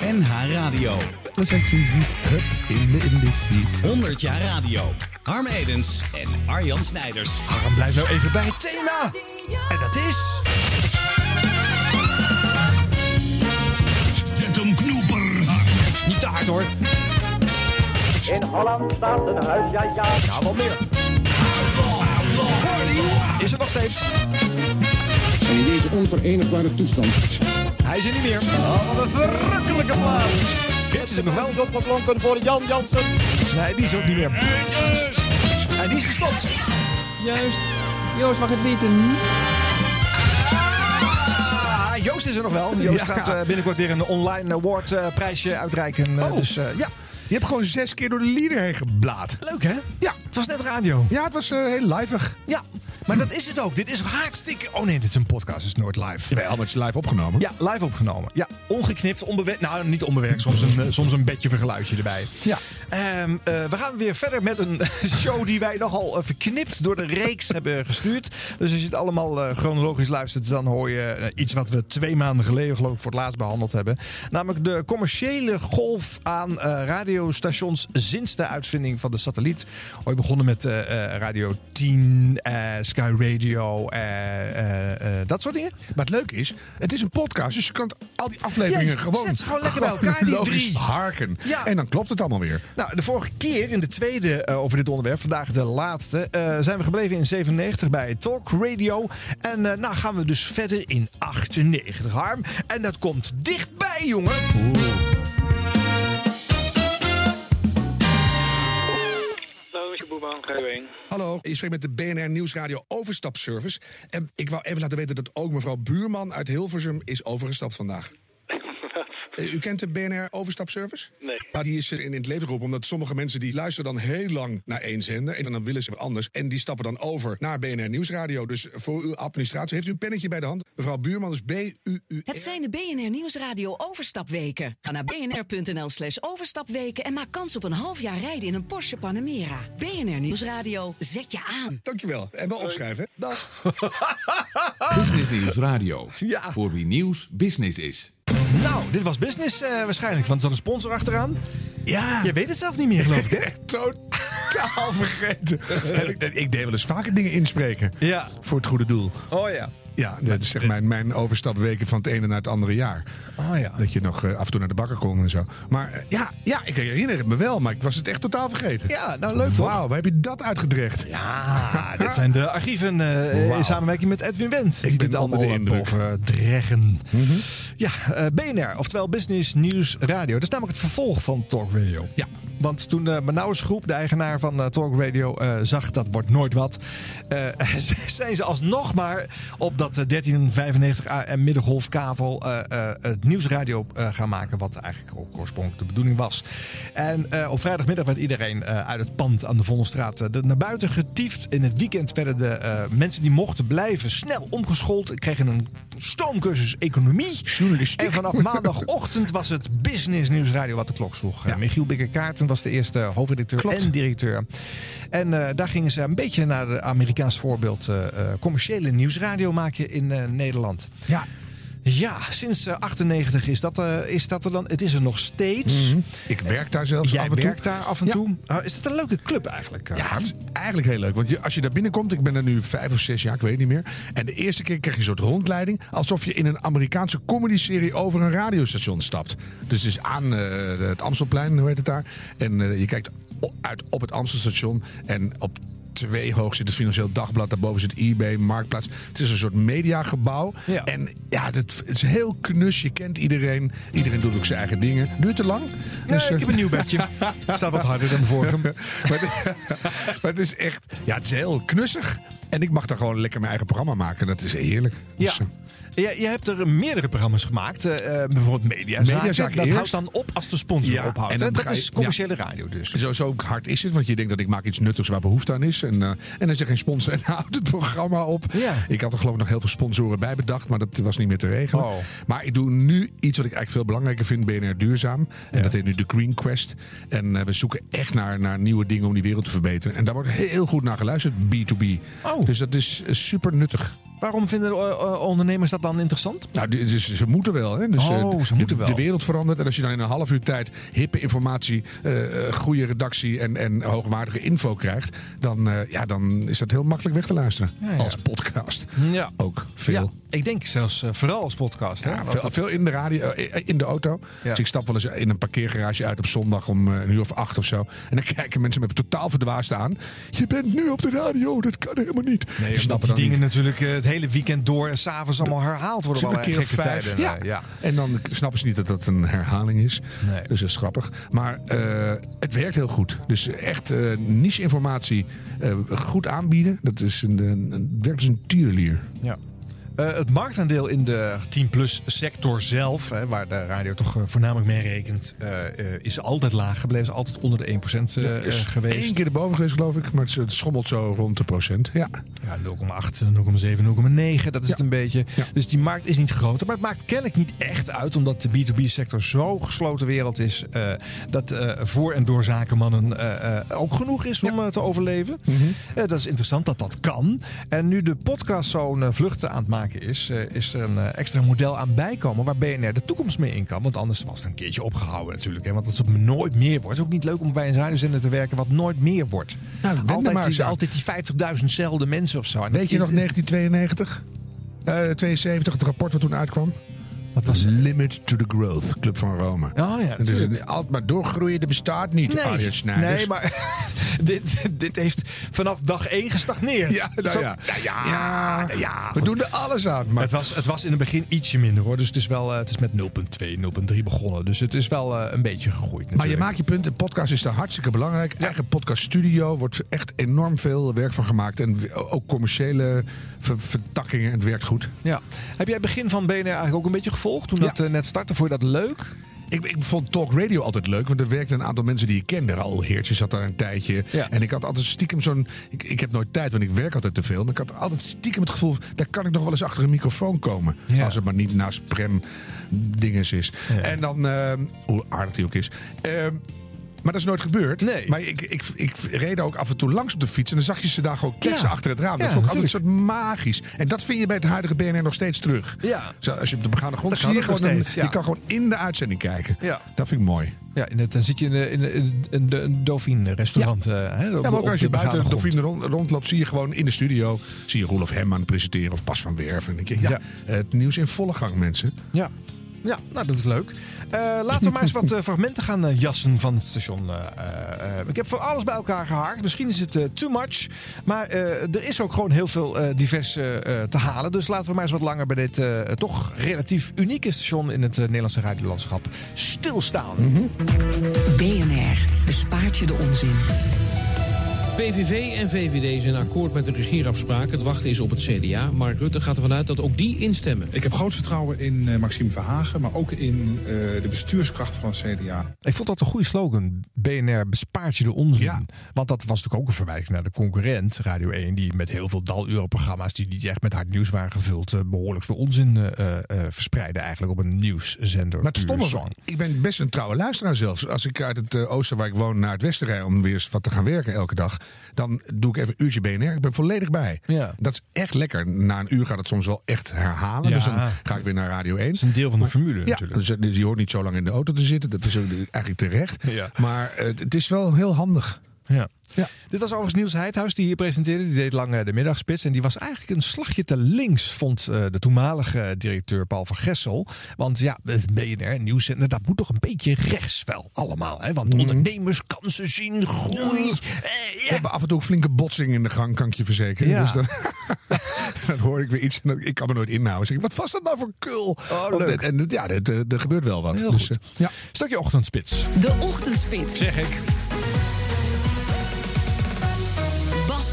NH Radio. Dus als je ziet, hup, in de, in de seat. 100 jaar radio. Harm Edens en Arjan Snijders. Harm, blijf nou even bij het thema. En dat is... Zet hem knoeper. Niet te hard hoor. In Holland staat een huis, ja ja. Ja, wat meer. Is er nog steeds. En in deze onverenigbare toestand Hij is er niet meer. Oh, wat een verrukkelijke plaats. Frits is er nog wel. Opgeklonken voor Jan Jansen. Nee, die is ook niet meer. En die is gestopt. Juist. Joost mag het weten. Ah, Joost is er nog wel. Joost gaat eh, binnenkort weer een online award eh, prijsje uitreiken. Eh, Oh. Dus eh, ja, Je hebt gewoon zes keer door de leader heen geblaad. leuk hè? Ja. Het was net radio. Ja, het was eh, heel livig. Ja, maar dat is het ook. Dit is hartstikke... Oh nee, dit is een podcast. Het is nooit live. Jawel, maar het is live opgenomen. Ja, live opgenomen. Ja, ongeknipt, onbewerkt. Nou, niet onbewerkt. Soms een, eh, soms een beetje vergeluidje erbij. Ja. Ehm, eh, we gaan weer verder met een show die wij nogal eh, verknipt door de reeks hebben gestuurd. Dus als je het allemaal chronologisch luistert, dan hoor je iets wat we twee maanden geleden geloof ik voor het laatst behandeld hebben. Namelijk de commerciële golf aan radiostations sinds de uitvinding van de satelliet. Ooit begonnen met Radio 10, eh, Sky Radio, eh, eh, eh, dat soort dingen. Maar het leuke is, het is een podcast, dus je kan al die afleveringen Ja, gewoon, zet ze gewoon lekker bij elkaar, die drie. harken. Ja. En dan klopt het allemaal weer. Nou, de vorige keer in de tweede over dit onderwerp, vandaag de laatste, zijn we gebleven in 97 bij Talk Radio. En nou gaan we dus verder in 98, Harm. En dat komt dichtbij, jongen. Hallo, boebeomgeving. Hallo, je spreekt met de BNR Nieuwsradio Overstapservice. En ik wou even laten weten dat ook mevrouw Buurman uit Hilversum is overgestapt vandaag. Eh, U kent de BNR Overstapservice? Nee. Nou, die is er in, in het leven geroepen omdat sommige mensen die luisteren dan heel lang naar één zender en dan willen ze wat anders. En die stappen dan over naar BNR Nieuwsradio. Dus voor uw administratie heeft u een pennetje bij de hand. Mevrouw Buurman is B-U-U. Het zijn de BNR Nieuwsradio overstapweken. Ga naar bnr.nl slash overstapweken en maak kans op een half jaar rijden in een Porsche Panamera. BNR Nieuwsradio, zet je aan. Dankjewel. En wel opschrijven. hè? Dag. Business Nieuws Radio. Ja. Voor wie nieuws business is. Nou, dit was business eh, waarschijnlijk, want er zat een sponsor achteraan. Ja. Je weet het zelf niet meer, geloof ik, hè? Totaal vergeten. ik, ik deed wel eens vaker dingen inspreken. Ja. Voor het goede doel. Oh ja. Ja, dat is zeg mijn, mijn overstapweken van het ene naar het andere jaar. Oh ja. Dat je nog eh, af en toe naar de bakker kon en zo. Maar eh, ja, ja, ik herinner het me wel, maar ik was het echt totaal vergeten. Ja, nou leuk toch? Wauw, waar heb je dat uitgedrecht? Ja, dit zijn de archieven eh, in samenwerking met Edwin Wendt. Die ben dit onder de allemaal indruk. boven dreggen. Ja, BNR, oftewel Business News Radio. Dat is namelijk het vervolg van Talk Radio. Ja. Want toen de Manouwers Groep, de eigenaar van eh, Talk Radio, eh, zag dat wordt nooit wat, eh, zijn ze alsnog maar op dat eh, 1395 AM middengolfkavel het nieuwsradio gaan maken, wat eigenlijk ook oorspronkelijk de bedoeling was. En op vrijdagmiddag werd iedereen uit het pand aan de Vondelstraat de- naar buiten getiefd. In het weekend werden de mensen die mochten blijven snel omgeschoold, kregen een stoomcursus economie. Journalistiek. En vanaf maandagochtend was het Business Nieuwsradio wat de klok sloeg. Ja. Michiel Bikker-Kaarten was de eerste hoofdredacteur Klopt. en directeur. En eh, daar gingen ze een beetje naar het Amerikaans voorbeeld eh, eh, commerciële nieuwsradio maken in Nederland. Ja. Ja, sinds eh, 98 is dat, is dat er dan. Het is er nog steeds. Ik werk daar zelfs Jij af en toe. werkt daar af en Ja. toe. Is dat een leuke club eigenlijk? Ja, het is eigenlijk heel leuk. Want je, als je daar binnenkomt, ik ben er nu vijf of zes jaar, ik weet het niet meer. En de eerste keer krijg je een soort rondleiding. Alsof je in een Amerikaanse comedy-serie over een radiostation stapt. Dus het is aan het Amstelplein, hoe heet het daar. En je kijkt uit op het Amstelstation. En op twee hoog zit het Financieel Dagblad. Daarboven zit eBay, Marktplaats. Het is een soort mediagebouw. Ja. En ja, het, het is heel knus. Je kent iedereen. Iedereen doet ook zijn eigen dingen. Duurt te lang. Dus, eh, ik heb een nieuw bedje. Staat wat harder dan vorige. maar, het, maar het is echt, ja, het is heel knussig. En ik mag daar gewoon lekker mijn eigen programma maken. Dat is heerlijk. Ja. Dus, eh, Je, je hebt er meerdere programma's gemaakt. eh, eh, bijvoorbeeld Mediazaken. Mediazaken dat eerst. houdt dan op als de sponsor Ja, ophoudt. en Dat is commerciële radio dus. zo, zo hard is het, want je denkt dat ik maak iets nuttigs waar behoefte aan is. En, eh, en dan is er geen sponsor en houdt het programma op. Ja. Ik had er geloof ik nog heel veel sponsoren bij bedacht, maar dat was niet meer te regelen. Oh. Maar ik doe nu iets wat ik eigenlijk veel belangrijker vind, BNR Duurzaam. En Ja. dat heet nu de Green Quest. En we zoeken echt naar, naar nieuwe dingen om die wereld te verbeteren. En daar wordt heel goed naar geluisterd, B2B. Oh. Dus dat is super nuttig. Waarom vinden ondernemers dat dan interessant? Nou, dus ze moeten wel. Hè? Dus, Oh, eh, ze moeten de, wel. De wereld verandert. En als je dan in een half uur tijd hippe informatie, eh, eh, goede redactie en, en hoogwaardige info krijgt, dan, ja, dan is dat heel makkelijk weg te luisteren. Ja, ja. Als podcast. Ja. Ook veel. Ja, ik denk zelfs vooral als podcast. Hè? Veel, dat- veel in de radio, in de auto. Dus ik stap wel eens in een parkeergarage uit op zondag om een uur of acht of zo. En dan kijken mensen me totaal verdwaasd aan. Je bent nu op de radio, dat kan helemaal niet. Nee, Die omdat snappen die dingen niet. natuurlijk het hele weekend door en s'avonds allemaal herhaald worden. Een keer gekke vijf. tijden. Ja. eh, ja. En dan snappen ze niet dat dat een herhaling is. Nee. Dus dat is grappig. Maar eh, het werkt heel goed. Dus echt eh niche-informatie eh, goed aanbieden. Dat is een, een, werkt als een tierenlier. Ja. Eh, het marktaandeel in de 10-plus sector zelf, hè, waar de radio toch eh, voornamelijk mee rekent, eh, is altijd laag gebleven. Is altijd onder de 1% eh, eh, is geweest. Eén keer erboven geweest, geloof ik. Maar het, schommelt zo rond de procent. Ja. Ja, 0,8, 0,7, 0,9, dat is Ja. het een beetje. Ja. Dus die markt is niet groter. Maar het maakt kennelijk niet echt uit, omdat de B2B-sector zo gesloten wereld is. dat voor- en door zakenmannen ook genoeg is om te overleven. Mhm. Dat is interessant dat dat kan. En nu de podcast zo'n vluchten aan het maken is, eh, is er een eh, extra model aan bijkomen waar BNR de toekomst mee in kan. Want anders was het een keertje opgehouden natuurlijk. Hè? Want als het nooit meer wordt, is het ook niet leuk om bij een radiozender te werken wat nooit meer wordt. Nou, maar altijd, eens die, altijd die 50.000zelfde mensen of zo. Weet je nog 1992? Eh 72, het rapport wat toen uitkwam? Wat was het? Limit to the Growth, Club van Rome. Oh ja, dus altijd maar doorgroeien, dat bestaat niet, Arjen Snijders. nee, maar dit, dit heeft vanaf dag 1 gestagneerd. Ja, nou Zo- ja. ja, Ja, nou ja, we doen er alles aan. Maar Het was, het was in het begin ietsje minder hoor. Dus het is, wel, eh, het is met 0,2, 0,3 begonnen. Dus het is wel eh, een beetje gegroeid. Maar je natuurlijk. maakt je punt, een podcast is daar hartstikke belangrijk. Eigen podcaststudio wordt echt enorm veel werk van gemaakt. En ook commerciële ver- vertakkingen. Het werkt goed. Ja. Heb jij het begin van BNR eigenlijk ook een beetje gevolgd toen dat eh, net startte? Vond je dat leuk? Ik, ik vond Talk Radio altijd leuk, want er werkten een aantal mensen die ik kende. Raoul Heertje zat daar een tijdje. Ja. En ik had altijd stiekem zo'n... Ik, ik heb nooit tijd, want ik werk altijd te veel. Maar ik had altijd stiekem het gevoel... daar kan ik nog wel eens achter een microfoon komen. Ja. Als het maar niet naast Prem dinges is. En dan... eh, hoe aardig die ook is. Ehm, maar dat is nooit gebeurd. Nee. Maar ik, ik, ik reed ook af en toe langs op de fiets. En dan zag je ze daar gewoon kletsen Ja. achter het raam. Dat Ja, vond ik altijd een soort magisch. En dat vind je bij het huidige BNR nog steeds terug. Ja. Zo, als je op de begane grond Dat zie je gewoon... een- steeds, ja. Je kan gewoon in de uitzending kijken. Ja. Dat vind ik mooi. Ja, het, dan zit je in, de- in, de- een Dauphine restaurant. eh, hè, Ja, maar ook als je buiten de. Dauphine rond, rondloopt, zie je gewoon in de studio... zie je Roelof Hem aan het presenteren of Pas van Werven. En dan denk je, ja, Ja. het nieuws in volle gang, mensen. Ja. ja, nou dat is leuk. Eh, laten we maar eens wat eh, fragmenten gaan eh, jassen van het station. ik heb van alles bij elkaar gehaakt. Misschien is het too much. Maar er is ook gewoon heel veel divers te halen. Dus laten we maar eens wat langer bij dit toch relatief unieke station in het Nederlandse radiolandschap stilstaan. BNR bespaart je de onzin. PVV en VVD zijn akkoord met de regeerafspraak. Het wachten is op het CDA. Mark Rutte gaat ervan uit dat ook die instemmen. Ik heb groot vertrouwen in eh, Maxime Verhagen, maar ook in eh, de bestuurskracht van het CDA. Ik vond dat een goede slogan. BNR bespaart je de onzin. Ja. Want dat was natuurlijk ook een verwijzing naar de concurrent, Radio 1, die met heel veel dalurenprogramma's die niet echt met hard nieuws waren gevuld, eh, behoorlijk veel onzin eh, eh, verspreiden eigenlijk op een nieuwszender. Maar het stomme zang. ik ben best een trouwe luisteraar zelfs. Als ik uit het oosten waar ik woon naar het westen rij om weer eens wat te gaan werken elke dag, dan doe ik even een uurtje BNR. Ik ben volledig bij. Ja. Dat is echt lekker. Na een uur gaat het soms wel echt herhalen. Ja. Dus dan ga ik weer naar Radio 1. Dat is een deel van de formule Ja, natuurlijk. dus, dus je hoort niet zo lang in de auto te zitten. Dat is eigenlijk terecht. Ja. Maar eh, het is wel heel handig. Ja. Ja. Dit was overigens Niels Heidhuis die hier presenteerde. Die deed lang eh, de middagspits. En die was eigenlijk een slagje te links, vond eh, de toenmalige directeur Paul van Gessel. Want ja, het BNR, nieuwszender, dat moet toch een beetje rechts wel allemaal. Hè? Want ondernemers kansen zien, groei. Eh, We ja. hebben af en toe ook flinke botsing in de gang, kan ik je verzekeren. Ja. Dus dan, dan hoor ik weer iets. en dan- Ik kan me nooit inhouden. Zeg ik, wat was dat nou voor kul? Oh, leuk. En ja, er, er- er gebeurt wel wat. Heel Dus, goed. eh, ja. Stukje ochtendspits. De Ochtendspits. Zeg ik.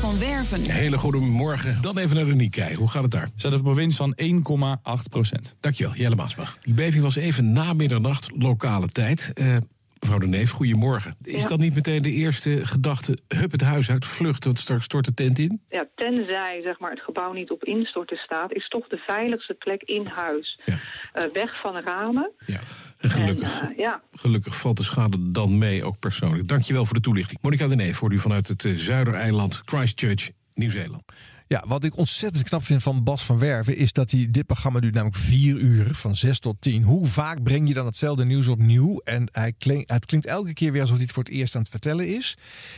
Van Werven. Hele goede morgen. Dan even naar de Nikkei. Hoe gaat het daar? Staat op een winst van 1,8 procent. Dankjewel, Jelle Maasbach. Die beving was even na middernacht, lokale tijd. Eh, mevrouw de Neef, goedemorgen. Is Ja. dat niet meteen de eerste gedachte... hup het huis uit, vluchten, want straks stort de tent in? Ja, tenzij zeg maar, het gebouw niet op instorten staat, is toch de veiligste plek in huis. Ja. Eh, weg van ramen. Ja, en gelukkig. En, eh, ja, Gelukkig valt de schade dan mee, ook persoonlijk. Dankjewel voor de toelichting. Monika de Neef hoort u vanuit het eh, zuidereiland Christchurch, Nieuw-Zeeland. Ja, wat ik ontzettend knap vind van Bas van Werven is dat hij dit programma duurt namelijk vier uur van zes tot tien. Hoe vaak breng je dan hetzelfde nieuws opnieuw? En hij klinkt, het klinkt elke keer weer alsof hij het voor het eerst aan het vertellen is.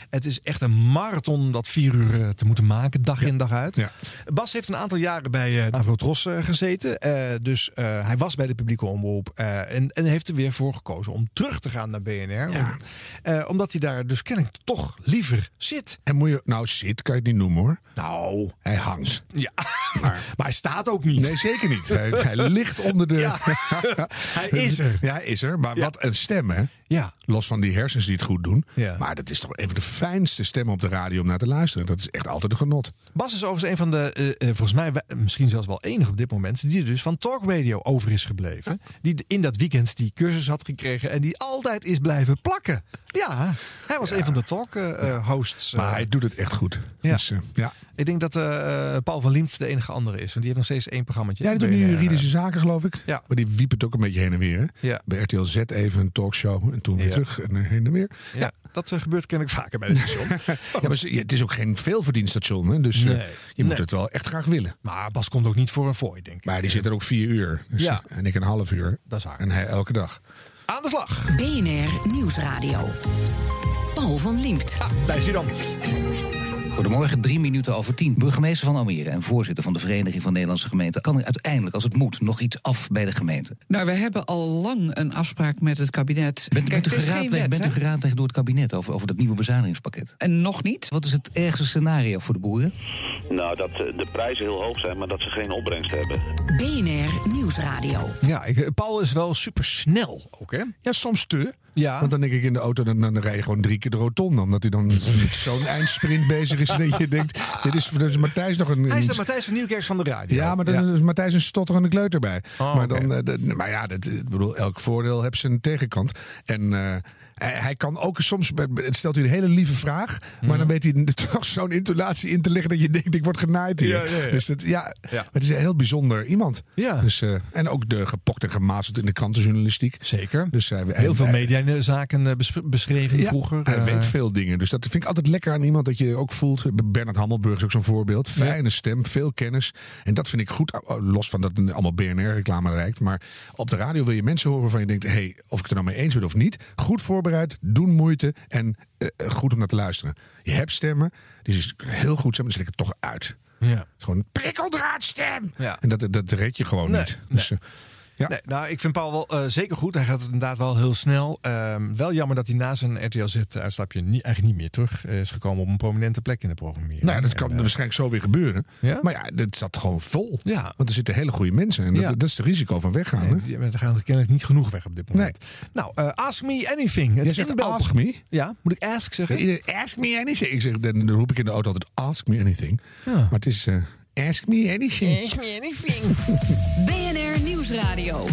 Het is echt een marathon dat vier uur eh, te moeten maken, dag in dag uit. Ja. Bas heeft een aantal jaren bij eh Avrotros eh, gezeten. Dus hij was bij de publieke omroep en, en heeft er weer voor gekozen om terug te gaan naar BNR. Om- omdat hij daar dus kennelijk toch liever zit. En moet je, nou zit, kan je het niet noemen hoor. Nou, Hij hangt. ja. Maar, hij staat ook niet. Nee, zeker niet. Hij, hij ligt onder de. Ja. Hij is er. Ja, hij is er. Maar Ja. wat een stem, hè? Ja. Los van die hersens die het goed doen. Ja. Maar dat is toch een van de fijnste stemmen op de radio om naar te luisteren. Dat is echt altijd een genot. Bas is overigens een van de, eh, eh, volgens mij misschien zelfs wel enig op dit moment, die er dus van Talk Radio over is gebleven. Die in dat weekend die cursus had gekregen en die altijd is blijven plakken. Ja, hij was een van de talk eh, hosts. Maar hij doet het echt goed. Ja. Dus, ja. ik denk dat Paul van Liemt de enige andere is, want die heeft nog steeds één programma. Ja, die doet nu juridische zaken, geloof ik. Ja. Maar die wiept het ook een beetje heen en weer. Hè? Ja. Bij RTL Z even een talkshow en toen weer Ja. terug en eh, heen en weer. Ja, dat eh, gebeurt kennelijk vaker bij de station. Ja, maar het is ook geen veelverdienstation. Hè? Dus eh, je moet Nee. het wel echt graag willen. maar Bas komt ook niet voor een fooi, denk ik. Maar die zit er ook vier uur. Dus, Ja. En ik een half uur. Dat is waar. En hij elke dag. Aan de slag. BNR Nieuwsradio. Paul van Liemt. Ah, daar is hij dan. Goedemorgen, drie minuten over tien. Burgemeester van Almere en voorzitter van de Vereniging van Nederlandse Gemeenten... kan er uiteindelijk, als het moet, nog iets af bij de gemeente. Nou, we hebben al lang een afspraak met het kabinet. Bent, Kijk, bent, u, geraadpleegd, wet, bent u hè? geraadpleegd door het kabinet over, over dat nieuwe bezuinigingspakket? En nog niet. Wat is het ergste scenario voor de boeren? Nou, dat eh, de prijzen heel hoog zijn, maar dat ze geen opbrengst hebben. BNR Nieuwsradio. Ja, ik, Paul is wel super snel ook, hè? Ja, soms te. Ja. Want dan denk ik in de auto, dan, dan rij je gewoon drie keer de rotonde. Omdat hij dan met zo'n eindsprint bezig is. Dat je denkt, dit is, dit is Matthijs nog een... Hij is de Matthijs van Nieuwkerk van de radio. Ja, maar dan is Matthijs een stotterende kleuter bij. Oh, maar, dan, eh, maar ja, dat, ik bedoel, elk voordeel heeft zijn tegenkant. En eh, hij, kan ook soms, het stelt u een hele lieve vraag, maar dan weet hij toch zo'n intonatie in te leggen dat je denkt, ik word genaaid hier. Ja, ja, ja. Dus dat, ja, het is een heel bijzonder iemand. Ja. Dus, eh, en ook de gepokt en gemazeld in de krantenjournalistiek. Zeker. Dus hij, Heel veel hij- mediazaken eh, bes- beschreven vroeger. Hij Eh, weet veel dingen. Dus dat vind ik altijd lekker aan iemand dat je ook voelt. Bernard Hammelburg is ook zo'n voorbeeld. Fijne stem, veel kennis. En dat vind ik goed. Los van dat het allemaal BNR-reclame rijkt. Maar op de radio wil je mensen horen waarvan je denkt: hey, of ik het er nou mee eens ben of niet. Goed voorbereid, doen moeite en eh, eh, goed om naar te luisteren. Je hebt stemmen, die is heel goed zijn, maar dan zet ik het toch uit. Ja. Het is gewoon een prikkeldraadstem. Ja. En dat, dat red je gewoon Nee, niet. Dus, eh, ja. Nee, nou, ik vind Paul wel eh, zeker goed. Hij gaat het inderdaad wel heel snel. Ehm, wel jammer dat hij na zijn RTL-Z-uitstapje niet, eigenlijk niet meer terug eh, is gekomen op een prominente plek in de programmering. Nou dat kan En, eh, waarschijnlijk zo weer gebeuren. Ja? Maar ja, het zat gewoon vol. Ja. Want er zitten hele goede mensen. En dat, Ja. dat is het risico van weggaan. nee, er gaan er kennelijk niet genoeg weg op dit moment. Nou, eh, ask me anything. Het inbel- ask me? Ja, moet ik ask zeggen? Ask me anything. Ik zeg, dan, roep ik in de auto altijd ask me anything. Ja. Maar het is ask me anything. Ask me anything. BNR Nieuwsradio.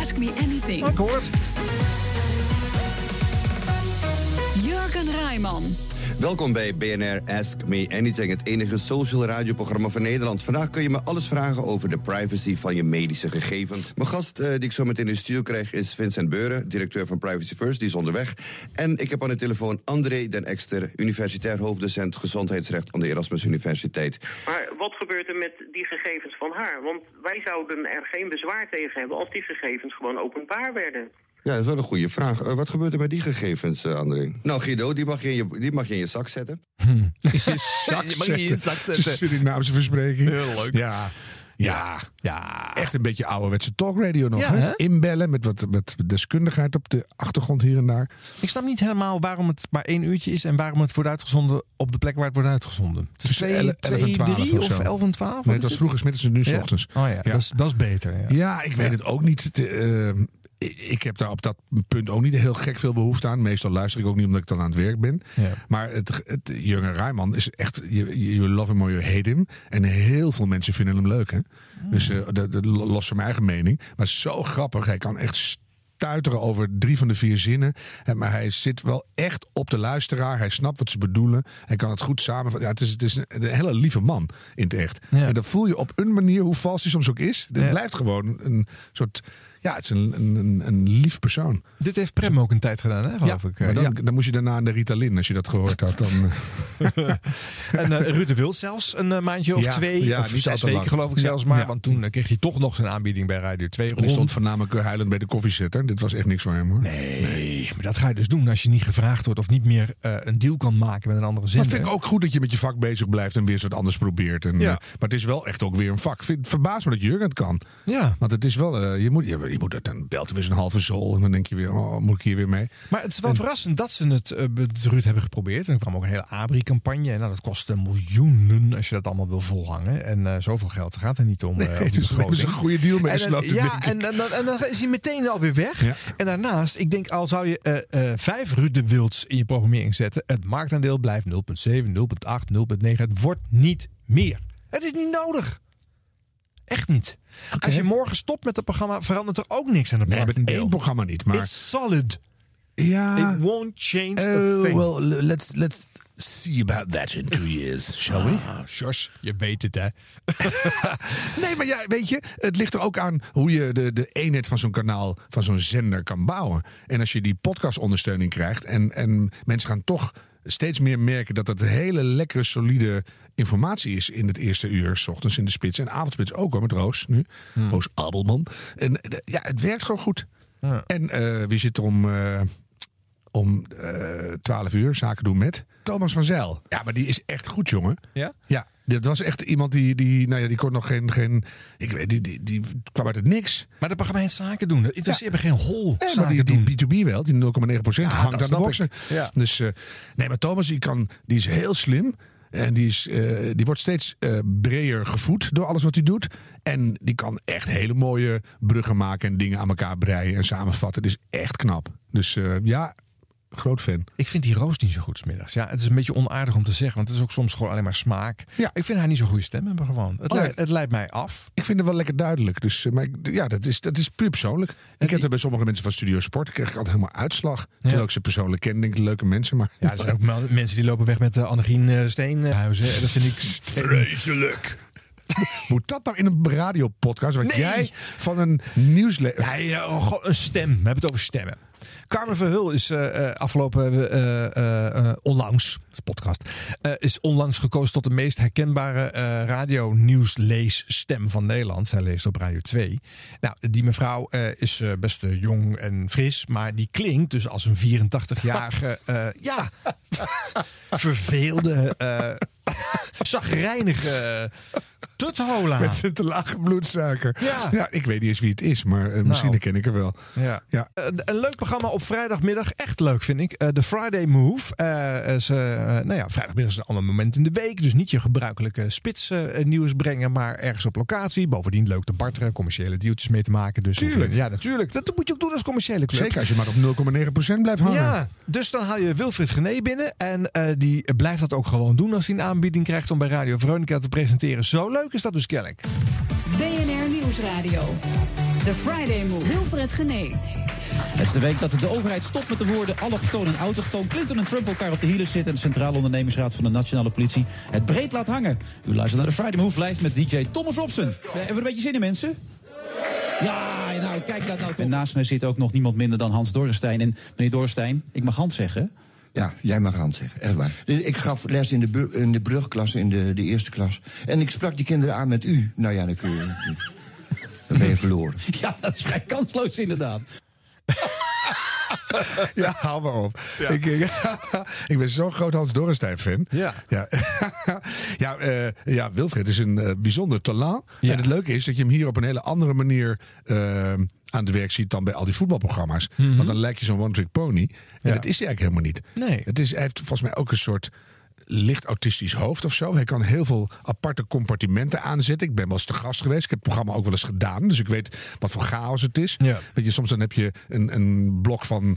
Ask me anything. Het. Jurgen Rijman. Welkom bij BNR Ask Me Anything, het enige social radioprogramma van Nederland. Vandaag kun je me alles vragen over de privacy van je medische gegevens. Mijn gast eh, die ik zo meteen in de studio krijg is Vincent Beuren, directeur van Privacy First, die is onderweg. En ik heb aan de telefoon André den Ekster, universitair hoofddocent gezondheidsrecht aan de Erasmus Universiteit. Maar wat gebeurt er met die gegevens van haar? Want wij zouden er geen bezwaar tegen hebben als die gegevens gewoon openbaar werden. Ja, dat is wel een goede vraag. Eh, wat gebeurt er met die gegevens, eh, André? Nou, Guido, die mag, je in je, die mag je in je zak zetten. Zak Je mag je in je zak zetten. Surinaamse verspreking. Heel leuk. Ja. Ja. Ja. Echt een beetje ouderwetse talkradio nog. Ja, hè? Inbellen met wat met deskundigheid op de achtergrond hier en daar. Ik snap niet helemaal waarom het maar één uurtje is en waarom het wordt uitgezonden op de plek waar het wordt uitgezonden. Het is Tussen 2, 11 en 12 3 of of zo. 11 en 12? Nee, was is vroeger smiddags en nu s Ja. ochtends. Oh ja, Dat, is, dat is beter. Ja. Ja, ik weet het ook niet. Eh, ik heb daar op dat punt ook niet heel gek veel behoefte aan. Meestal luister ik ook niet omdat ik dan aan het werk ben. Ja. Maar het, het Jurgen Rijman is echt, you, you love him or you hate him. En heel veel mensen vinden hem leuk. Hè? Dus eh, dat- dat- los van mijn eigen mening. Maar zo grappig. Hij kan echt stuiteren over drie van de vier zinnen. Maar hij zit wel echt op de luisteraar. Hij snapt wat ze bedoelen. Hij kan het goed samenvatten. Ja, het is, het is een, een hele lieve man in het echt. Ja. En dat voel je op een manier, hoe vals hij soms ook is. Het Ja. blijft gewoon een soort... Ja, het is een, een, een, lief persoon. Dit heeft Prem ook een tijd gedaan, hè, geloof ja, ik. maar Eh, dan, ja. dan moest je daarna aan de Ritalin, als je dat gehoord had. Dan, eh, En eh Ruud de Wild zelfs een maandje of Ja, twee, ja, of zes weken lang. geloof ik zelfs maar. Want toen kreeg hij toch nog zijn aanbieding bij Radio 2 die rond. stond voornamelijk huilend bij de koffiezetter. Dit was echt niks voor hem hoor. Nee, maar dat ga je dus doen als je niet gevraagd wordt of niet meer een deal kan maken met een andere Maar zender. vind ik ook goed dat je met je vak bezig blijft en weer wat anders probeert. En, maar het is wel echt ook weer een vak. Verbaas me dat Jurgen het kan. Ja. Want het is wel, je moet, je, je moet het, dan belt er weer zo'n halve zool en dan denk je weer, oh, moet ik hier weer mee? Maar het is wel verrassend dat ze het met Ruud hebben geprobeerd. En er kwam ook een hele Abri-campagne. En nou, dat kostte miljoenen als je dat allemaal wil volhangen. En eh, zoveel geld gaat er niet om. Nee, op die dus is een goede deal mee En dan- Ja, en, dan- dan- en dan is hij meteen alweer weg. Ja. En daarnaast, ik denk al zou je eh, vijf Ruud de Wilds in je programmering zetten. Het marktaandeel blijft 0,7, 0,8, 0,9. Het wordt niet meer. Het is niet nodig. Echt niet. Als je morgen stopt met het programma, verandert er ook niks aan het Nee, met één programma niet. Maar It's solid. ja, It won't change a Oh, thing. well, let's, let's see about that in two years, shall we? Ah, je weet het hè. Nee, maar ja, weet je, het ligt er ook aan hoe je de, de eenheid van zo'n kanaal, van zo'n zender kan bouwen. En als je die podcastondersteuning krijgt en, en mensen gaan toch steeds meer merken dat het hele lekkere, solide informatie is in het eerste uur, s ochtends in de spits en avondspits ook hoor, met Roos nu. Roos Abelman. En eh, ja, het werkt gewoon goed. Ja. En eh, wie zit er om, eh, om eh 12 uur zaken doen met? Thomas van Zijl. Ja, maar die is echt goed, jongen. Ja? Ja, dat was echt iemand die, die nou ja, die kon nog geen, geen ik weet, die, die, die kwam uit het niks. Maar dat programma heet zaken doen. Dat interesseert me geen hol. Nee, zaken die, doen. die B2B wel, die 0,9% hangt dat aan de ik. Ja. Dus nee, maar Thomas die kan, die is heel slim. En die, is, eh, die wordt steeds eh, breder gevoed door alles wat hij doet. En die kan echt hele mooie bruggen maken en dingen aan elkaar breien en samenvatten. Het is echt knap. Dus eh, ja, groot fan. Ik vind die Roos niet zo goed 's middags. Ja, het is een beetje onaardig om te zeggen, want het is ook soms gewoon alleen maar smaak. Ja. Ik vind haar niet zo'n goede stem hebben gewoon. Het, Oh, leidt, ja. het leidt mij af. Ik vind het wel lekker duidelijk. Dus, eh, maar ik- ja, dat is, dat is puur persoonlijk. Ik heb er bij sommige mensen van Studio Sport. Krijg ik altijd helemaal uitslag. Terwijl ik ze persoonlijk ken. Denk ik, leuke mensen. Maar Ja, er zijn ook mensen die lopen weg met uh, Annegien uh, Steenhuizen. Dat vind ik vreselijk. Moet dat nou in een radiopodcast? Want Nee. jij van een nieuwslezer... Nee, ja, oh, een stem. We hebben het over stemmen. Carmen Verhul is eh, afgelopen eh, onlangs, podcast, is onlangs gekozen tot de meest herkenbare eh radio-nieuwsleesstem van Nederland. Zij leest op Radio 2. Nou, die mevrouw is best jong en fris, maar die klinkt dus als een 84-jarige, eh, ja, verveelde, zagrijnige tuthola. Met zijn te lage bloedsuiker. Ja. ja, ik weet niet eens wie het is, maar eh, misschien Nou. ken ik er wel. Ja. Ja. Een, een leuk programma op vrijdagmiddag. Echt leuk vind ik. Eh, De Friday Move. Eh, is, eh, nou ja, vrijdagmiddag is een ander moment in de week. Dus niet je gebruikelijke spits eh, nieuws brengen. Maar ergens op locatie. Bovendien leuk te barteren. Commerciële deeltjes mee te maken. Dus Tuurlijk. Ja, natuurlijk. Dat moet je ook doen als commerciële club. Zeker als je maar op 0,9% blijft hangen. Ja, dus dan haal je Wilfried Gené binnen. En eh, die blijft dat ook gewoon doen als hij een aanbieding krijgt om bij Radio Veronica te presenteren. Zo leuk is dat dus kennelijk. BNR Nieuwsradio. The Friday Move. Wilfred Genee. Het is de week dat de overheid stopt met de woorden allochtoon en autochtoon. Clinton en Trump elkaar op de hielen zitten. En de Centrale Ondernemingsraad van de Nationale Politie het breed laat hangen. U luistert naar de Friday Move live met DJ Thomas Robson. Hebben we een beetje zin in, mensen? Ja, nou, kijk dat nou toch. En naast mij zit ook nog niemand minder dan Hans Dorrestein. En meneer Dorrestein, ik mag Hans zeggen. Ja, jij mag Hans zeggen, echt waar. Ik gaf les in de, in de brugklas, in de, de eerste klas. En ik sprak die kinderen aan met u. Nou ja, dan kun je... Dan ben je verloren. Ja, dat is vrij kansloos inderdaad. Ja, hou maar op. Ik, ik, ik ben zo'n groot Hans Dorrestein fan. Ja. Ja, ja, eh, ja Wilfred is een eh, bijzonder talent. Ja. En het leuke is dat je hem hier op een hele andere manier eh, aan het werk ziet dan bij al die voetbalprogramma's. Want dan lijkt je zo'n one-trick pony. En Ja. dat is hij eigenlijk helemaal niet. Nee. Het is, hij heeft volgens mij ook een soort licht autistisch hoofd of zo. Hij kan heel veel aparte compartimenten aanzetten. Ik ben wel eens te gast geweest. Ik heb het programma ook wel eens gedaan. Dus ik weet wat voor chaos het is. Ja. Weet je, soms dan heb je een, een blok van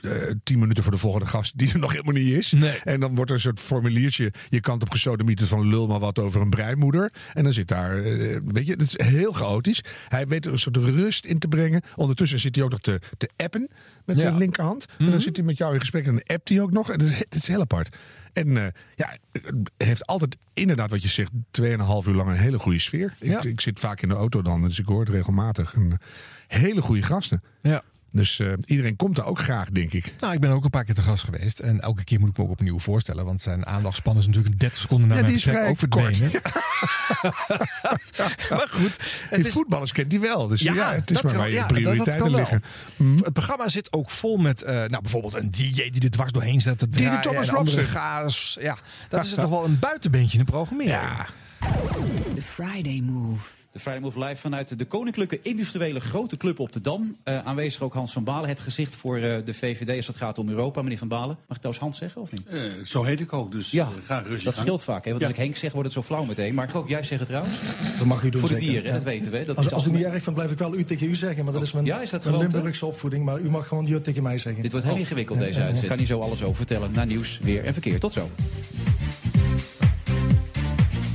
eh, tien minuten voor de volgende gast die er nog helemaal niet is. En dan wordt er een soort formuliertje. Je kant op gesodemieten van lul maar wat over een breimoeder. En dan zit daar, eh, weet je, het is heel chaotisch. Hij weet er een soort rust in te brengen. Ondertussen zit hij ook nog te, te appen met Ja. de linkerhand. En dan zit hij met jou in gesprek en dan appt hij ook nog. Het is, het is heel apart. En eh, ja, het heeft altijd inderdaad wat je zegt, 2,5 uur lang een hele goede sfeer. Ik, ik zit vaak in de auto dan, dus ik hoor het regelmatig. En, eh, hele goede gasten. Ja. Dus eh, iedereen komt daar ook graag, denk ik. Nou, ik ben ook een paar keer te gast geweest. En elke keer moet ik me ook opnieuw voorstellen. Want zijn aandachtspan is natuurlijk 30 seconden na Ja, mijn vertrek ook verdwenen. maar goed. Die voetballers kent die wel. Dus ja, het is dat maar kan- waar je ja, dat- dat prioriteiten wel. liggen. Het programma zit ook vol met eh, nou, bijvoorbeeld een DJ die er dwars doorheen zet te Die de. Thomas Robson. gaas. Ja, dat is toch wel een buitenbeentje in de programmering. Ja. The Friday Move. De Friday Move live vanuit de Koninklijke Industriële Grote Club op de Dam. Eh, aanwezig ook Hans van Balen, het gezicht voor eh, de VVD als het gaat om Europa. Meneer van Balen, mag ik trouwens Hans zeggen of niet? Eh, zo heet ik ook, dus Ja, ga rustig dat scheelt vaak. Hè? Want Ja. als ik Henk zeg, wordt het zo flauw meteen. Maar ik ook jij zeggen trouwens. Dat mag u doen. Voor de dieren, Ja. dat weten we. Dat als is als u niet erg vindt, blijf ik wel u tegen u zeggen. Maar dat is mijn, Ja, is dat mijn gewoonte? Limburgse opvoeding. Maar u mag gewoon je tegen mij zeggen. Dit wordt heel Oh. ingewikkeld deze uitzending. Ik kan niet zo alles over vertellen. Na nieuws, weer en verkeer. Tot zo.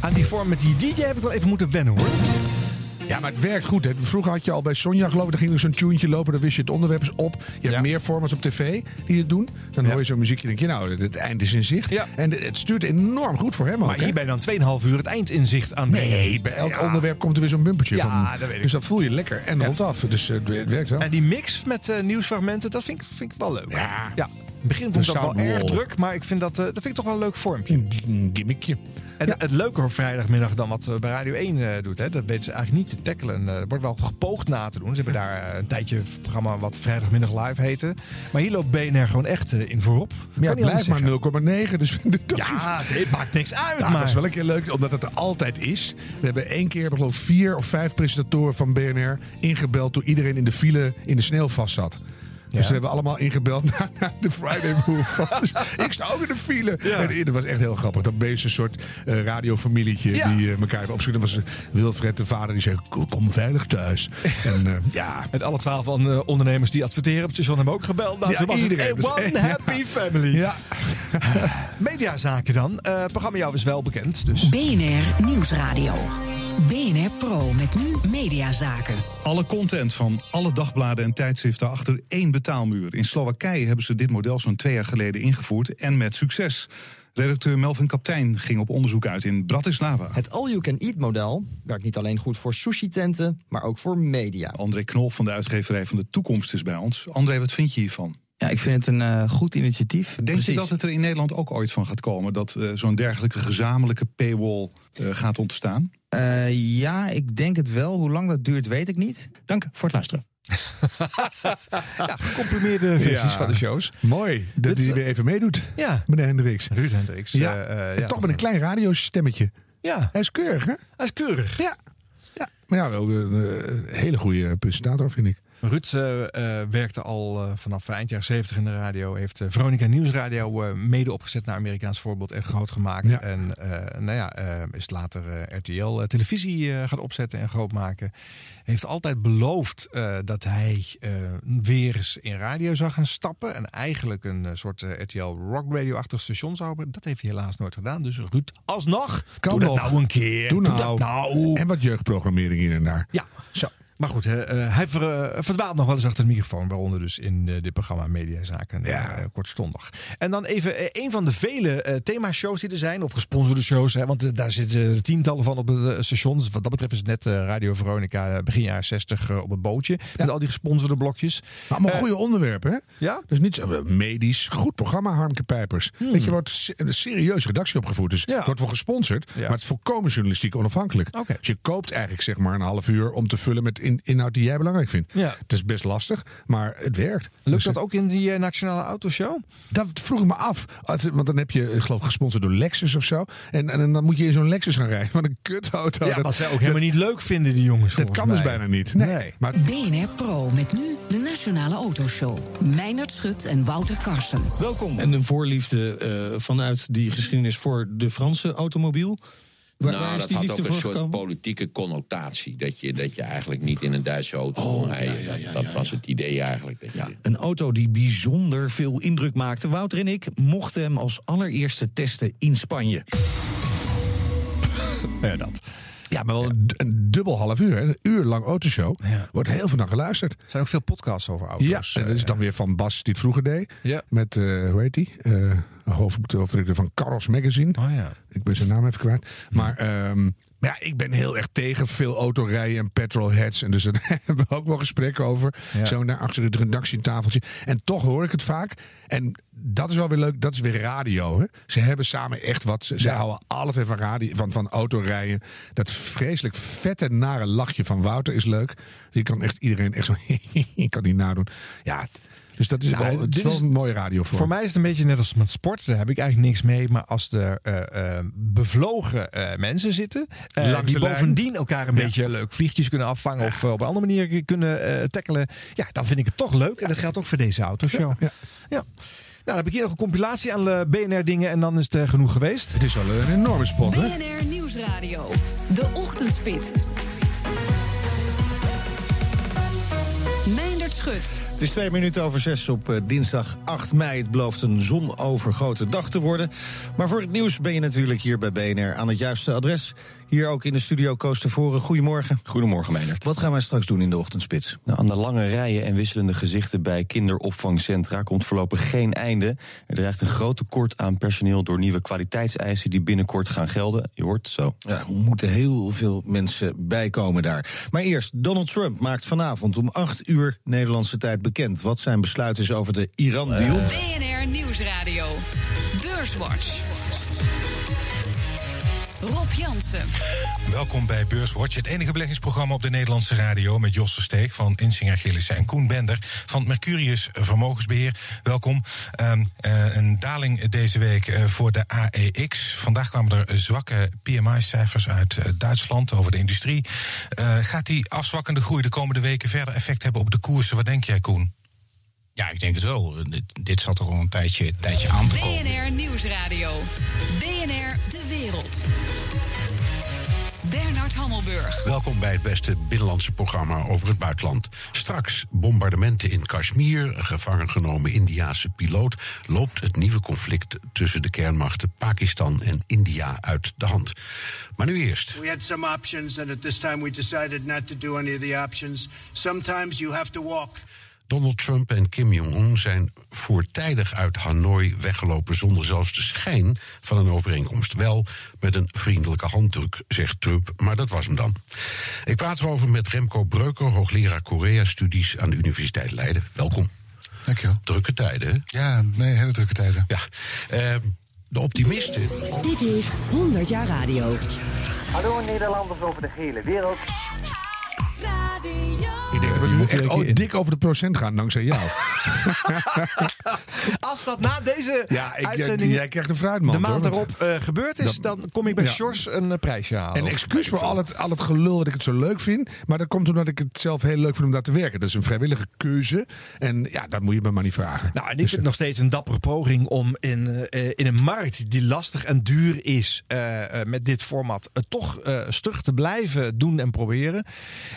Aan die vorm met die DJ heb ik wel even moeten wennen hoor. Ja, maar het werkt goed. Hè. Vroeger had je al bij Sonja, geloof ik, dan ging er zo'n tuentje lopen. Dan wist je het onderwerp is op. Je hebt meer formats op tv die het doen. Dan hoor je zo'n muziekje en denk je, nou, het, eind is in zicht. En het stuurt enorm goed voor hem ook. Maar hè. hier ben je dan 2,5 uur het eindinzicht aan Nee, bij elk onderwerp komt er weer zo'n bumpertje Ja, van. dat weet ik. Dus dat voel je lekker en rolt af. Dus eh, het werkt wel. En die mix met eh, nieuwsfragmenten, dat vind ik, vind ik wel leuk. Ja. Begin vond ik dat wel erg druk, maar ik vind dat, eh, dat vind ik toch wel een leuk vormpje. Een gimmickje. En het leuker op vrijdagmiddag dan wat eh, bij Radio 1 eh, doet. Hè. Dat weten ze eigenlijk niet te tackelen. Er wordt wel gepoogd na te doen. Ze hebben daar een tijdje een programma wat vrijdagmiddag live heette. Maar hier loopt BNR gewoon echt in voorop. Ja, Kan het blijft maar 0,9. Dus dat Ja, is- het maakt niks uit. Ja, maar dat is wel een keer leuk, omdat het er altijd is. We hebben één keer, hebben geloof ik, vier of vijf presentatoren van BNR ingebeld toen iedereen in de file in de sneeuw vast zat. Dus we hebben allemaal ingebeld naar, naar de Friday Move. Dus ik sta ook in de file. En dat was echt heel grappig. Dat je een soort eh, radiofamilietje Ja. die eh, elkaar hebben opgezocht. Dat was eh, Wilfred, de vader, die zei: "Kom- veilig thuis. en eh, ja, Met alle twaalf van, eh, ondernemers die adverteren op het station hebben ook gebeld. Nou, Ja, toen was iedereen. het one happy family. Ja. Mediazaken dan. Eh, Het programma jou is wel bekend. Dus BNR Nieuwsradio. BNR Pro met nu Mediazaken. Alle content van alle dagbladen en tijdschriften achter één betaalmuur. In Slowakije hebben ze dit model zo'n twee jaar geleden ingevoerd en met succes. Redacteur Melvin Kaptein ging op onderzoek uit in Bratislava. Het all-you-can-eat-model werkt niet alleen goed voor sushi-tenten, maar ook voor media. André Knol van de uitgeverij van de Toekomst is bij ons. André, wat vind je hiervan? Ja, ik vind het een eh, goed initiatief. Denk Precies. je dat het er in Nederland ook ooit van gaat komen? Dat eh, zo'n dergelijke gezamenlijke paywall eh, gaat ontstaan? Eh, ja, ik denk het wel. Hoe lang dat duurt, weet ik niet. Dank voor het luisteren. Ja, gecomprimeerde versies Ja. van de shows. mooi dat hij weer even meedoet. Ja. Meneer Hendricks. Ruud Hendricks. Ja. eh, eh, ja, toch met een klein radiostemmetje. Ja. Hij is keurig, hè? Hij is keurig. Ja. ja. Maar ja, wel een eh, hele goede presentator, vind ik. Ruud eh, eh, werkte al eh, vanaf eind jaren 70 in de radio. Heeft Veronica Nieuwsradio mede opgezet naar Amerikaans voorbeeld en groot gemaakt. Ja. En nou ja, is later RTL televisie gaan opzetten en groot maken. Heeft altijd beloofd dat hij weer eens in radio zou gaan stappen. En eigenlijk een soort RTL Rock Radio-achtig station zou hebben. Dat heeft hij helaas nooit gedaan. Dus Ruud, alsnog, Kan doe nog. dat nou een keer. Doe Doe nou. nou. En wat jeugdprogrammering hier en daar. Ja, zo. Maar goed, eh, hij ver, eh, verdwaalt nog wel eens achter de microfoon. Waaronder dus in eh, dit programma Mediazaken ja. kortstondig. En dan even een van de vele themashows die er zijn. Of gesponsorde shows. Hè, want daar zitten tientallen van op het station. Dus wat dat betreft is het net Radio Veronica begin jaren 60 eh, op het bootje. Met al die gesponsorde blokjes. Maar allemaal goede onderwerpen, hè? Ja? Dus niet zo medisch. Goed programma, Harmke Pijpers. Hmm. Weet je, wordt een serieuze redactie opgevoerd. Dus het wordt wel gesponsord. Maar het is volkomen journalistiek onafhankelijk. Dus je koopt eigenlijk zeg maar een half uur om te vullen met in- inhoud die jij belangrijk vindt. Ja. Het is best lastig, maar het werkt. Lukt Dus, dat ook in die eh, Nationale Autoshow? Dat vroeg ik me af. Want dan heb je, ik geloof, gesponsord door Lexus of zo. En, en dan moet je in zo'n Lexus gaan rijden. Wat een kutauto. Ja, Dat- wat zij ook helemaal niet leuk vinden, die jongens. Dat kan dus bijna niet. Nee. Nee. Maar BNR Pro met nu de Nationale Autoshow. Meindert Schut en Wouter Karsen. Welkom. En een voorliefde eh, vanuit die geschiedenis voor de Franse automobiel. Waar- nou, waar is dat die had ook een soort gekomen? politieke connotatie. Dat je, dat je eigenlijk niet in een Duitse auto kon rijden. dat dat was het idee eigenlijk. Dat je Een auto die bijzonder veel indruk maakte. Wouter en ik mochten hem als allereerste testen in Spanje. Ja, dat. Ja, maar wel een, een dubbel half uur. Een uur lang autoshow. Wordt heel veel naar geluisterd. Er zijn ook veel podcasts over auto's. Ja, en dat is dan weer van Bas die het vroeger deed. Ja. Met, eh, hoe heet die? Eh hoofdredacteur van Carros Magazine. Oh ja. Ik ben zijn naam even kwijt. Maar ehm, ja, ik ben heel erg tegen veel autorijden en petrolheads. En dus daar hebben we ook wel gesprekken over. Ja. Zo naar achter het redactietafeltje. En toch hoor ik het vaak. En dat is wel weer leuk. Dat is weer radio. Hè? Ze hebben samen echt wat. Ze, ze Ja. houden alles van, radio, van, van autorijden. Dat vreselijk vette, nare lachje van Wouter is leuk. Je kan echt iedereen echt zo... ik kan die nadoen. Ja, dus dat is, Nou, wel, het is dit wel is- een mooie radio voor. Voor mij is het een beetje net als met sport. Daar heb ik eigenlijk niks mee. Maar als er eh, eh, bevlogen eh, mensen zitten. eh, die lijn. bovendien elkaar een Ja. beetje leuk vliegjes kunnen afvangen. Of op een andere manier kunnen eh, tackelen. Ja, dan vind ik het toch leuk. En dat geldt ook voor deze autoshow. Ja. ja. Nou, dan heb ik hier nog een compilatie aan BNR-dingen. En dan is het genoeg geweest. Het is wel een enorme spot, hè? BNR Nieuwsradio. De Ochtendspits. Het is twee minuten over zes op eh, dinsdag 8 mei. Het belooft een zonovergoten dag te worden. Maar voor het nieuws ben je natuurlijk hier bij BNR aan het juiste adres. Hier ook in de studio Koos Tevoren. Goedemorgen. Goedemorgen, Meindert. Wat gaan wij straks doen in de ochtendspits? Nou, aan de lange rijen en wisselende gezichten bij kinderopvangcentra komt voorlopig geen einde. Er dreigt een groot tekort aan personeel door nieuwe kwaliteitseisen die binnenkort gaan gelden. Je hoort het zo. Ja, er moeten heel veel mensen bijkomen daar. Maar eerst, Donald Trump maakt vanavond om 8 uur Nederlandse tijd bekend... wat zijn besluit is over de Iran-deal. BNR Nieuwsradio. Beurswatch. Rob Jansen. Welkom bij Beurswatch, het enige beleggingsprogramma op de Nederlandse radio... met Jos Steek van Insinger Gillissen en Koen Bender van Mercurius Vermogensbeheer. Welkom. Ehm, eh, een daling deze week eh, voor de AEX. Vandaag kwamen er zwakke PMI-cijfers uit eh, Duitsland over de industrie. Gaat die afzwakkende groei de komende weken verder effect hebben op de koersen? Wat denk jij, Koen? Ja, ik denk het wel. Dit, dit zat er al een tijdje, tijdje aan te komen. BNR Nieuwsradio. BNR De Wereld. Bernard Hammelburg. Welkom bij het beste binnenlandse programma over het buitenland. Straks bombardementen in Kashmir, een gevangen genomen Indiaanse piloot. Loopt het nieuwe conflict tussen de kernmachten Pakistan en India uit de hand. Maar nu eerst. We had some options, and at this time we decided not to do any of the options. Sometimes you have to walk. Donald Trump en Kim Jong-un zijn voortijdig uit Hanoi weggelopen zonder zelfs de schijn van een overeenkomst. Wel met een vriendelijke handdruk, zegt Trump, maar dat was hem dan. Ik praat erover met Remco Breuker, hoogleraar Korea-studies aan de Universiteit Leiden. Welkom. Dankjewel. Drukke tijden, hè? Ja, nee, hele drukke tijden. Ja. Eh, de optimisten. Dit is 100 jaar radio. Hallo Nederlanders over de hele wereld. Ik we nu echt dik over de procent gaan dankzij jou. Als dat na deze Ja, ik- uitzending jij krijgt een fruitmand, de maand erop eh, gebeurd is, Dat- dan kom ik bij Ja. Sjors een eh, prijsje halen. En Of excuus voor al het, al het gelul dat ik het zo leuk vind. Maar dat komt omdat ik het zelf heel leuk vind om daar te werken. Dat is een vrijwillige keuze. En ja, dat moet je me maar niet vragen. Nou, en ik Dus, vind het nog steeds een dappere poging om in, eh, in een markt die lastig en duur is, eh, eh, met dit format, eh, toch eh, stug te blijven doen en proberen.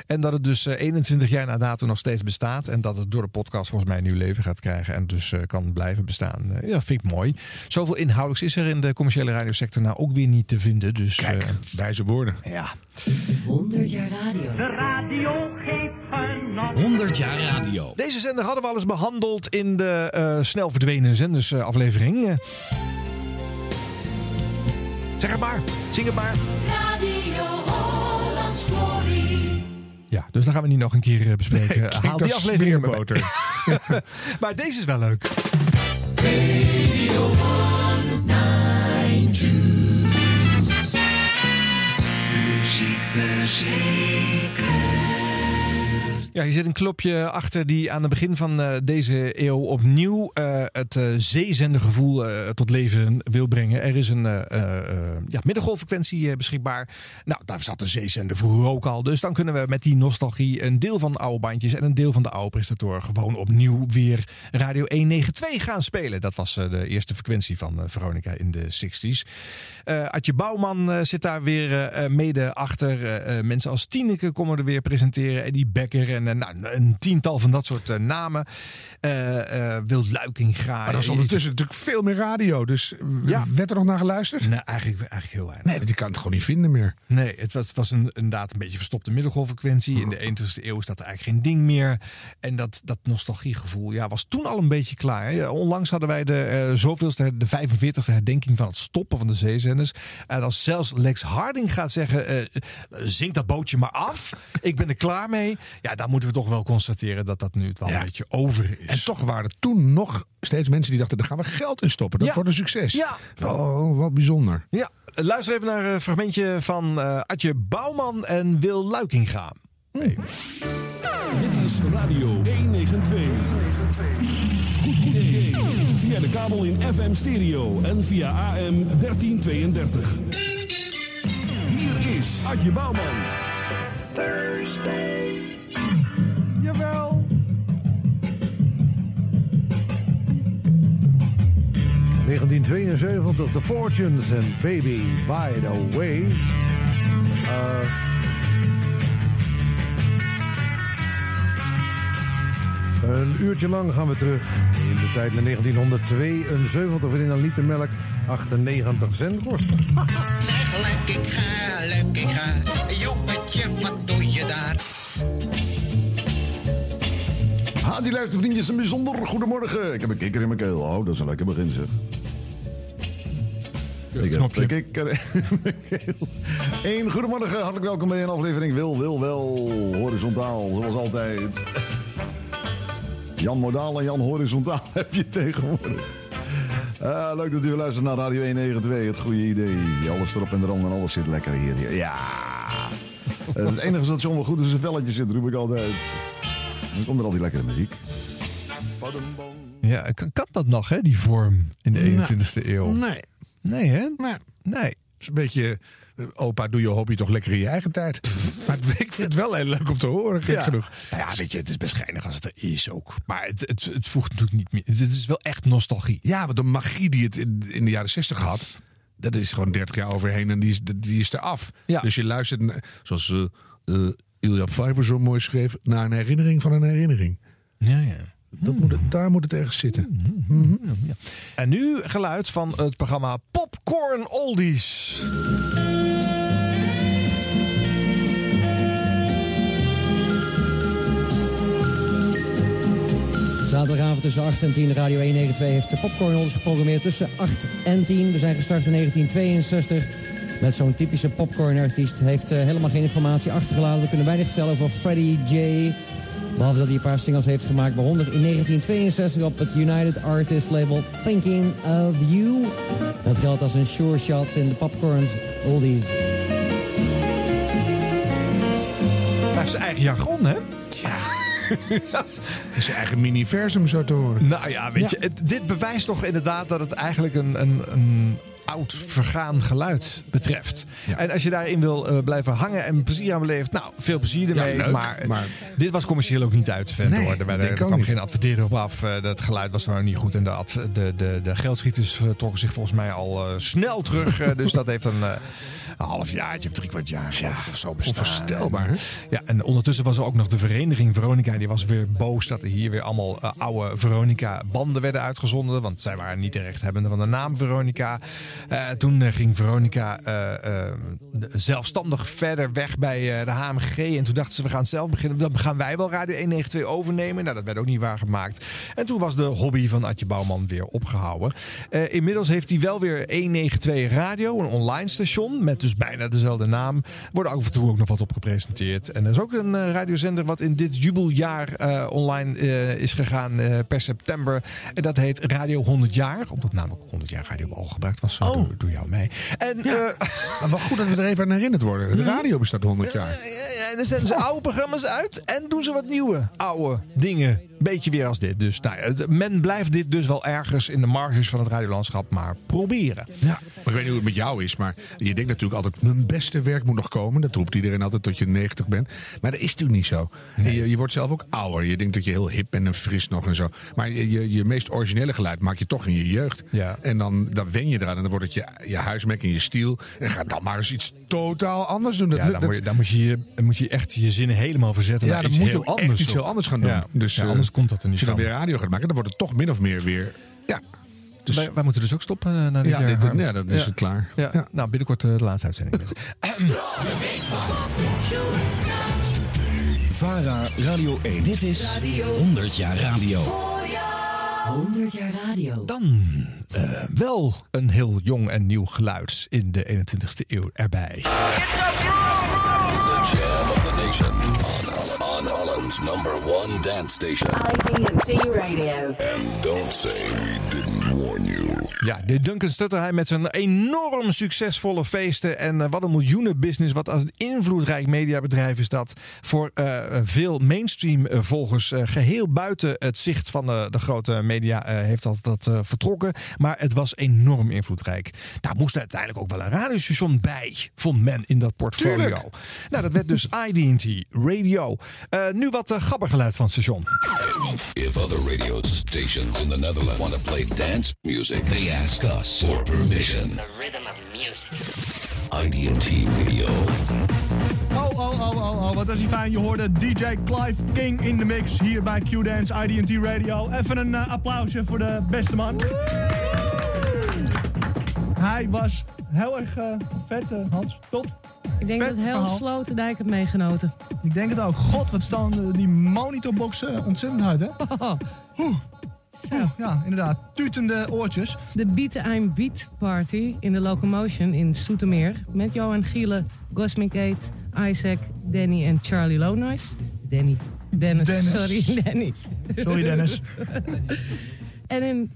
En dat het dus eh, 21 jaar na dato nog steeds bestaat. En dat het door de podcast volgens mij een nieuw leven gaat krijgen. En dus eh, kan blijven bestaan. Eh, ja, vind ik mooi. Zoveel inhoudelijks is er in de commerciële radiosector nou ook weer niet te vinden. Dus, Kijk, wijze woorden. Ja. 100 jaar radio. De radio geeft genot. 100 jaar radio. Deze zender hadden we al eens behandeld in de eh, snel verdwenen zendersaflevering. Eh, zeg het maar, zing het maar. Radio Ja, dus dan gaan we niet nog een keer eh, bespreken. Haal die aflevering er maar deze is wel leuk. Ja, hier zit een klopje achter die aan het begin van eh, deze eeuw opnieuw eh, het uh, zeezendergevoel tot leven wil brengen. Er is een ja, middengolffrequentie beschikbaar. Nou, daar zat de zeezender vroeger ook al. Dus dan kunnen we met die nostalgie een deel van de oude bandjes en een deel van de oude presentatoren gewoon opnieuw weer Radio 192 gaan spelen. Dat was de eerste frequentie van Veronica in de 60s. Adje Bouwman zit daar weer mede achter. mensen als Tineke komen er weer presenteren. Eddie Becker en nou, een tiental van dat soort namen. Uh, uh, Wild Luikinga. Maar dat is ondertussen natuurlijk veel meer radio. Dus ja. werd er nog naar geluisterd? Nee, eigenlijk, eigenlijk heel weinig. Nee, want je kan het gewoon niet vinden meer. Nee, het was, was een, inderdaad een beetje verstopte middelgolffrequentie. In de 21ste eeuw is dat eigenlijk geen ding meer. En dat, dat nostalgiegevoel ja, was toen al een beetje klaar. Hè. Onlangs hadden wij de uh, zoveelste, de 45e herdenking van het stoppen van de zeezenders. En als zelfs Lex Harding gaat zeggen, zink dat bootje maar af. Ik ben er klaar mee. Ja, dan moeten we toch wel constateren dat dat nu het wel ja. een beetje over is. En toch waren er toen nog steeds mensen die dachten: daar gaan we geld in stoppen. Dat Ja. wordt een succes. Ja. Oh, wat bijzonder. Ja, luister even naar een fragmentje van uh, Adje Bouwman en Wil Luikinga. Dit is Radio 192. Goed idee. Via de kabel in FM stereo en via AM 1332. Hier is Adje Bouwman. Thursday. Jawel. ...1972, The Fortunes en Baby By The Way. Uh, een uurtje lang gaan we terug. In de tijd naar 1972, waarin een liter melk 98 cent kostte. Zeg leuk ik ga, leuk ik ga. Jongetje, wat doe je daar? Ha, die luistervriendjes, een bijzonder goedemorgen. Ik heb een kikker in mijn keel. Oh, dat is een lekker begin, zeg. Ik heb een kikker in mijn keel. Eén goedemorgen, hartelijk welkom bij een aflevering Wil, Wil, Wel. Horizontaal, zoals altijd. Jan Modaal en Jan Horizontaal heb je tegenwoordig. Ah, leuk dat u weer luistert naar Radio 192. Het goede idee. Alles erop en eronder en alles zit lekker hier. Ja. Het enige station wat goed in zijn velletje zit, roep ik altijd. Dan komt er al die lekkere muziek. Ja, kan, kan dat nog, hè, die vorm in de 21ste eeuw? Nee. Nee, hè? Nee. Nee. Het is een beetje... eh, Opa, doe je hobby toch lekker in je eigen tijd. maar ik vind het wel heel leuk om te horen, gek Ja. genoeg. Nou ja, weet je, het is best geinig als het er is ook. Maar het, het, het voegt natuurlijk niet meer. Het is wel echt nostalgie. Ja, want de magie die het in, in de jaren 60 had... dat is gewoon 30 jaar overheen en die is, die is eraf. Dus je luistert, naar- zoals eh, Ilja Pfeiffer zo mooi schreef... naar een herinnering van een herinnering. Ja, ja. Dat moet het, daar moet het ergens zitten. En nu geluid van het programma Popcorn Oldies. Zaterdagavond tussen 8 en 10. Radio 192 heeft de Popcorn ons geprogrammeerd tussen 8 en 10. We zijn gestart in 1962 met zo'n typische popcorn-artiest. Heeft eh, helemaal geen informatie achtergelaten. We kunnen weinig vertellen over Freddie J. Behalve dat hij een paar singles heeft gemaakt. Waaronder in 1962 op het United Artist label Thinking of You. Dat geldt als een sure shot in de Popcorns Oldies. Hij heeft zijn eigen jargon, hè? Zijn eigen mini-versum zo te horen. Nou ja, weet je, het- dit bewijst toch inderdaad dat het eigenlijk een, een, een oud vergaan geluid betreft. En als je daarin wil eh, blijven hangen en plezier aan beleven, nou, veel plezier ermee. leuk, maar, maar- dit was commercieel ook niet uit te vinden Nee, hoor. Er, kwam niet. geen adverteerder op af. Eh, dat geluid was nou niet goed. En de, de, de, de geldschieters eh, trokken zich volgens mij al eh, snel terug. Eh, dus dat heeft een, eh, een half jaartje of drie kwart jaar of zo bestaan. onvoorstelbaar, hè? Ja, en ondertussen was er ook nog de vereniging Veronica. Die was weer boos dat er hier weer allemaal eh, oude Veronica-banden werden uitgezonden. Want zij waren niet de rechthebbende van de naam Veronica. Eh, toen eh, ging Veronica eh, zelfstandig verder weg bij de HMG. En toen dachten ze, we gaan zelf beginnen. Dan gaan wij wel Radio 192 overnemen. Nou, dat werd ook niet waargemaakt. En toen was de hobby van Adje Bouwman weer opgehouden. Eh, inmiddels heeft hij wel weer 192 Radio, een online station. Met dus bijna dezelfde naam. Er wordt af en toe ook nog wat op gepresenteerd. En er is ook een radiozender wat in dit jubeljaar online is gegaan per september. En dat heet Radio 100 jaar. Omdat namelijk 100 jaar radio al gebruikt was Zo doe, doe jou mee. En, eh, Maar wel goed dat we er even aan herinnerd worden. De radio bestaat 100 jaar. Ja, en dan zetten ze oude programma's uit en doen ze wat nieuwe oude dingen. Beetje weer als dit. Dus nou, het- men blijft dit dus wel ergens in de marges van het radiolandschap maar proberen. Ja. Maar ik weet niet hoe het met jou is, maar je denkt natuurlijk altijd: mijn beste werk moet nog komen. Dat roept iedereen altijd tot je 90 bent. Maar dat is natuurlijk niet zo. Je, je wordt zelf ook ouder. Je denkt dat je heel hip bent en fris nog en zo. Maar je, je, je meest originele geluid maak je toch in je jeugd. Ja. En dan, dan wen je eraan en dan wordt het je, je huismerk en je stijl. En ga dan maar eens iets totaal anders doen. Dat, Ja, dan, dat- moet je, dan moet, je, moet je echt je zinnen helemaal verzetten. ja, naar dan iets moet je heel anders. iets heel anders gaan doen. Ja. Dus, Ja, anders komt dat er niet Als je dan van. weer radio gaat maken, dan wordt het toch min of meer weer. Ja. Dus, wij, wij moeten dus ook stoppen eh, na dit Ja, jaar. dit- Harm. ja, dan is het klaar. Ja. Nou, binnenkort eh, de laatste uitzending. VARA Radio 1. Dit is 100 jaar radio. 100 jaar radio. Dan eh, wel een heel jong en nieuw geluid in de 21ste eeuw erbij. Number one dance station. IDT Radio. And don't say we didn't warn you. Ja, de Duncan Stutterheim met zijn enorm succesvolle feesten. En eh, wat een miljoenenbusiness. Wat als een invloedrijk mediabedrijf is dat. Voor eh, veel mainstream eh, volgers eh, geheel buiten het zicht van de, de grote media eh, heeft dat, dat vertrokken. Maar het was enorm invloedrijk. Daar moest uiteindelijk ook wel een radiostation bij, vond men in dat portfolio. Tuurlijk. Nou, dat werd dus IDT Radio. Eh, nu wat uh, gabbergeluid van het station. If other radio stations in the Netherlands want to play dance music, they ask us for permission. The rhythm of music. IDT Radio. Oh, oh, oh, oh, oh, wat was die fijn. Je hoorde DJ Clive King in de mix hier bij Q-Dance IDT Radio. Even een eh, applausje voor de beste man. Hij was heel erg eh, vet, eh, Hans. Top. Ik denk Vet dat heel. Sloterdijk het meegenoten. Ik denk het ook. God, wat staan eh, die monitorboxen ontzettend hard, hè? Oeh. Oeh, Ja, inderdaad. Tutende oortjes. De Beat I'm Beat Party in de Locomotion in Soetermeer. Met Johan Gielen, Cosmic 8, Isaac, Danny en Charlie Lownoise. Danny. Dennis, Dennis. sorry Danny. Sorry, Dennis. en in...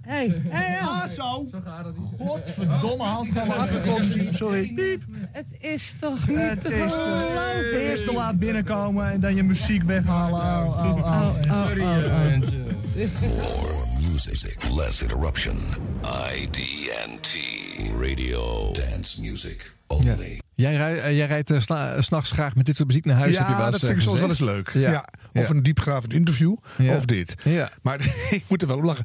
Hey, hey, ja. Ah, zo. Godverdomme, afgekomen. Sorry. Piep. Het is toch niet Het te is geloven. te, eerst te laat binnenkomen en dan je muziek weghalen. Oh, oh, oh. Oh, oh, oh, oh. More music, less interruption. IDNT Radio. Dance music only. Jij, rij- eh, jij rijdt eh, sla- eh, 's s'nachts graag met dit soort muziek naar huis. heb je wel Ja, dat vind ik eh, soms wel eens leuk. Ja. Of een diepgravend interview, Ja. of dit. Ja. Maar ik moet er wel om lachen.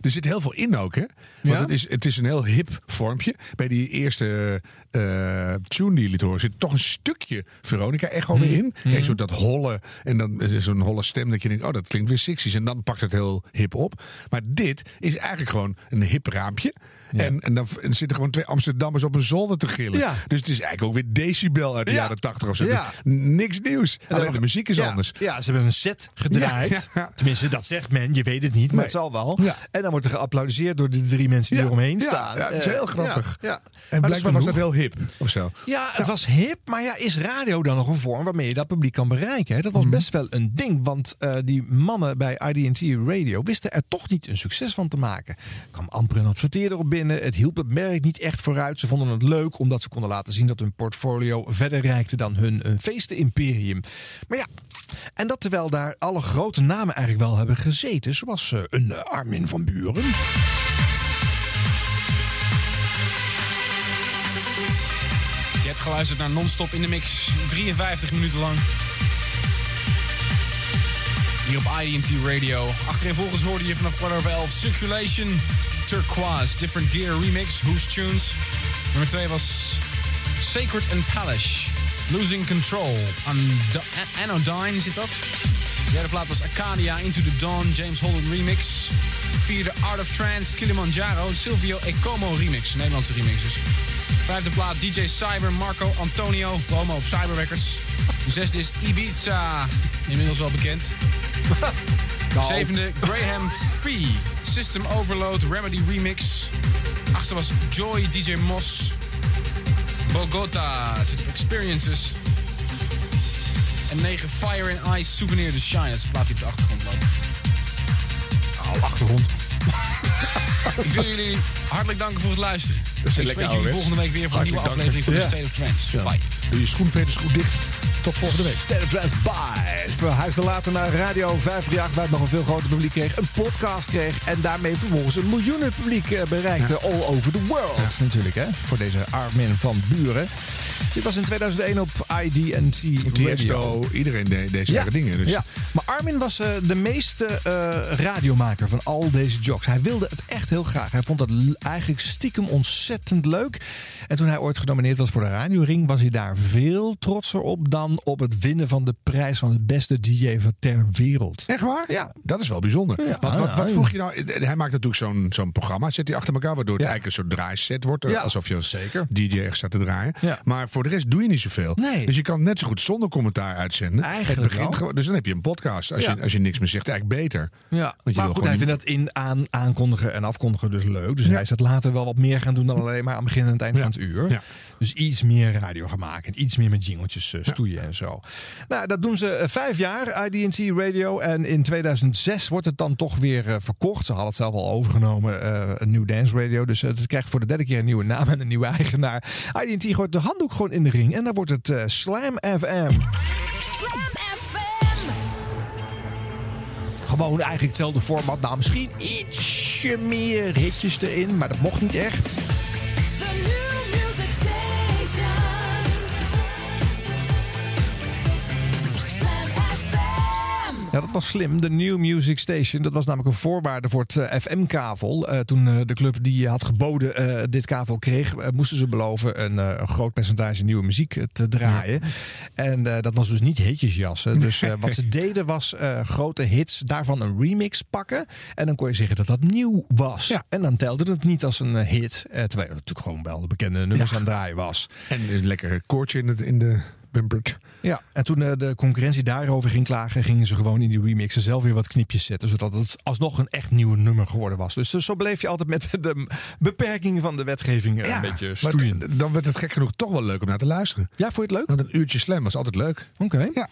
Er zit heel veel in ook, hè? Want Ja? het, is, het is een heel hip vormpje. Bij die eerste eh, tune die je liet horen... zit toch een stukje Veronica Echo weer in. Mhm. Kijk, zo dat holle... en dan zo'n holle stem dat je denkt... oh, dat klinkt weer 60s. En dan pakt het heel hip op. Maar dit is eigenlijk gewoon een hip raampje... En, en dan zitten gewoon twee Amsterdammers op een zolder te gillen. Ja. Dus het is eigenlijk ook weer decibel uit de Ja. jaren 80 of zo. Ja. Dus niks nieuws. En Alleen de muziek is anders. Ja, ze hebben een set gedraaid. Tenminste, dat zegt men. Je weet het niet, maar Nee. het zal wel. Ja. En dan wordt er geapplaudiseerd door de drie mensen die eromheen staan. ja, het is Eh, heel grappig. Ja, ja. En Maar blijkbaar was dat heel hip of zo. Ja, het was hip, maar ja, is radio dan nog een vorm waarmee je dat publiek kan bereiken? Hè? Dat Mhm. was best wel een ding, want eh, die mannen bij IDT Radio wisten er toch niet een succes van te maken. Er kwam amper een adverteerder op binnen, het hielp het merk niet echt vooruit. Ze vonden het leuk omdat ze konden laten zien dat hun portfolio verder reikte dan hun een feestenimperium. Maar ja, en dat terwijl daar alle grote namen eigenlijk wel hebben gezeten, zoals eh, een eh, Armin van Buren. Je hebt geluisterd naar Non-Stop in de Mix. 53 minuten lang. Hier op IDT Radio. Achterin volgens hoorde je vanaf kwart over 11 Circulation Turquoise. Different Gear Remix. Who's Tunes. Nummer 2 was Sacred and Palace. Losing Control. Anodyne zit dat. De derde plaat was Acadia Into the Dawn. James Holden Remix. Vierde Art of Trance. Kilimanjaro. Silvio Ecomo Remix. Nederlandse remix dus. Vijfde plaat DJ Cyber, Marco Antonio, promo op Cyber Records. De zesde is Ibiza, inmiddels wel bekend. Zevende Graham Free, System Overload, Remedy Remix. Achtste was Joy, DJ Moss. Bogota, Experiences. En negen Fire and Ice, Souvenir de Shine. Dat is plaat die op de achtergrond loopt. Oh, achtergrond. Ik wil jullie hartelijk danken voor het luisteren. Dat is ik spreek jullie volgende week weer voor een nieuwe aflevering van de. State of. Ja. Bye. Doe je schoenveters goed dicht. Tot volgende week. Sterren Trance Bye. Verhuisde later naar Radio 538, waar het nog een veel groter publiek kreeg. Een podcast kreeg. En daarmee vervolgens een miljoenen publiek eh, bereikte. All over the world natuurlijk, hè. Voor deze Armin van Buren. Dit was in 2001 op IDT Radio. Iedereen deed deze Ja, dingen. Dus. ja, maar Armin was eh, de meeste eh, radiomaker van al deze jocks. Hij wilde het echt heel graag. Hij vond dat eigenlijk stiekem ontzettend leuk. En toen hij ooit genomineerd was voor de Radioring, was hij daar veel trotser op dan op het winnen van de prijs van de beste DJ van ter wereld. Echt waar? Ja. Dat is wel bijzonder. Ja, wat, wat, ja, wat ja. vroeg je nou? Hij maakt natuurlijk zo'n zo'n programma, zet hij achter elkaar, waardoor het eigenlijk een soort draaiset wordt. Alsof je als zeker. DJ echt staat te draaien. Ja. Maar voor de rest doe je niet zoveel. Nee. Dus je kan net zo goed zonder commentaar uitzenden. Eigenlijk het begint wel. gewoon, dus dan heb je een podcast. Als, Ja. je, als je niks meer zegt, eigenlijk beter. Ja, Want maar goed, hij vindt dat in aan, aankondigen en afkondigen dus leuk. Dus hij is dat later wel wat meer gaan doen dan alleen maar aan het begin en het eind van het uur. Ja. Dus iets meer radio gaan maken. En iets meer met jingeltjes eh, stoeien en zo. Nou, dat doen ze eh, vijf jaar, IDT Radio. En in 2006 wordt het dan toch weer eh, verkocht. Ze hadden het zelf al overgenomen, eh, een nieuw dance radio. Dus het krijgt voor de derde keer een nieuwe naam en een nieuwe eigenaar. IDT gooit de handdoek gewoon in de ring. En dan wordt het eh, Slam FM. Gewoon eigenlijk hetzelfde format. Nou, misschien ietsje meer hitjes erin. Maar dat mocht niet echt. Ja, dat was slim. De New Music Station. Dat was namelijk een voorwaarde voor het eh, FM-kavel. Eh, toen eh, de club die had geboden dit kavel kreeg, moesten ze beloven een, een groot percentage nieuwe muziek te draaien. En dat was dus niet hitjesjassen. Dus wat ze deden was grote hits, daarvan een remix pakken. En dan kon je zeggen dat dat nieuw was. En dan telde het niet als een hit. terwijl het natuurlijk gewoon wel de bekende nummers aan het draaien was. En een lekker koortje in, het, in de Ja, en toen eh, de concurrentie daarover ging klagen, gingen ze gewoon in die remixen zelf weer wat knipjes zetten. Zodat het alsnog een echt nieuw nummer geworden was. Dus, dus zo bleef je altijd met de beperkingen van de wetgeving eh, een beetje stoeien. dan werd het gek genoeg toch wel leuk om naar te luisteren. Ja, vond je het leuk? Want een uurtje slam was altijd leuk. Oké. Ja.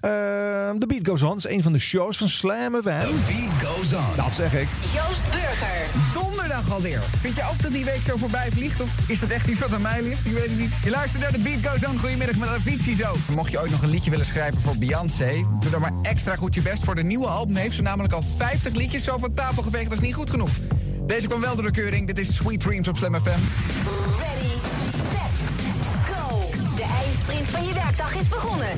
Ehm, The Beat Goes On is een van de shows van Slam FM. Beat goes on. Dat zeg ik. Joost Burger. Donderdag alweer. Vind je ook dat die week zo voorbij vliegt? Of is dat echt iets wat aan mij ligt? Ik weet het niet. Je luistert naar de Beat Goes On. Goedemiddag met Avicii zo. Mocht je ooit nog een liedje willen schrijven voor Beyoncé... doe dan maar extra goed je best voor de nieuwe album. Heeft ze namelijk al 50 liedjes zo van tafel geveegd. Dat is niet goed genoeg. Deze kwam wel door de keuring. Dit is Sweet Dreams op Slam FM. Eindsprint van je werkdag is begonnen.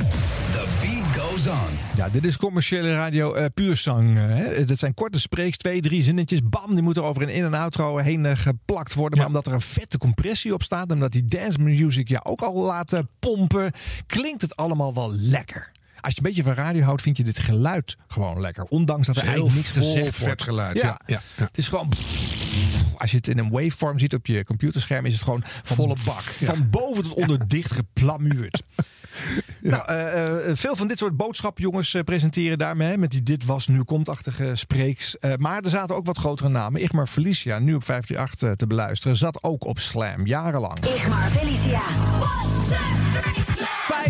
The Beat Goes On. Ja, dit is commerciële radio eh puur zang. eh, hè. Dit zijn korte spreeks, twee, drie zinnetjes. Bam, die moet er over een in- en outro heen eh, geplakt worden. Maar omdat er een vette compressie op staat... omdat die dance music je ook al laten pompen... klinkt het allemaal wel lekker. Als je een beetje van radio houdt, vind je dit geluid gewoon lekker. Ondanks dat er eigenlijk niks gezegd vet wordt. geluid, ja, ja, ja. Het is gewoon... Als je het in een waveform ziet op je computerscherm... is het gewoon van, Volle bak, ja. Van boven tot onder dicht geplamuurd. Nou, eh, eh, veel van dit soort boodschapjongens eh, presenteren daarmee. Met die dit was, nu komt-achtige spreeks. Eh, maar er zaten ook wat grotere namen. Igmar Felicia, nu op 538 eh, te beluisteren, zat ook op Slam, jarenlang. Igmar Felicia.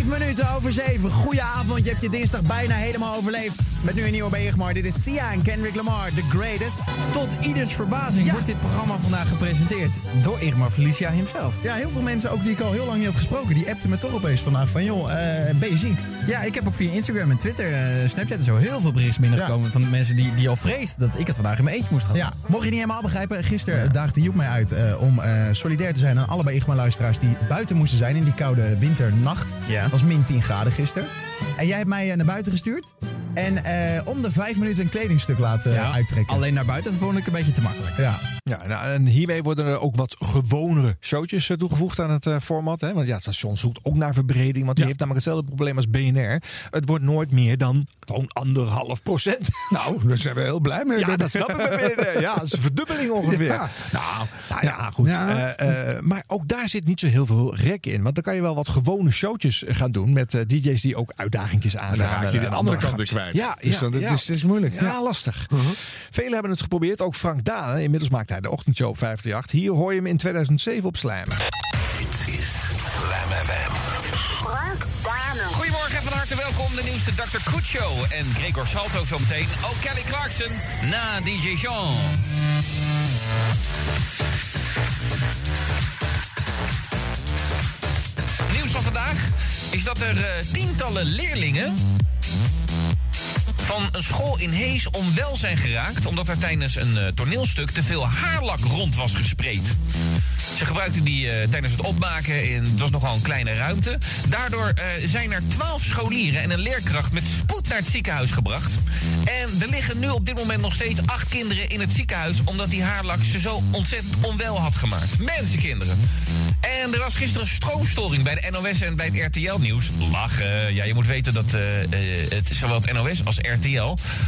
Vijf minuten over zeven. Goedenavond. Je hebt je dinsdag bijna helemaal overleefd. Met nu een nieuwe bij Igmar. Dit is Sia en Kendrick Lamar, The Greatest. Tot ieders verbazing wordt dit programma vandaag gepresenteerd door Igmar Felicia himself. Ja, heel veel mensen, ook die ik al heel lang niet had gesproken, die appten me toch opeens vandaag van, joh, eh ben je ziek? Ja, ik heb ook via Instagram en Twitter, eh, Snapchat en zo heel veel berichten binnengekomen van mensen die, die al vreesden dat ik het vandaag in mijn eentje moest gaan. Ja, mocht je niet helemaal begrijpen, gisteren daagde Joep mij uit eh, om solidair te zijn aan allebei Igma-luisteraars die buiten moesten zijn in die koude winternacht. Ja. Was min 10 graden gisteren. En jij hebt mij eh, naar buiten gestuurd en eh, om de vijf minuten een kledingstuk laten Ja, uittrekken. Alleen naar buiten vond ik een beetje te makkelijk. Ja. Ja, nou, en hiermee worden er ook wat gewonere showtjes eh, toegevoegd aan het eh, format. Hè? Want ja, het station zoekt ook naar verbreding. Want die heeft namelijk hetzelfde probleem als BNR. Het wordt nooit meer dan gewoon anderhalf procent. Nou, daar zijn we heel blij mee. Ja, dat snap ik bij BNR. Ja, dat is een verdubbeling ongeveer. Ja. Nou, nou ja, goed. Ja. Eh, eh, maar ook daar zit niet zo heel veel rek in. Want dan kan je wel wat gewone showtjes gaan doen met eh, DJ's die ook uitdagingjes aan. Dan raak je de andere kant weer kwijt. Ja, Dus ja, dan, het ja. is, het is moeilijk. Ja, lastig. Velen hebben het geprobeerd. Ook Frank Daan. Inmiddels maakt hij de ochtendshow op 538. Hier hoor je hem in 2007 op Slam. Dit is Slam FM. Frank. Goedemorgen en van harte welkom. De nieuwste Dr. Kucho en Gregor Salto zometeen. Ook Kelly Clarkson na DJ Jean. Nieuws van vandaag is dat er eh, tientallen leerlingen van een school in Hees onwel zijn geraakt... omdat er tijdens een eh, toneelstuk te veel haarlak rond was gespreid. Ze gebruikten die eh, tijdens het opmaken in het was nogal een kleine ruimte. Daardoor eh, zijn er twaalf scholieren en een leerkracht met spoed naar het ziekenhuis gebracht. En er liggen nu op dit moment nog steeds acht kinderen in het ziekenhuis... omdat die haarlak ze zo ontzettend onwel had gemaakt. Mensenkinderen. En er was gisteren een stroomstoring bij de NOS en bij het RTL-nieuws. Lachen. Ja, je moet weten dat het, zowel het NOS als RTL...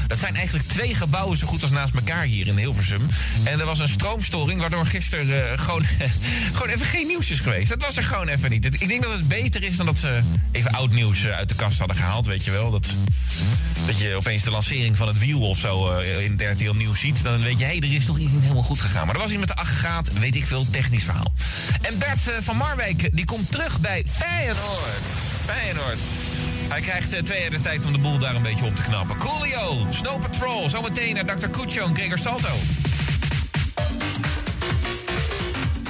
dat zijn eigenlijk twee gebouwen zo goed als naast elkaar hier in Hilversum. En er was een stroomstoring waardoor gisteren eh, gewoon, gewoon even geen nieuws is geweest. Dat was er gewoon even niet. Ik denk dat het beter is dan dat ze even oud nieuws eh, uit de kast hadden gehaald, weet je wel. Dat, dat je opeens de lancering van het wiel of zo eh, in het RTL nieuws ziet. Dan weet je, hé, hey, er is toch iets niet helemaal goed gegaan. Maar er was iets met de aggregaat, weet ik veel, technisch verhaal. En Bert van Marwijk, die komt terug bij Feyenoord. Feyenoord. Hij krijgt eh, twee jaar de tijd om de boel daar een beetje op te knappen. Coolio, Snow Patrol, zometeen naar Dr. Cuccio en Gregor Salto.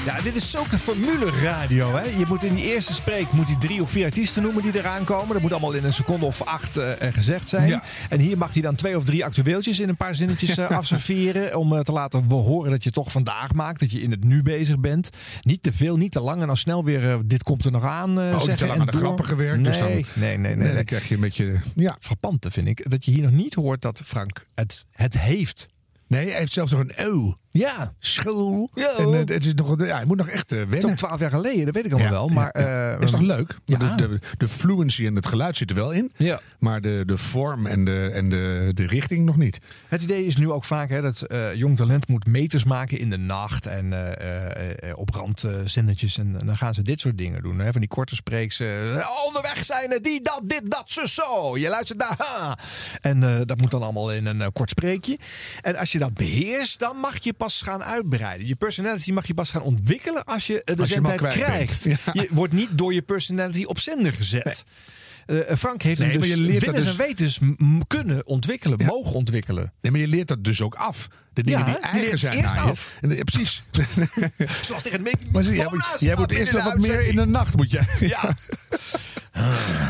Ja, dit is zulke formule radio. Hè? Je moet in die eerste spreek moet hij drie of vier artiesten noemen die eraan komen. Dat moet allemaal in een seconde of acht eh, gezegd zijn. Ja. En hier mag hij dan twee of drie actueeltjes in een paar zinnetjes eh, afserveren. Om eh, te laten horen dat je toch vandaag maakt. Dat je in het nu bezig bent. Niet te veel, niet te lang. En dan snel weer, dit komt er nog aan niet zeggen. te lang en aan de door. grappen gewerkt. Nee, dus dan, nee, nee, nee, nee. Dan krijg je een beetje... Ja. Frappante vind ik. Dat je hier nog niet hoort dat Frank het, het heeft. Nee, hij heeft zelfs nog een O. Ja. School. Ja. En eh, het is nog, ja, hij moet nog echt eh, Het is wennen. twaalf jaar geleden, dat weet ik allemaal Ja, wel. Maar, eh, is toch leuk? Ja. De, de, de fluency en het geluid zit er wel in. Ja. Maar de, de vorm en, de, en de, de richting nog niet. Het idee is nu ook vaak hè, dat eh, jong talent moet meters maken in de nacht en eh, eh, eh, op randzendertjes. en dan gaan ze dit soort dingen doen. Hè, van die korte spreeks. eh, onderweg zijn er die, dat, dit, dat, zo, zo. Je luistert naar ha. En eh, dat moet dan allemaal in een eh, kort spreekje. En als je dat beheerst, dan mag je pas gaan uitbreiden. Je personality mag je pas gaan ontwikkelen als je eh, de Als je zendtijd krijgt. Ja. Je wordt niet door je personality op zender gezet. Eh, Frank heeft Nee, hem dus je leert dat willens en dus- wetens kunnen ontwikkelen, mogen ontwikkelen. Nee, maar je leert dat dus ook af. De dingen Ja, die je eigen zijn eerst aan je. af. En, ja, precies. Zoals tegen het jij moet, jij moet eerst nog wat meer in de nacht. Moet je. Ja.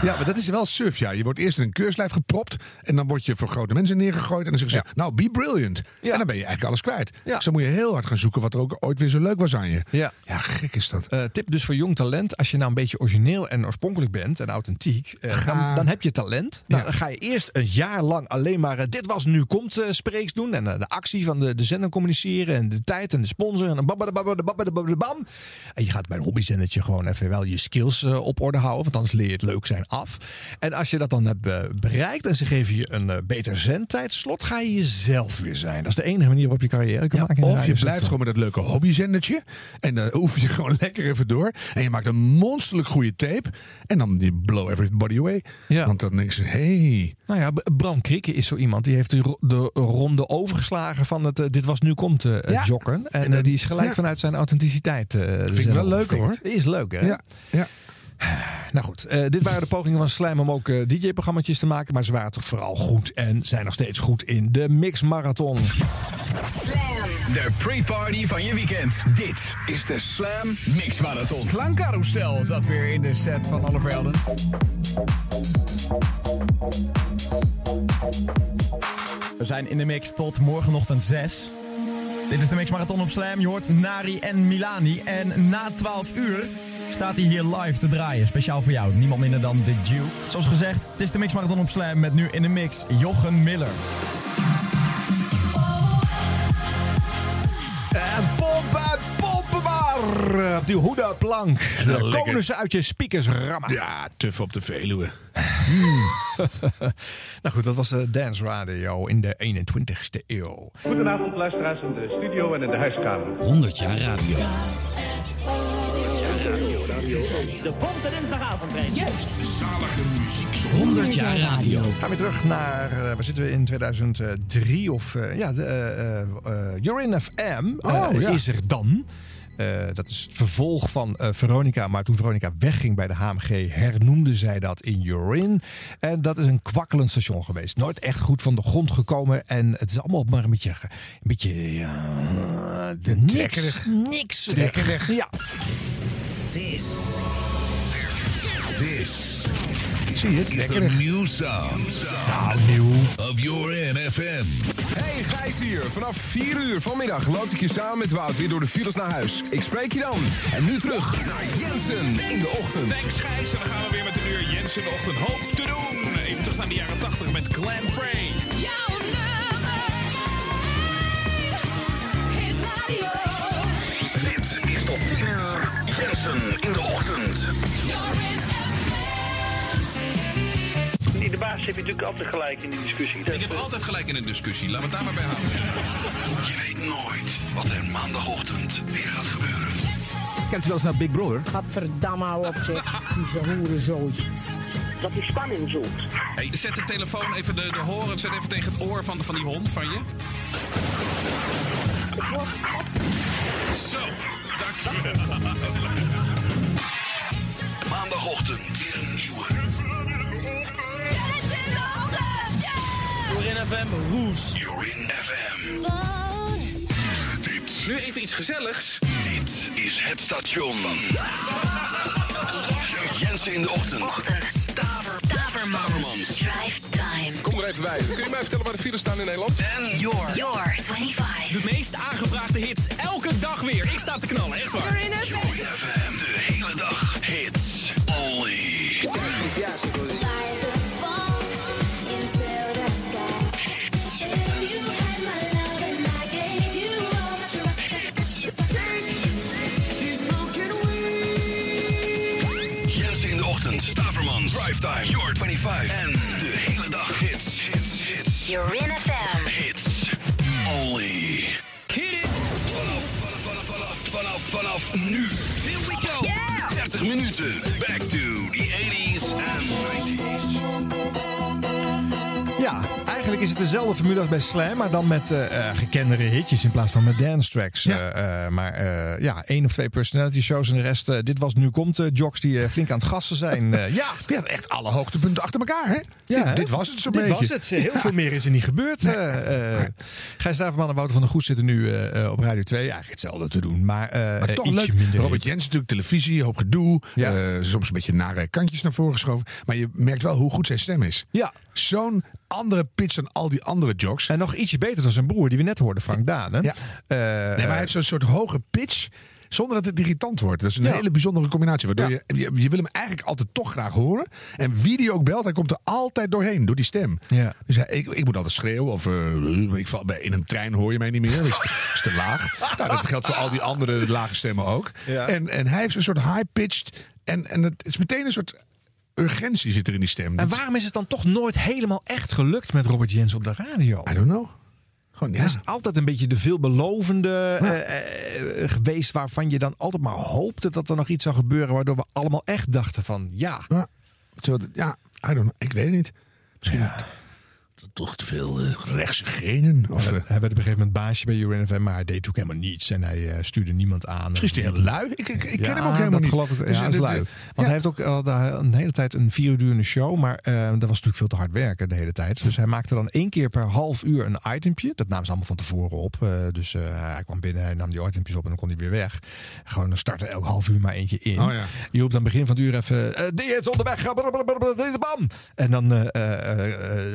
Ja, maar dat is wel suf. Ja. Je wordt eerst in een keurslijf gepropt. En dan word je voor grote mensen neergegooid. En dan zeggen ze, nou, be brilliant. En dan ben je eigenlijk alles kwijt. Ja. Dus dan moet je heel hard gaan zoeken wat er ook ooit weer zo leuk was aan je. Ja. Ja, gek is dat. Eh, tip dus voor jong talent. Als je nou een beetje origineel en oorspronkelijk bent en authentiek, eh, Ga- dan, dan heb je talent. Nou, Ja. Dan ga je eerst een jaar lang alleen maar eh, dit was nu komt eh, spreeks doen. En eh, de actie van de, de zender communiceren. En de tijd en de sponsor. En dan bam. En je gaat bij een hobbyzendertje gewoon even wel je skills eh, op orde houden. Want anders leer je het leuk zijn af. En als je dat dan hebt eh, bereikt en ze geven je een eh, beter zendtijdslot, ga je jezelf weer zijn. Dat is de enige manier waarop je carrière kan maken. Of je blijft gewoon met dat leuke hobbyzendertje. En dan oefen je gewoon lekker even door. En je maakt een monsterlijk goede tape. En dan die blow everybody away. Ja. Want dan denk je, hey. Nou ja, Bram Krikke is zo iemand die heeft de, ro- de ronde overgeslagen van het eh, dit was nu komt eh Ja. joggen. En, En, eh, eh, die is gelijk vanuit zijn authenticiteit. eh, Vind ik wel leuk hoor. Is leuk hè? Ja, ja. Nou goed, eh, dit waren de pogingen van Slijm om ook eh, DJ-programma's te maken. Maar ze waren toch vooral goed en zijn nog steeds goed in de Mix Marathon. De pre-party van je weekend. Dit is de Slam Mix Marathon. Klankcarousel zat weer in de set van Oliver Elden. We zijn in de mix tot morgenochtend 6. Dit is de Mix Marathon op Slam. Je hoort Nari en Milani. En na 12 uur staat hij hier live te draaien. Speciaal voor jou. Niemand minder dan The Duke. Zoals gezegd, het is de Mix Marathon op Slam met nu in de mix Jochen Miller. En pompen, pompen maar op die hoede plank. Komen ze uit je speakers rammen. Ja, tuf op de Veluwe. Nou goed, dat was de Dance Radio in de 21ste eeuw. Goedenavond luisteraars in de studio en in de huiskamer. 100 jaar radio. De Bonte Dinsdagavond, Juist. Zalige muziek. 100 jaar radio. Gaan we terug naar, eh, waar zitten we in 2003 of eh, ja, de, eh, eh, You're in FM Oh, ja. is er dan. Eh, dat is het vervolg van eh, Veronica. Maar toen Veronica wegging bij de HMG, hernoemde zij dat in You're En dat is een kwakkelend station geweest. Nooit echt goed van de grond gekomen. En het is allemaal maar een beetje. Een beetje. Ja, de niks. Trekkerig. Niks. Trekkerig. Ja. Zie het? Is the Lekkerig. new sound. Nou, nieuw. Of your NFM. Hey, Gijs hier. Vanaf 4 uur vanmiddag lood ik je samen met Wout weer door de files naar huis. Ik spreek je dan. En nu terug naar Jensen in de ochtend. Thanks Gijs, en dan gaan we weer met een uur Jens in de ochtend hoop te doen. Even terug naar de jaren 80 met Glenn Frey. Dit is tot 10 uur Jensen De baas heeft natuurlijk altijd gelijk in die discussie. Ik heb altijd gelijk in een discussie, laten we het daar maar bij houden. Je weet nooit wat er maandagochtend weer gaat gebeuren. Kent u wel eens naar Big Brother? Gadverdamme op zeg. Die hoerenzooi. Dat is spanning zoekt. Hey, zet de telefoon even, de, de horen, zet even tegen het oor van, van die hond van je. Zo, dankjewel. Maandagochtend weer een nieuwe. Jorin FM, Roes. Jorin FM. Nu even iets gezelligs. Dit is het station. Jensen in de ochtend. Stavermans. Drive time. Kom er even bij. Kun je mij vertellen waar de files staan in Nederland? En Your. Your 25. De meest aangevraagde hits elke dag weer. Ik sta te knallen, echt waar. Jorin FM. De hele dag hits. Only. En de hele dag hits. Hits, hits. You're in a FM. Hits. Only. Hit it. Vanaf, vanaf, vanaf, vanaf, vanaf nu. Here we go. 30 minuten. Back to the 80s and 90s. Ja, eigenlijk is het dezelfde formule als bij Slam, maar dan met eh, gekendere hitjes in plaats van met dance tracks. Eh, maar ja, één of twee personality shows en de rest. dit was nu komt jocks die flink aan het gassen zijn. Ja, Ja, echt alle hoogtepunten achter elkaar, hè? ja, dit, dit was het zo'n Dit beetje. was het. Heel veel meer is er niet gebeurd. eh. Gijs Staverman en Wouter van der Goed zitten nu op Radio 2. Eigenlijk hetzelfde te doen, maar, Maar toch ietsje leuk. minder. Robert Jens natuurlijk, televisie, hoop gedoe. Soms een beetje nare kantjes naar voren geschoven. Maar je merkt wel hoe goed zijn stem is. Ja. Zo'n andere pitch dan al die andere jocks. En nog ietsje beter dan zijn broer, die we net hoorden, Frank Daan. Hè? Ja. Eh, Nee, maar hij heeft zo'n soort hoge pitch. Zonder dat het irritant wordt. Dat is een Ja. hele bijzondere combinatie. Waardoor Ja. je, je, je wil hem eigenlijk altijd toch graag horen. En wie die ook belt, hij komt er altijd doorheen. Door die stem. Ja. Dus hij, ik, ik moet altijd schreeuwen. Of eh, ik val, bij, in een trein hoor je mij niet meer. Dat is, te- is te laag. Nou, dat geldt voor al die andere lage stemmen ook. En, en hij heeft een soort high-pitched. En, en het is meteen een soort urgentie zit er in die stem. En waarom is het dan toch nooit helemaal echt gelukt met Robert Jens op de radio? I don't know. Gewoon, ja. Hij is altijd een beetje de veelbelovende eh, eh, geweest waarvan je dan altijd maar hoopte dat er nog iets zou gebeuren waardoor we allemaal echt dachten van ja. Ja, ja I don't know. Ik weet het niet. Misschien toch te veel eh, rechtse genen. Of, Hij eh, werd- hij werd op een gegeven moment baasje bij Urin FM, maar hij deed ook helemaal niets en hij eh, stuurde niemand aan. Misschien is hij heel lui. Ik, ik, ik ken hem ook helemaal dat niet. geloof ik. Dus, Ja, hij is lui. Want ja. hij heeft ook al de- een hele tijd een vier uur durende show, maar dat was natuurlijk veel te hard werken de hele tijd. Dus hij maakte dan één keer per half uur een itempje. Dat namen ze allemaal van tevoren op. Dus hij kwam binnen, hij nam die itempjes op en dan kon hij weer weg. Gewoon dan startte elk half uur maar eentje in. Oh. Je roept aan het begin van het uur even, die is onderweg, bam! En dan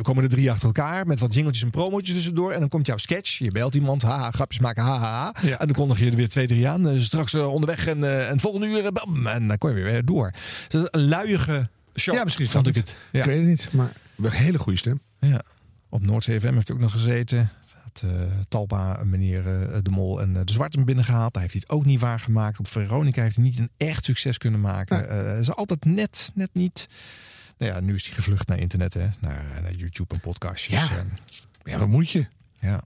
komen er drie achter elkaar met wat jingeltjes en promotjes tussendoor. En dan komt jouw sketch. Je belt iemand, haha, grapjes maken, haha. Ja. En dan kondig je er weer twee, drie aan. Eh, straks eh, onderweg en, eh en volgende uur, bam! En dan kon je weer door. Dus een luiige show. Ja, misschien vond ik het. het. Ja. Ik weet het niet, maar een hele goede stem. Ja. Op Noordzee FM heeft hij ook nog gezeten. Had eh, Talpa, meneer De Mol en De Zwart hem binnengehaald. Daar heeft hij het ook niet waargemaakt. Op Veronica heeft hij niet een echt succes kunnen maken. Eh is altijd net, net niet. Nou ja, nu is hij gevlucht naar internet, hè. Naar, naar YouTube en podcastjes. Ja. En, Ja, wat moet je? ja.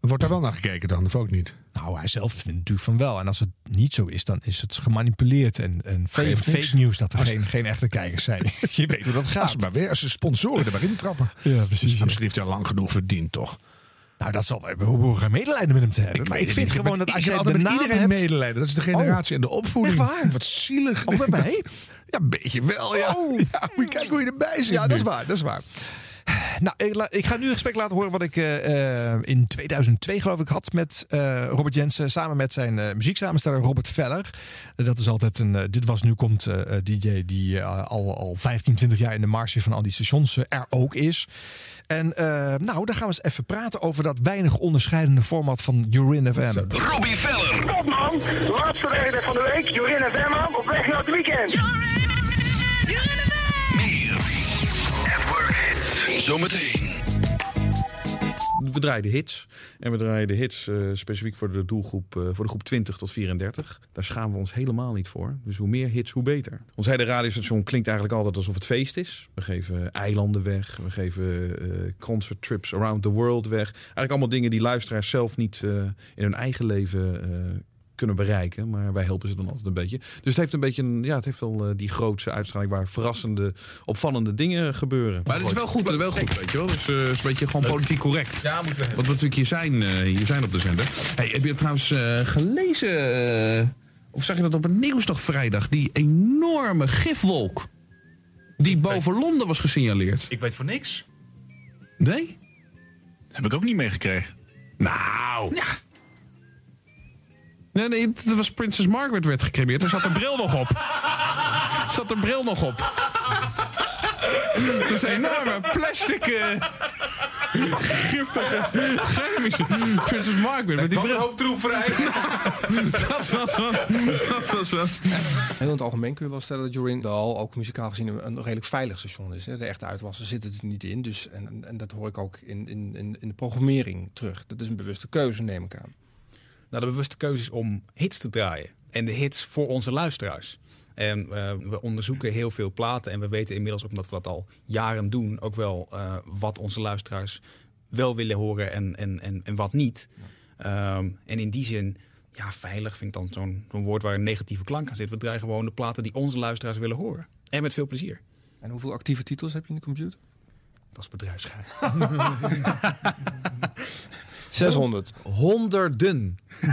Wordt daar wel naar gekeken dan, of ook niet? Nou, hij zelf vindt natuurlijk van wel. En als het niet zo is, dan is het gemanipuleerd. En, en fake, fake nieuws dat er Als- geen, geen echte kijkers zijn. Je weet hoe dat gaat. ze maar weer, als ze sponsoren er maar in trappen. Ja, precies. Misschien heeft hij al lang genoeg verdiend, toch? Nou, dat zal we hoeven geen medelijden met hem te hebben. maar ik vind gewoon dat als je altijd de met iedereen hebt... medelijden. Dat is de generatie en de opvoeding. Echt waar? Wat zielig. Ook met mij? Ja, een beetje wel, ja. Oh. ja moet je kijken hoe je erbij zit. Ja, dat is waar, dat is waar. Nou, ik, la- ik ga nu een gesprek laten horen wat ik eh, eh, in 2002 geloof ik had met eh, Robert Jensen. Samen met zijn eh muzieksamensteller Robert Veller. Dat is altijd een, dit was nu komt DJ die al, al 15, 20 jaar in de marge van al die stations er ook is. En eh, nou, dan gaan we eens even praten over dat weinig onderscheidende format van Urin FM. Robbie Veller. Top man, laatste reden van de week. Jorin FM aan, op weg naar het weekend. Meer. Zometeen. We draaien de hits. En we draaien de hits eh, specifiek voor de doelgroep, eh, voor de groep 20 tot 34. Daar schamen we ons helemaal niet voor. Dus hoe meer hits, hoe beter. Ons hele radiostation klinkt eigenlijk altijd alsof het feest is. We geven eilanden weg. We geven eh concert trips around the world weg. Eigenlijk allemaal dingen die luisteraars zelf niet in hun eigen leven kunnen bereiken. Maar wij helpen ze dan altijd een beetje. Dus het heeft een beetje een, ja, het heeft wel eh, die grootse uitstraling waar verrassende, opvallende dingen gebeuren. Maar het is wel goed, het is wel goed, weet je wel. Dus eh, het is een beetje gewoon politiek correct. Ja, moeten we Wat we natuurlijk hier zijn, eh, hier zijn op de zender. Hey, heb je trouwens eh, gelezen, eh, of zag je dat op het nieuws nog vrijdag, die enorme gifwolk die boven Londen was gesignaleerd? Ik weet voor niks. Nee? Heb ik ook niet meegekregen. Nou. Ja. Nee, nee, dat was Prinses Margaret werd gecremeerd. Er zat de bril nog op. Er zat de bril nog op. Dat is een enorme plastic... eh, giftige chemische Prinses Margaret met die bril. hoop troep vrij. dat was wel... Dat was wel... Heel in het algemeen kun je wel stellen dat Jorin wel ook muzikaal gezien een, een redelijk veilig station is. Hè. De echte uitwassen zitten er niet in. Dus, en, en- en dat hoor ik ook in, in, in, in de programmering terug. Dat is een bewuste keuze, neem ik aan. Nou, de bewuste keuze is om hits te draaien. En de hits voor onze luisteraars. En eh, we onderzoeken heel veel platen. En we weten inmiddels, omdat we dat al jaren doen, ook wel eh, wat onze luisteraars wel willen horen en, en, en, en wat niet. Ehm, en in die zin, ja, veilig vind ik dan zo'n zo'n woord waar een negatieve klank aan zit. We draaien gewoon de platen die onze luisteraars willen horen. En met veel plezier. En hoeveel actieve titels heb je in de computer? Dat is bedrijfsgeheim. 600. Honderden.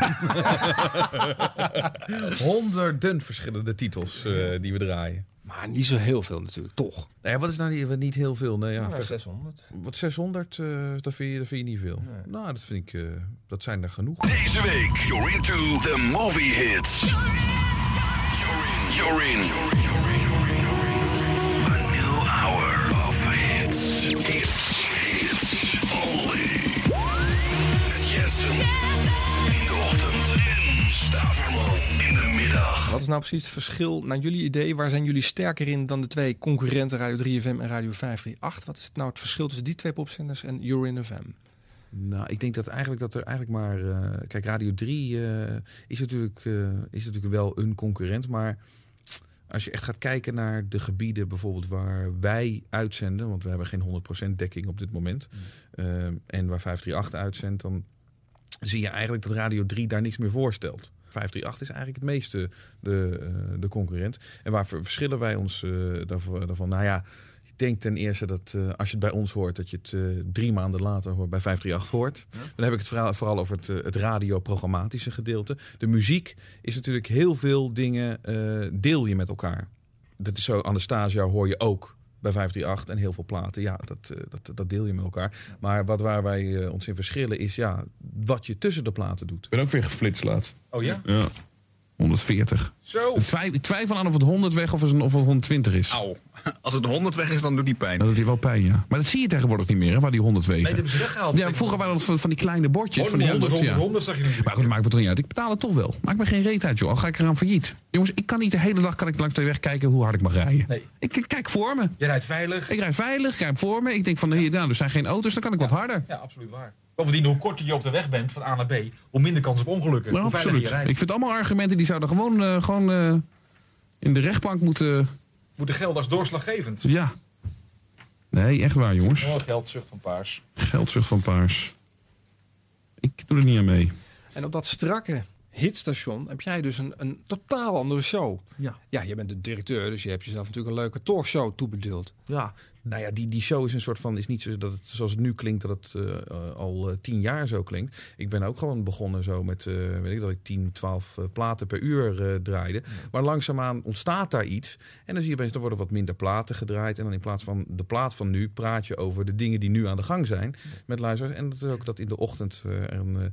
Honderden verschillende titels eh, die we draaien. Maar niet zo heel veel natuurlijk, toch? Nee, wat is nou niet, niet heel veel? Nee, ja, Ja, ver- 600. Wat 600, eh, dat, vind je, dat vind je niet veel. Nou, dat vind ik, eh, dat zijn er genoeg. Deze week, you're into the movie hits. You're in, you're in. A new hour of hits. Hits, hits, Wat is nou precies het verschil, naar jullie idee, waar zijn jullie sterker in dan de twee concurrenten Radio 3FM en Radio 538? Wat is nou het verschil tussen die twee popzenders en Urin FM? Nou, ik denk dat eigenlijk dat er eigenlijk maar. eh, kijk, Radio 3 eh, is, natuurlijk, eh, is natuurlijk wel een concurrent. Maar als je echt gaat kijken naar de gebieden bijvoorbeeld waar wij uitzenden. Want we hebben geen 100% dekking op dit moment. eh, en waar 538 uitzendt, dan zie je eigenlijk dat Radio 3 daar niks meer voorstelt. 538 is eigenlijk het meeste de, eh, de concurrent. En waar ver- verschillen wij ons eh, daarvan, daarvan? Nou ja, ik denk ten eerste dat eh, als je het bij ons hoort, dat je het drie maanden later hoort, bij 538 hoort. Dan heb ik het vooral, vooral over het, het radioprogrammatische gedeelte. De muziek is natuurlijk heel veel dingen deel je met elkaar. Dat is zo, Anastasia hoor je ook bij 538 en heel veel platen. Ja, dat, eh, dat, dat deel je met elkaar. Maar wat waar wij eh, ons in verschillen is ja, wat je tussen de platen doet. Ik ben ook weer geflitst laatst. Oh ja? Ja. 140. Zo. Ik twijfel, aan of het 100 weg of, het- of het 120 is. Au. Als het 100 weg is, dan doet die pijn. Dan doet hij wel pijn, ja. Maar dat zie je tegenwoordig niet meer, hè, waar die 100 wegen. Nee, dat hebben ze weggehaald. Ja, vroeger waren dat van, van die kleine bordjes. Van die 100, 100, 100, ja. zag je niet. Maar goed, dat maakt me toch niet uit. Ik betaal het toch wel. Maakt me geen reet uit, joh. Al ga ik eraan failliet. Jongens, ik kan niet de hele dag kan ik langs de weg kijken hoe hard ik mag rijden. Nee. Ik, ik kijk voor me. Je rijdt veilig. Ik rijd veilig, ik rijd voor me. Ik denk van, hier, nou, er zijn geen auto's, dan kan ik wat harder. Ja, absoluut waar. Bovendien, hoe korter je op de weg bent van A naar B, hoe minder kans op ongelukken. Nou, absoluut. je Ik vind het allemaal argumenten die zouden gewoon, eh, gewoon eh, in de rechtbank moeten... Moeten gelden als doorslaggevend. Ja. Nee, echt waar, jongens. Oh, geldzucht van paars. Geldzucht van paars. Ik doe er niet aan mee. En op dat strakke hitstation heb jij dus een, een totaal andere show. Ja. Ja, je bent de directeur, dus je hebt jezelf natuurlijk een leuke talkshow toebedeeld. Ja, nou ja, die, die show is een soort van, is niet zo dat het zoals het nu klinkt, dat het eh, eh, al eh, tien jaar zo klinkt. Ik ben ook gewoon begonnen zo met, weet ik, dat ik 10, 12 eh, platen per uur draaide. Maar langzaamaan ontstaat daar iets. En dan zie je opeens, er worden wat minder platen gedraaid. En dan in plaats van de plaat van nu, praat je over de dingen die nu aan de gang zijn met luisteraars. En dat is ook dat in de ochtend er een eh,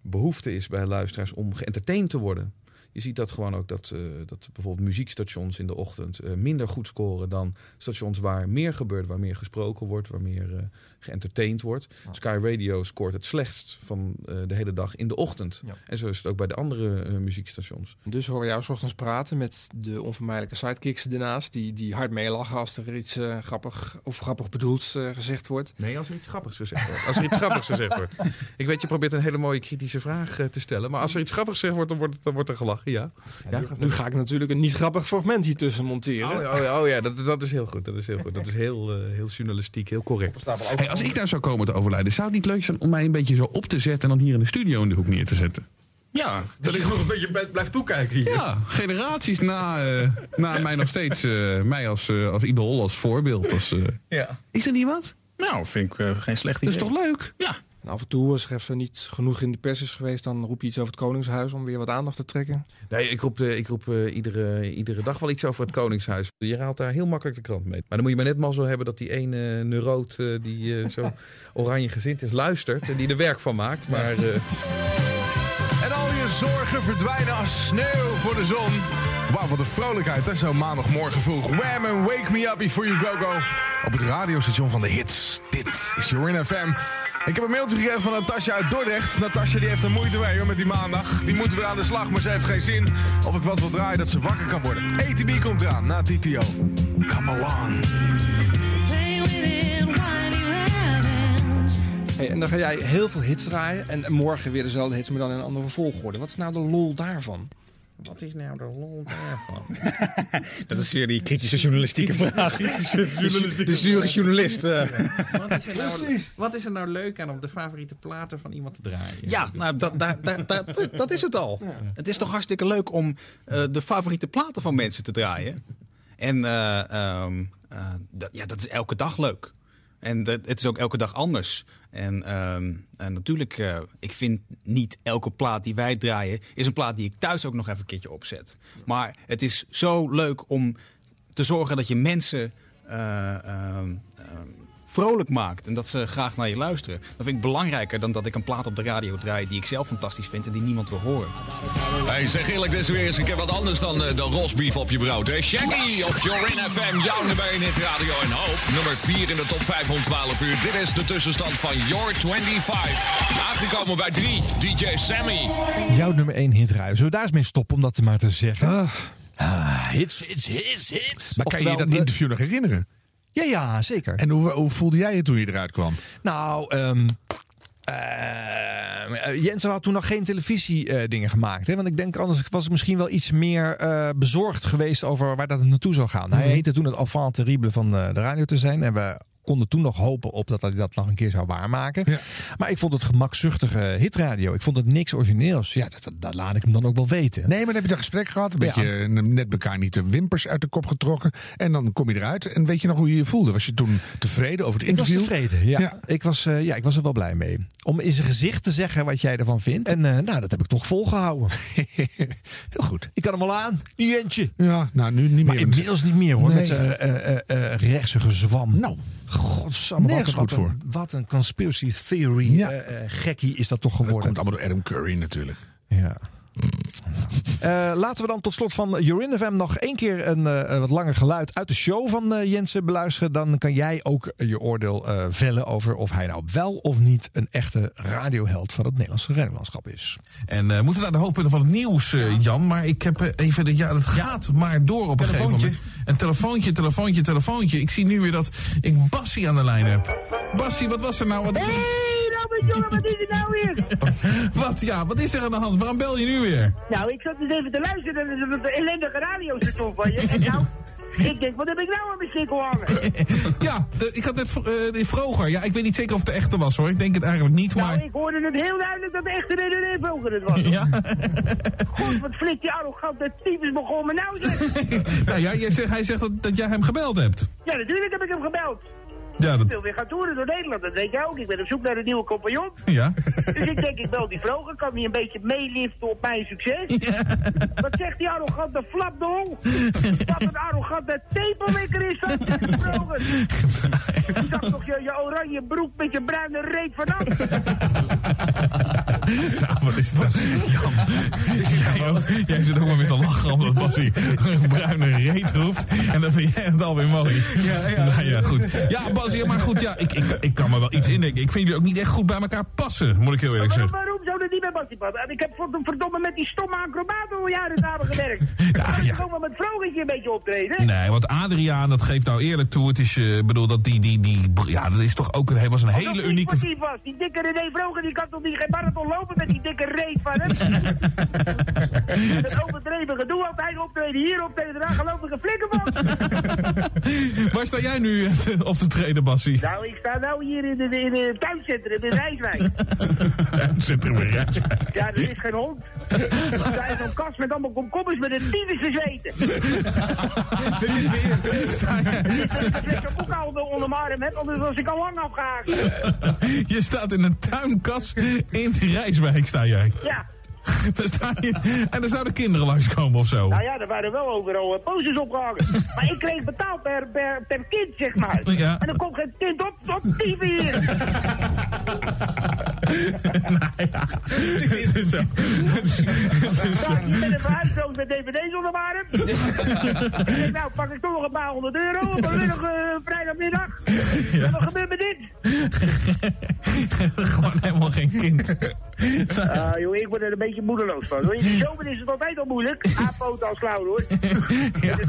behoefte is bij luisteraars om geëntertained te worden. Je ziet dat gewoon ook dat, eh, dat bijvoorbeeld muziekstations in de ochtend eh, minder goed scoren dan stations waar meer gebeurt, waar meer gesproken wordt, waar meer geëntertained wordt. Sky Radio scoort het slechtst van eh, de hele dag in de ochtend. En zo is het ook bij de andere eh, muziekstations. Dus horen we jou 's ochtends praten met de onvermijdelijke sidekicks ernaast. Die, die hard meelachen als er iets eh, grappig of grappig bedoeld eh, gezegd wordt. Nee, als er iets grappigs gezegd wordt. Als er iets grappigs gezegd wordt. Ik weet, je probeert een hele mooie kritische vraag te stellen. Maar als er iets grappigs gezegd wordt, dan wordt, dan wordt er gelachen, ja. Ja, nu ga ik natuurlijk een niet grappig fragment hier tussen monteren. Oh, ja, oh, ja, oh ja, dat, dat is heel goed. Dat is heel goed. Dat is heel, heel journalistiek, heel correct. Hey, als ik nou zou komen te overlijden, zou het niet leuk zijn om mij een beetje zo op te zetten en dan hier in de studio in de hoek neer te zetten? Ja, dat ik nog een beetje blijf toekijken hier. Ja, generaties na, eh, na mij nog steeds, eh, mij als, eh, als idool, als voorbeeld. Als, Ja. Is er niet wat? Nou, vind ik geen slecht Dat idee. is toch leuk? Ja. En af en toe, als er even niet genoeg in de pers is geweest, dan roep je iets over het Koningshuis om weer wat aandacht te trekken. Nee, ik roep, de, ik roep eh, iedere, iedere dag wel iets over het Koningshuis. Je haalt daar heel makkelijk de krant mee. Maar dan moet je maar net maar zo hebben dat die ene neuroot eh, die eh, zo oranje gezind is, luistert en die er werk van maakt. Maar eh, En al je zorgen verdwijnen als sneeuw voor de zon. Wauw, wat een vrolijkheid, hè? Zo maandagmorgen vroeg. Wham en Wake Me Up Before You Go Go. Op het radiostation van de hits. Dit is Jorin FM. Ik heb een mailtje gekregen van Natasja uit Dordrecht. Natasja die heeft er moeite mee hoor, met die maandag. Die moet weer aan de slag, maar ze heeft geen zin. Of ik wat wil draaien dat ze wakker kan worden. ATB komt eraan na TTO. Come along. Hey, en dan ga jij heel veel hits draaien en morgen weer dezelfde hits, maar dan in een andere volgorde. Wat is nou de lol daarvan? Wat is nou de lol daarvan? Dat is weer die kritische journalistieke vraag. journalistieke De zure journalist. eh. Wat is, er nou, wat is er nou leuk aan om de favoriete platen van iemand te draaien? Ja, nou, dat, daar- daar- daar- dat, dat is het al. Het is toch hartstikke leuk om eh, de favoriete platen van mensen te draaien. En eh, ehm, eh, dat, ja, dat is elke dag leuk. En dat, het is ook elke dag anders. En, ehm, en natuurlijk, eh, ik vind niet elke plaat die wij draaien... is een plaat die ik thuis ook nog even een keertje opzet. Maar het is zo leuk om te zorgen dat je mensen... eh, ehm, ehm, vrolijk maakt en dat ze graag naar je luisteren. Dat vind ik belangrijker dan dat ik een plaat op de radio draai die ik zelf fantastisch vind en die niemand wil horen. Hey, zeg eerlijk, dit is weer eens een keer wat anders dan uh, de rosbief op je brood. Hè? Shaggy op Jorin FM, jouw nummer 1 hit radio en hoop. Nummer 4 in de top 5 om 12 uur. Dit is de tussenstand van Your 25. Aangekomen bij 3, DJ Sammy. Jouw nummer 1 hitradio. Zullen we daar eens mee stoppen om dat maar te zeggen? Ah, hits, hits, hits, hits. Maar kan je dat de- interview nog herinneren? Ja, ja, zeker. En hoe, hoe voelde jij je toen je eruit kwam? Nou, ehm eh, Jensen had toen nog geen televisiedingen dingen gemaakt. Hè? Want ik denk anders was ik misschien wel iets meer eh, bezorgd geweest over waar dat naartoe zou gaan. Hij Mhm. heette toen het enfant terrible van eh, de radio te zijn. En we konden toen nog hopen op dat hij dat nog een keer zou waarmaken. Maar ik vond het gemakzuchtige hitradio. Ik vond het niks origineels. Ja, dat, dat, dat laat ik hem dan ook wel weten. Nee, maar dan heb je dat gesprek gehad. Een beetje eh, net elkaar niet de wimpers uit de kop getrokken. En dan kom je eruit. En weet je nog hoe je je voelde? Was je toen tevreden over het Ik was interview? tevreden, ja. Ik, was, eh, ja. ik was er wel blij mee. Om in zijn gezicht te zeggen wat jij ervan vindt. En eh, nou, dat heb ik toch volgehouden. Heel goed. Ik kan hem wel aan. Die Jentje. Ja, nou nu niet Maar meer. inmiddels niet meer hoor. Nee. Met zijn eh, rechtse gezwam. Nou, godsamme. wat, nergens wat goed voor. Een, wat een conspiracy theory Ja. eh, eh, gekkie is dat toch geworden. Dat komt allemaal door Adam Curry natuurlijk. Ja. Eh, laten we dan tot slot van Jorin FM nog één keer een eh, wat langer geluid uit de show van eh, Jensen beluisteren. Dan kan jij ook je oordeel eh, vellen over of hij nou wel of niet een echte radioheld van het Nederlandse radiolandschap is. En eh, we moeten naar de hoofdpunten van het nieuws, eh, Jan. Maar ik heb eh, even de. Ja, het gaat maar door op een gegeven Telefoontje. moment. Een telefoontje, telefoontje, telefoontje. Ik zie nu weer dat ik Bassie aan de lijn heb. Bassie, wat was er nou? Wat Robert, jongen, wat is er nou weer? Wat? Ja, wat is er aan de hand? Waarom bel je nu weer? Nou, ik zat dus even te luisteren naar dat ellendige radiostation van je. En nou, Ik denk, wat heb ik nou aan mijn sikkel hangen? Ja, de- ik had net eh, die Vroger. Ja, ik weet niet zeker of het de echte was hoor. Ik denk het eigenlijk niet, maar... Nou, ik hoorde het heel duidelijk dat de echte René Vroger het was. Ja. God, wat flikt die arrogante tyfus begon me nou zeg. nou ja, jij zegt, hij zegt dat, dat jij hem gebeld hebt. Ja, natuurlijk heb ik hem gebeld. Ja, Ik dat... wil weer gaan toeren door Nederland, dat weet jij ook. Ik ben op zoek naar een nieuwe compagnon. Ja. Dus ik denk, ik bel die Vroger, kan die een beetje meeliften op mijn succes? Wat zegt die arrogante flapdol? Wat een arrogante tepelwikker is dat, zegt die Vroger. Je zag toch je, je oranje broek met je bruine reet vanaf? Nou, wat is dat? Jan, jij, ook, jij zit ook maar met te lachen omdat Bassie een bruine reet roept. En dan vind jij het alweer mooi. Ja, ja. Nou ja, goed. Ja, Bassie, maar goed, ja, ik, ik, ik kan me wel iets indenken. Ik vind jullie ook niet echt goed bij elkaar passen, moet ik heel eerlijk zeggen. waarom zou dat niet bij Bassie passen? En Ik heb voor- verdomme met die stomme acrobaten al jaren samen gewerkt. Ja, ja. Gewoon wel met Vrogertje een beetje optreden. Nee, want Adriaan, dat geeft nou eerlijk toe. Het is, eh, ik bedoel, dat die, die, die, ja, dat is toch ook een, hij was een Als hele unieke... was. Die dikke René Vroger, die kan toch niet geen marathon lopen met die dikke reet van hem? Het overdreven gedoe altijd optreden hier, optreden daar, geloof ik een flikker van. Waar sta jij nu eh, op te treden, Bassie? Nou, ik sta nou hier in, de, in het tuincentrum in Rijswijk. Tuincentrum in Rijswijk. Ja, er is geen hond. Daar is zo'n kast met allemaal komkommers met een tyfus. Dat ik zo'n boekhouden onder mijn arm heb, anders was ik al lang afgehaakt. Je staat in een tuinkas in Rijswijk, sta jij. Ja. Daar sta je, en dan zouden kinderen langskomen of zo. Nou ja, er waren wel overal uh, posters opgehangen. Maar ik kreeg betaald per, per, per kind, zeg maar. Ja. En dan komt geen kind op, op dieven hier. Zo. Ja, ik ben een verhuisdood met dvd's onder mijn arm. ik denk, nou, pak ik toch nog een paar honderd euro op een middag, vrijdagmiddag. En wat gebeurt met dit? Gewoon helemaal geen kind. Ah, joh, ik word er een beetje moedeloos van. hoor. In de zomer is het altijd al moeilijk. A-poten als klauw, hoor.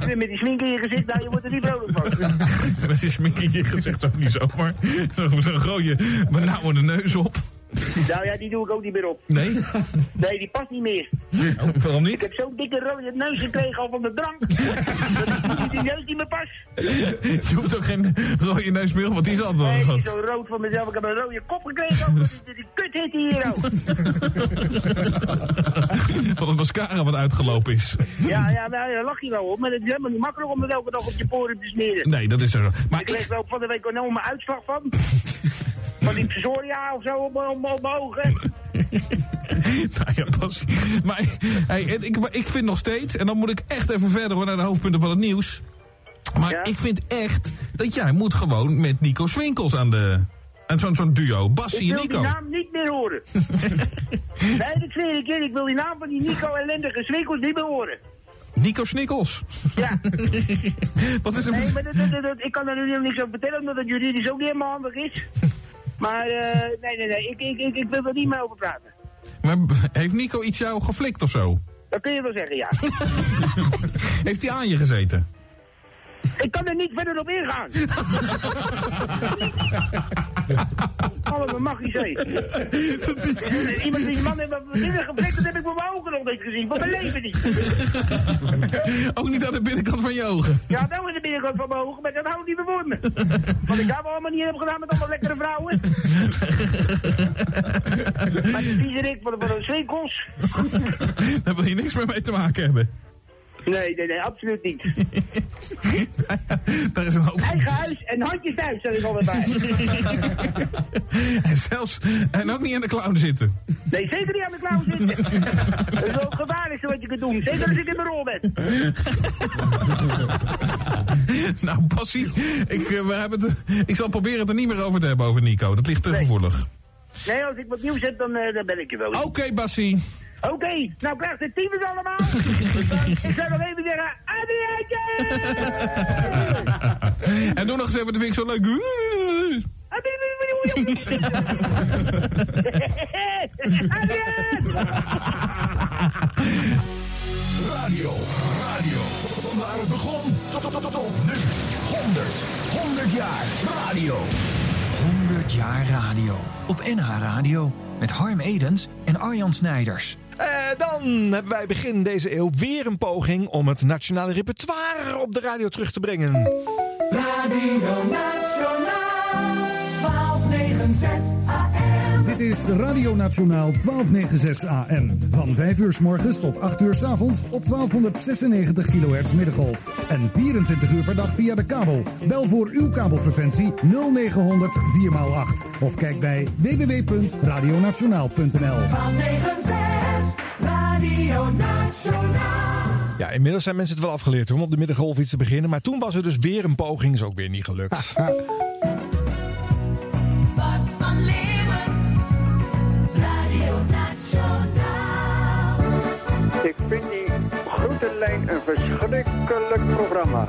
Met, met die smink in je gezicht, nou, je wordt er niet vrolijk van. Dat is smink in je gezicht ook niet zomaar. Zo'n zo rode, benauwende neus op. Nou ja, die doe ik ook niet meer op. Nee? Nee, die past niet meer. Oh, waarom Ik niet? heb zo'n dikke rode neus gekregen al van de drank. dat die, neus niet meer past. Je hoeft ook geen rode neus meer, op, want die is altijd Nee, die is zo rood van mezelf. Ik heb een rode kop gekregen. Ook, die, die kut hit hier ook. Van het mascara wat uitgelopen is. Ja, ja, nou, daar lach je wel op. Maar het is helemaal niet makkelijk om dat elke dag op je poren te smeren. Nee, dat is er zo. Maar ik kreeg ook van de week mijn uitslag van. Van die psoria of zo op, op, ogen. Nou ja, pas. Maar hey, ik, ik vind nog steeds, en dan moet ik echt even verder hoor, naar de hoofdpunten van het nieuws. Maar ik vind echt dat jij moet gewoon met Nico Swinkels aan de. aan zo'n zo'n duo. Ik Bassie en wil die Nico. naam niet meer horen. nee, dat zweer ik je. Ik wil die naam van die Nico ellendige Swinkels niet meer horen. Nico Snikkels. Ja. Wat is er Nee, maar dat, dat, dat- dat- ik kan er nu niks over vertellen, omdat het juridisch ook niet helemaal handig is. Maar eh, nee, nee, nee, ik, ik, ik, ik wil er niet meer over praten. Maar heeft Nico iets jou geflikt of zo? Dat kun je wel zeggen, ja. Heeft hij aan je gezeten? Ik kan er niet verder op ingaan. Allemaal magisch, hé. Iemand die man heeft me binnen dat heb ik met mijn ogen nog niet gezien. Van mijn leven niet. Ook niet aan de binnenkant van je ogen. Ja, wel in de binnenkant van mijn ogen, maar dat hou ik niet meer voor me. Wat ik daar wel allemaal niet heb gedaan met allemaal lekkere vrouwen. maar die viezerik van, van een swinkels. Daar wil je niks meer mee te maken hebben. Nee, nee, nee, absoluut niet. Daar is een hoop. Eigen huis en handjes thuis, zeg ik altijd bij. En zelfs. En ook niet in de clown zitten. Nee, zeker niet aan de klauw zitten. Dat is wel het gevaarlijkste wat je kunt doen. Zeker als ik in mijn rol ben. Nou, Bassie, ik, eh, we hebben het, ik zal proberen het er niet meer over te hebben over Nico. Dat ligt te gevoelig. Nee, als ik wat nieuws heb, dan, eh, dan ben ik je wel. Oké, Bassie. Oké, nou krijgt de team het allemaal. ik zou nog even zeggen, adiëtje! En doe nog eens even, dat vind ik zo leuk. Radio, radio. Van waar het begon tot, tot, tot, tot nu. 100, 100 jaar radio. 100 jaar radio. Op NH Radio. Met Harm Edens en Arjan Snijders. Eh, dan hebben wij begin deze eeuw weer een poging om het nationale repertoire op de radio terug te brengen. Radio Nationaal Dit is Radio Nationaal 1296 AM. Van 5 uur s morgens tot 8 uur s avonds op 1296 kHz middengolf. En 24 uur per dag via de kabel. Bel voor uw kabelfrequentie 0900 4x8. Of kijk bij www.radionationaal.nl. 1296 Radio Nationaal. Ja, inmiddels zijn mensen het wel afgeleerd om op de middengolf iets te beginnen. Maar toen was er dus weer een poging, is ook weer niet gelukt. Ik vind die groetenlijn een verschrikkelijk programma.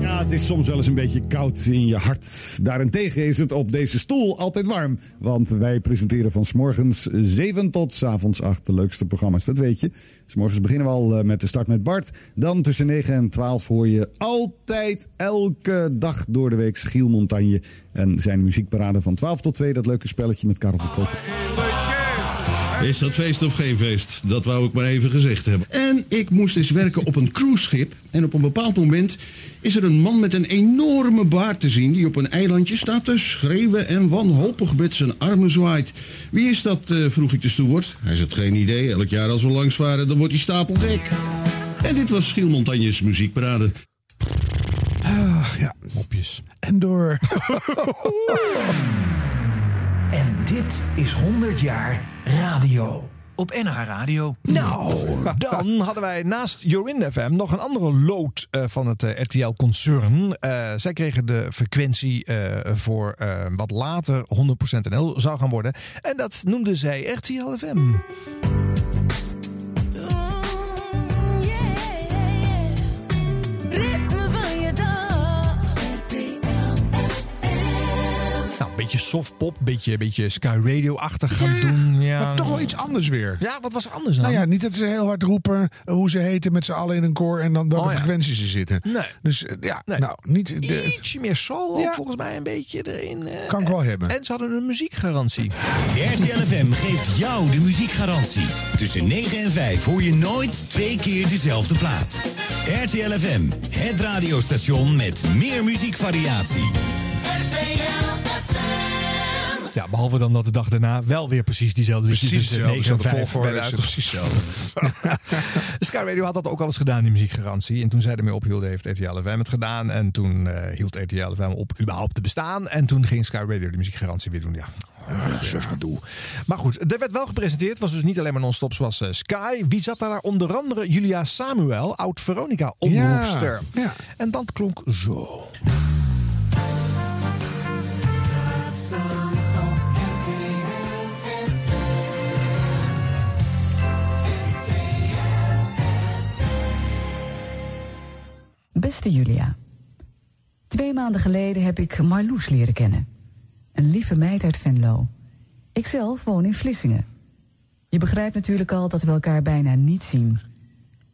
Ja, het is soms wel eens een beetje koud in je hart. Daarentegen is het op deze stoel altijd warm. Want wij presenteren van 's morgens 7 tot 's avonds 8 de leukste programma's, dat weet je. 's morgens beginnen we al eh, met de start met Bart. Dan tussen 9 en 12 hoor je altijd, elke dag door de week Giel Montagne. En zijn muziekparade van 12 tot 2, dat leuke spelletje met Karel van Kotten. Is dat feest of geen feest? Dat wou ik maar even gezegd hebben. En ik moest eens werken op een cruiseschip. En op een bepaald moment is er een man met een enorme baard te zien... die op een eilandje staat te schreeuwen en wanhopig met zijn armen zwaait. Wie is dat, eh, vroeg ik de steward. Hij zegt geen idee. Elk jaar als we langs varen, dan wordt hij stapelgek. En dit was Giel Montagnes muziekparade. Ah, ja, mopjes. En door. En dit is 100 jaar radio. Op NH Radio. Nou, dan hadden wij naast Jorin FM nog een andere lood eh, van het eh, RTL-concern. Eh, zij kregen de frequentie voor wat later 100% NL zou gaan worden. En dat noemden zij RTL FM. Beetje softpop, een beetje, beetje Sky Radio-achtig gaan doen. Ja. Maar toch wel iets anders weer. Ja, wat was er anders dan? Nou ja, niet dat ze heel hard roepen eh, hoe ze heten met z'n allen in een koor en dan welke Oh ja. frequenties ze zitten. Nee. Dus eh, ja, Nee. nou, niet de, Ietsje meer soul Ja. volgens mij een beetje erin. eh. kan ik wel hebben. En ze hadden een muziekgarantie. RTL FM geeft jou de muziekgarantie. Tussen 9 en 5 hoor je nooit twee keer dezelfde plaat. RTL FM, het radiostation met meer muziekvariatie. Ja, behalve dan dat de dag daarna wel weer precies diezelfde liedjes Precies tussen hetzelfde, 9 en dezelfde 5 volgorde werden is uitgezonden. precies. Sky Radio had dat ook al eens gedaan, die muziekgarantie. En toen zij ermee ophielden, heeft RTL FM het gedaan. En toen eh, hield RTL FM op überhaupt te bestaan. En toen ging Sky Radio de muziekgarantie weer doen. Ja, uh, suf gedoe. Maar goed, er werd wel gepresenteerd. Het was dus niet alleen maar non-stop zoals eh, Sky. Wie zat daar? Onder andere Julia Samuel, oud-Veronica-omroepster. Ja, ja. En dat klonk zo. Beste Julia, twee maanden geleden heb ik Marloes leren kennen. Een lieve meid uit Venlo. Ikzelf woon in Vlissingen. Je begrijpt natuurlijk al dat we elkaar bijna niet zien.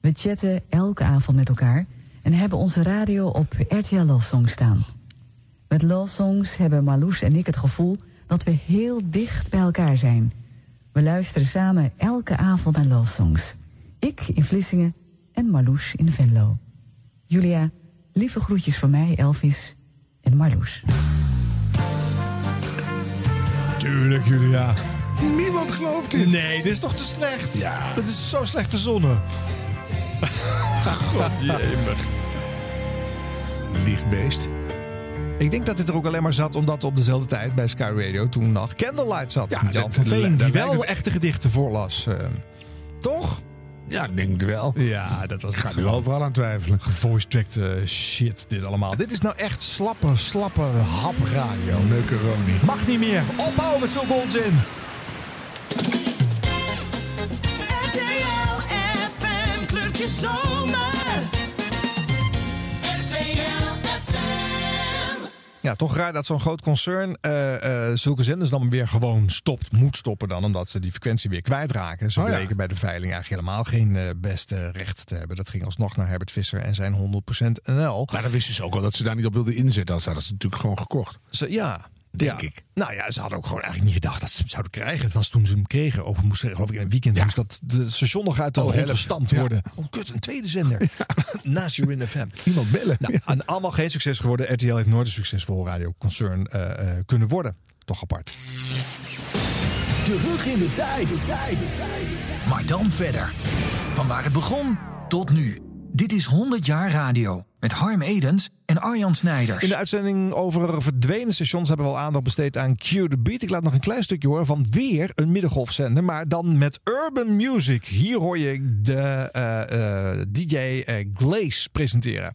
We chatten elke avond met elkaar en hebben onze radio op RTL Love Songs staan. Met Love Songs hebben Marloes en ik het gevoel dat we heel dicht bij elkaar zijn. We luisteren samen elke avond naar Love Songs. Ik in Vlissingen en Marloes in Venlo. Julia, lieve groetjes voor mij, Elvis en Marloes. Tuurlijk, Julia. Niemand gelooft dit. Nee, dit is toch te slecht? Ja. Dat is zo slecht verzonnen. God, jemig. Liegbeest. Ik denk dat dit er ook alleen maar zat omdat op dezelfde tijd bij Sky Radio toen nog Candlelight zat. Ja, met Jan van Veen, die wel echte gedichten voorlas. eh. toch? Ja, ik denk het wel. Ja, dat was Ik ga wel overal aan twijfelen. Gevoice-tracked eh, shit, dit allemaal. Dit is nou echt slappe, slappe hapradio. Neukeroni. Mag niet meer. Ophouden met zulke onzin. RTL FM kleurt je zomer. Ja, toch raar dat zo'n groot concern eh, eh, zulke zenders dan weer gewoon stopt, moet stoppen dan, omdat ze die frequentie weer kwijtraken. Ze Oh ja. bleken bij de veiling eigenlijk helemaal geen eh, beste recht te hebben. Dat ging alsnog naar Herbert Visser en zijn 100% NL. Maar dan wisten ze ook wel dat ze daar niet op wilden inzetten. Als hadden ze natuurlijk gewoon gekocht. Ze, ja, denk ik. Nou ja, ze hadden ook gewoon eigenlijk niet gedacht dat ze hem zouden krijgen. Het was toen ze hem kregen. Ook moesten geloof ik in een weekend moest dat de station nog uit de Oh, grond helft. gestampt Ja. worden. Oh kut, een tweede zender. Naast Urin FM. Iemand bellen. Nou, en allemaal geen succes geworden. RTL heeft nooit een succesvol radioconcern eh, eh, kunnen worden. Toch apart. Terug in de tijd. Maar dan verder. Van waar het begon tot nu. Dit is 100 jaar radio. Met Harm Edens en Arjan Snijders. In de uitzending over verdwenen stations hebben we al aandacht besteed aan Q the Beat. Ik laat nog een klein stukje horen van weer een middengolfzender, maar dan met urban music. Hier hoor je de eh, eh, DJ eh, Glaze presenteren.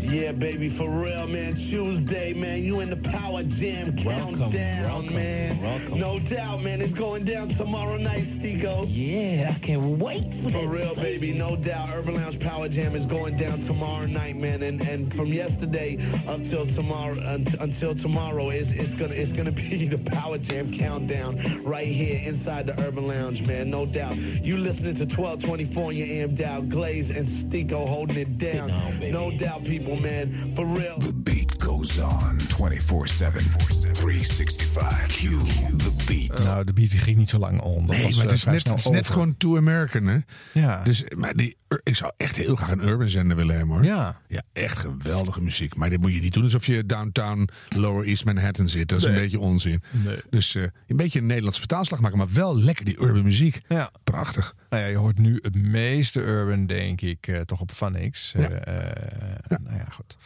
Yeah, baby, for real, man. Tuesday, man. You in the Power Jam countdown, man. No doubt, man. It's going down tomorrow night, Stico. Yeah, I can't wait for real, baby. No doubt. Urban Lounge Power Jam is going down tomorrow night, man. And and from yesterday up till tomorrow, un- until tomorrow, is it's gonna it's gonna be the Power Jam countdown right here inside the Urban Lounge, man. No doubt. You listening to 1224 in your AM dial, Glaze and Stico holding it down. No doubt, people, man. For real. The beat goes on 24-7, 365. Q the beat. Nou, de beat die ging niet zo lang om. Nee, was, maar eh, het is, vrij net, het is net gewoon too American, hè? Ja. Dus, maar die, ur- ik zou echt heel graag een urban zender willen hebben, hoor. Ja. Ja, echt geweldige muziek. Maar dit moet je niet doen alsof je downtown Lower East Manhattan zit. Dat is Nee. een beetje onzin. Nee. Dus eh, een beetje een Nederlands vertaalslag maken, maar wel lekker die urban muziek. Ja. Prachtig. Nou ja, je hoort nu het meeste urban, denk ik, eh, toch op Vanix. Eh, eh, Nou ja, goed.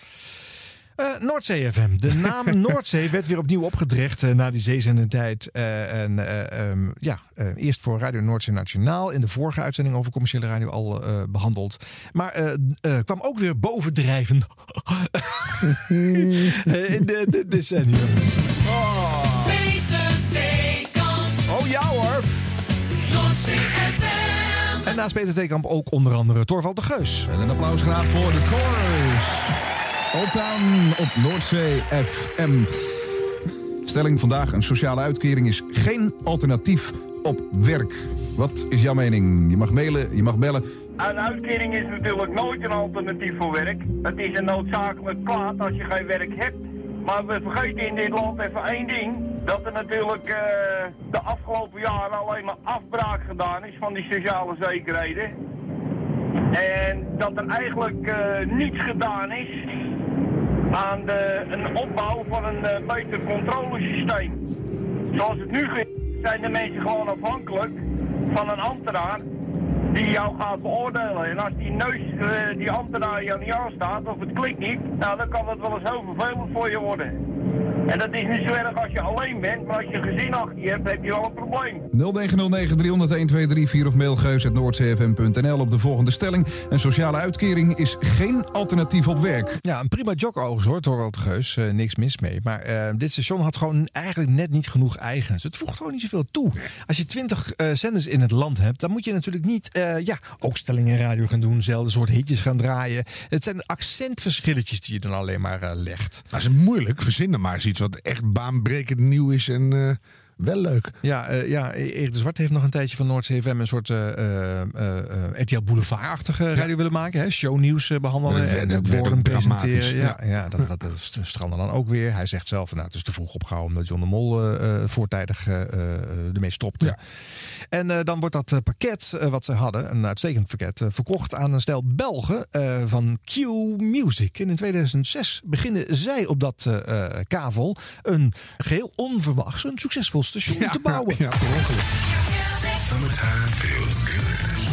Eh, Noordzee FM. De naam Noordzee werd weer opnieuw opgedrecht eh, na die zeezendentijd. Eh en eh, ehm, ja, eh, eerst voor Radio Noordzee Nationaal. In de vorige uitzending over commerciële radio al eh, behandeld. Maar eh, eh, kwam ook weer bovendrijven. In de, de decennium. Peter Theekamp. Oh ja hoor. Noordzee FM. En naast Peter Theekamp ook onder andere Torvald de Geus. En een applaus graag voor de chorus. Town op Noordzee FM. Stelling vandaag, een sociale uitkering is geen alternatief op werk. Wat is jouw mening? Je mag mailen, je mag bellen. Een uitkering is natuurlijk nooit een alternatief voor werk. Het is een noodzakelijk kwaad als je geen werk hebt. Maar we vergeten in dit land even één ding. Dat er natuurlijk eh, de afgelopen jaren alleen maar afbraak gedaan is van die sociale zekerheden. En dat er eigenlijk eh, niets gedaan is aan de, een opbouw van een eh, beter controlesysteem. Zoals het nu gaat, zijn de mensen gewoon afhankelijk van een ambtenaar die jou gaat beoordelen. En als die neus, eh, die ambtenaar jou niet aanstaat of het klikt niet, nou dan kan het wel eens heel vervelend voor je worden. En dat is niet zo erg als je alleen bent, maar als je gezin achter je hebt, heb je wel een probleem. 0909-300-1234 of mail geus.noordcfm.nl op de volgende stelling. Een sociale uitkering is geen alternatief op werk. Ja, een prima job overigens hoor, Torvald de Geus. Eh, niks mis mee. Maar eh, dit station had gewoon eigenlijk net niet genoeg eigens. Het voegt gewoon niet zoveel toe. Als je twintig eh, zenders in het land hebt, dan moet je natuurlijk niet eh, ja, ook stellingen radio gaan doen. Zelfde soort hitjes gaan draaien. Het zijn accentverschilletjes die je dan alleen maar legt. Maar het is moeilijk. Verzin dan maar eens iets wat echt baanbrekend nieuw is en eh, wel leuk. Ja, eh, ja, Erik de Zwart heeft nog een tijdje van Noordzee FM een soort eh, eh, RTL Boulevard-achtige radio willen maken. Hè? Shownieuws eh, behandelen en werd woorden presenteren. Ja, ja. ja. dat, dat, dat dan ook weer. Hij zegt zelf, nou, het is te vroeg opgehouden omdat John de Mol voortijdig ermee stopte. En eh, dan wordt dat pakket wat ze hadden, een uitstekend pakket, verkocht aan een stel Belgen van Q Music. En in 2006 beginnen zij op dat kavel een geheel onverwachts een succesvol station te bouwen. Ja. Summertime feels good.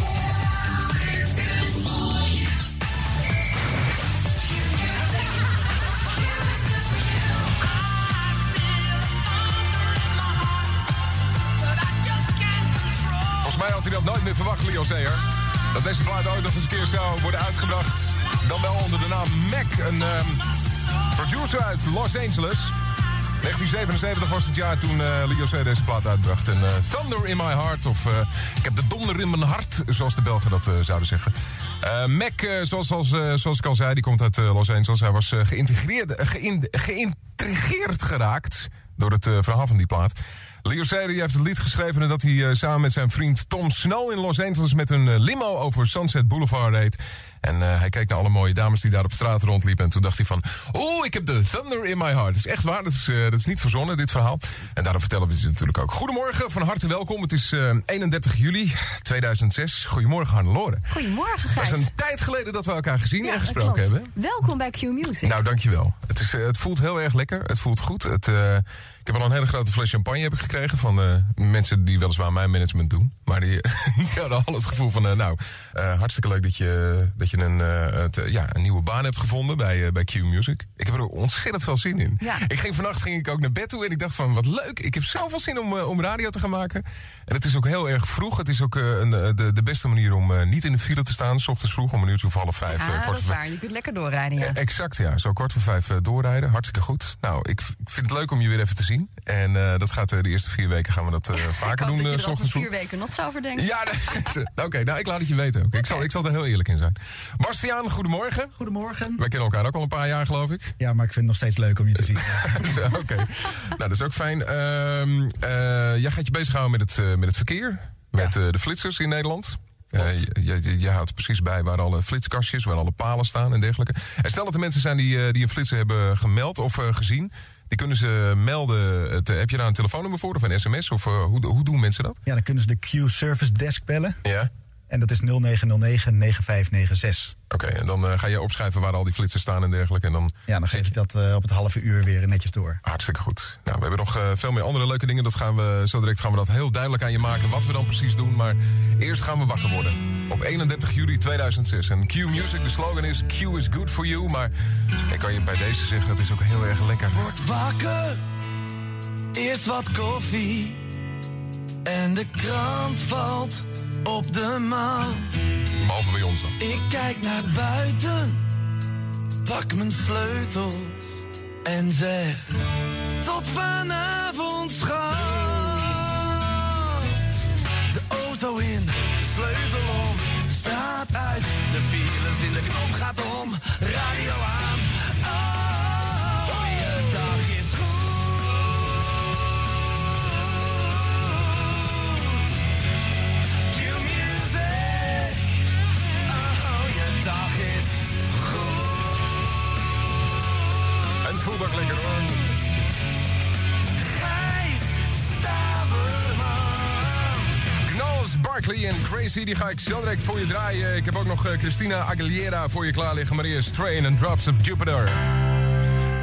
Volgens mij had hij dat nooit meer verwacht, Leo Zeer. Dat deze plaat ooit nog eens een keer zou worden uitgebracht. Dan wel onder de naam Mac, een ehm, producer uit Los Angeles. 1977 was het jaar toen eh Leo Zeer deze plaat uitbracht. En eh, Thunder in My Heart, of eh, ik heb de donder in mijn hart, zoals de Belgen dat zouden zeggen. Mac, zoals, eh, zoals ik al zei, die komt uit Los Angeles. Hij was geïntegreerd, geïn- geïntrigeerd geraakt door het verhaal van die plaat. Leo die heeft het lied geschreven nadat hij eh, samen met zijn vriend Tom Snow in Los Angeles met een eh, limo over Sunset Boulevard reed. En eh, hij keek naar alle mooie dames die daar op straat rondliepen. En toen dacht hij van, oeh, ik heb de thunder in my heart. Dat is echt waar, dat is, dat is niet verzonnen, dit verhaal. En daarom vertellen we het natuurlijk ook. Goedemorgen, van harte welkom. Het is eh, 31 juli 2006. Goedemorgen, Hannelore. Goedemorgen, Het Gijs. is een tijd geleden dat we elkaar gezien Ja, en gesproken hebben. Welkom bij Q Music. Nou, dankjewel. Het, is, het voelt heel erg lekker. Het voelt goed. Het, ik heb al een hele grote fles champagne heb ik gekregen van eh, mensen die weliswaar mijn management doen. Maar die, die hadden al het gevoel van, eh, nou, eh, hartstikke leuk dat je, dat je een, het, ja, een nieuwe baan hebt gevonden bij, bij Q Music. Ik heb er ontzettend veel zin in. Ja. Ik ging vannacht ging ik ook naar bed toe en ik dacht van, wat leuk. Ik heb zoveel zin om, om radio te gaan maken. En het is ook heel erg vroeg. Het is ook een, de, de beste manier om niet in de file te staan. S ochtends vroeg om een uurtje of half vijf. kwart dat is waar. Je kunt lekker doorrijden, ja. eh, Exact, ja. Zo kort voor vijf doorrijden. Hartstikke goed. Nou, ik, ik vind het leuk om je weer even te zien. En dat gaat de eerste vier weken gaan we dat eh, vaker ik hoop doen. dat je eh, er s ochtends vier weken nog zo over denkt. Ja, nee, Oké, nou, ik laat het je weten ook. Ik, zal, ik zal er heel eerlijk in zijn. Bastiaan, goedemorgen. Goedemorgen. Wij kennen elkaar ook al een paar jaar, geloof ik. Ja, maar ik vind het nog steeds leuk om je te zien. Oké. Nou, dat is ook fijn. Ehm, eh, jij gaat je bezighouden met het, eh, met het verkeer. Met eh, de flitsers in Nederland. Eh, je, je, je houdt precies bij waar alle flitskastjes, waar alle palen staan en dergelijke. En stel dat er mensen zijn die, eh, die een flitser hebben gemeld of eh, gezien. Die kunnen ze melden. Eh, heb je daar een telefoonnummer voor of een sms? Of eh, hoe, hoe doen mensen dat? Ja, dan kunnen ze de Q Service Desk bellen. Ja. En dat is 0909 9596. Oké, en dan eh, ga je opschrijven waar al die flitsers staan en dergelijke. En dan Ja, dan geef ik dat eh, op het halve uur weer netjes door. Hartstikke goed. Nou, we hebben nog eh, veel meer andere leuke dingen. Dat gaan we, zo direct gaan we dat heel duidelijk aan je maken. Wat we dan precies doen. Maar eerst gaan we wakker worden. Op 31 juli 2006. En Q Music, de slogan is Q is good for you. Maar ik kan je bij deze zeggen, het is ook heel erg lekker. Word wakker, eerst wat koffie. En de krant valt op de mat. Behalve bij ons dan. Ik kijk naar buiten, pak mijn sleutels en zeg: Tot vanavond, schat. De auto in, de sleutel om, straat uit. De files in de knop gaat om, radio aan. Voelt ook lekker hoor. Gijs Staverman. Knowles, Barkley en Crazy, die ga ik zo direct voor je draaien. Ik heb ook nog eh, Christina Aguilera voor je klaar liggen. Maar eerst Train and Drops of Jupiter.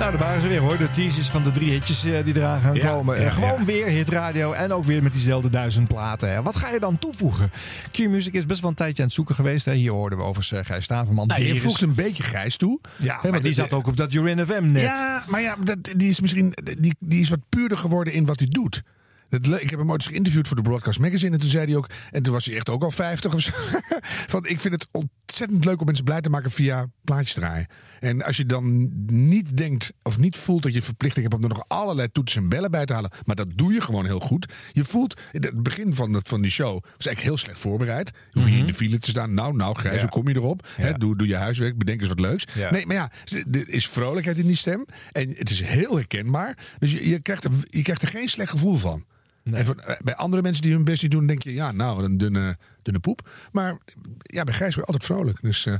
Nou, daar waren ze weer hoor. De teasers van de drie hitjes eh, die eraan gaan Ja, komen. ja, en gewoon ja. weer hitradio en ook weer met diezelfde duizend platen. Hè. Wat ga je dan toevoegen? Q-Music is best wel een tijdje aan het zoeken geweest. Hè. Hier hoorden we overigens uh, Gijs Staverman. Nou, je voegt een beetje grijs toe. Ja, Hè, maar die zat ook op dat Urin FM net. Ja, maar ja, dat, die is misschien die, die is wat puurder geworden in wat hij doet. Ik heb hem ooit eens geïnterviewd voor de Broadcast Magazine. En toen zei hij ook. En toen was hij echt ook al 50 of zo. Van, ik vind het ontzettend leuk om mensen blij te maken via plaatjes draaien. En als je dan niet denkt of niet voelt dat je verplichting hebt om er nog allerlei toetsen en bellen bij te halen. Maar dat doe je gewoon heel goed. Je voelt. Het begin van, dat, van die show was eigenlijk heel slecht voorbereid. Je hoeft in de file te staan. Nou, nou, Ja. hoe kom je erop? Doe, doe je huiswerk. Bedenk eens wat leuks. Ja. Nee, maar ja, er is vrolijkheid in die stem. En het is heel herkenbaar. Dus je, je, krijgt, er, je krijgt er geen slecht gevoel van. En voor- bij andere mensen die hun best niet doen, denk je, ja, nou, een dunne, dunne poep. Maar ja, bij Gijs je altijd vrolijk. Dus eh,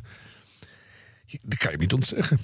dat kan je niet ontzeggen.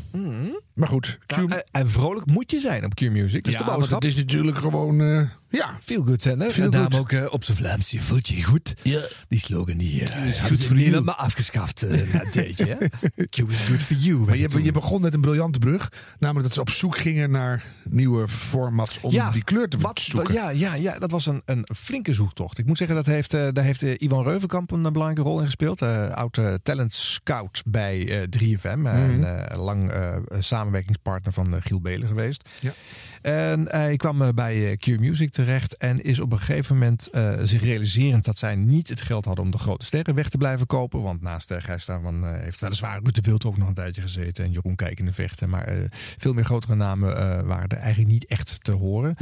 Maar goed. Q- Nou, eh, en vrolijk moet je zijn op Q-Music. Dat is ja, de boodschap. het is natuurlijk gewoon, eh, ja. Veel goed zijn, hè? Feel en daarom ook eh, op zijn Vlaams, je voelt je goed. Ja. Die slogan die eh, is goed voor maar afgeschaft eh, na hè? Q is good for you. Maar je, je begon met een briljante brug. Namelijk dat ze op zoek gingen naar nieuwe formats om die kleur te wat, zoeken. Ja, ja, ja, dat was een, een flinke zoektocht. Ik moet zeggen, dat heeft, eh, daar heeft eh, Ivan Reuvenkamp een eh, belangrijke rol in gespeeld. Eh oud eh, talent scout bij eh 3FM. eh, Mhm. En eh, lang eh, samenwerkingspartner van eh, Giel Belen geweest. Ja. En hij kwam eh, bij eh, Q Music terecht en is op een gegeven moment eh, zich realiserend dat zij niet het geld hadden om de grote sterren weg te blijven kopen. Want naast uh, Gijs daarvan eh, heeft weliswaar Ruud de Wild ook nog een tijdje gezeten en Jeroen Kijk in de vechten. Maar eh, veel meer grotere namen eh, waren er eigenlijk niet echt te horen.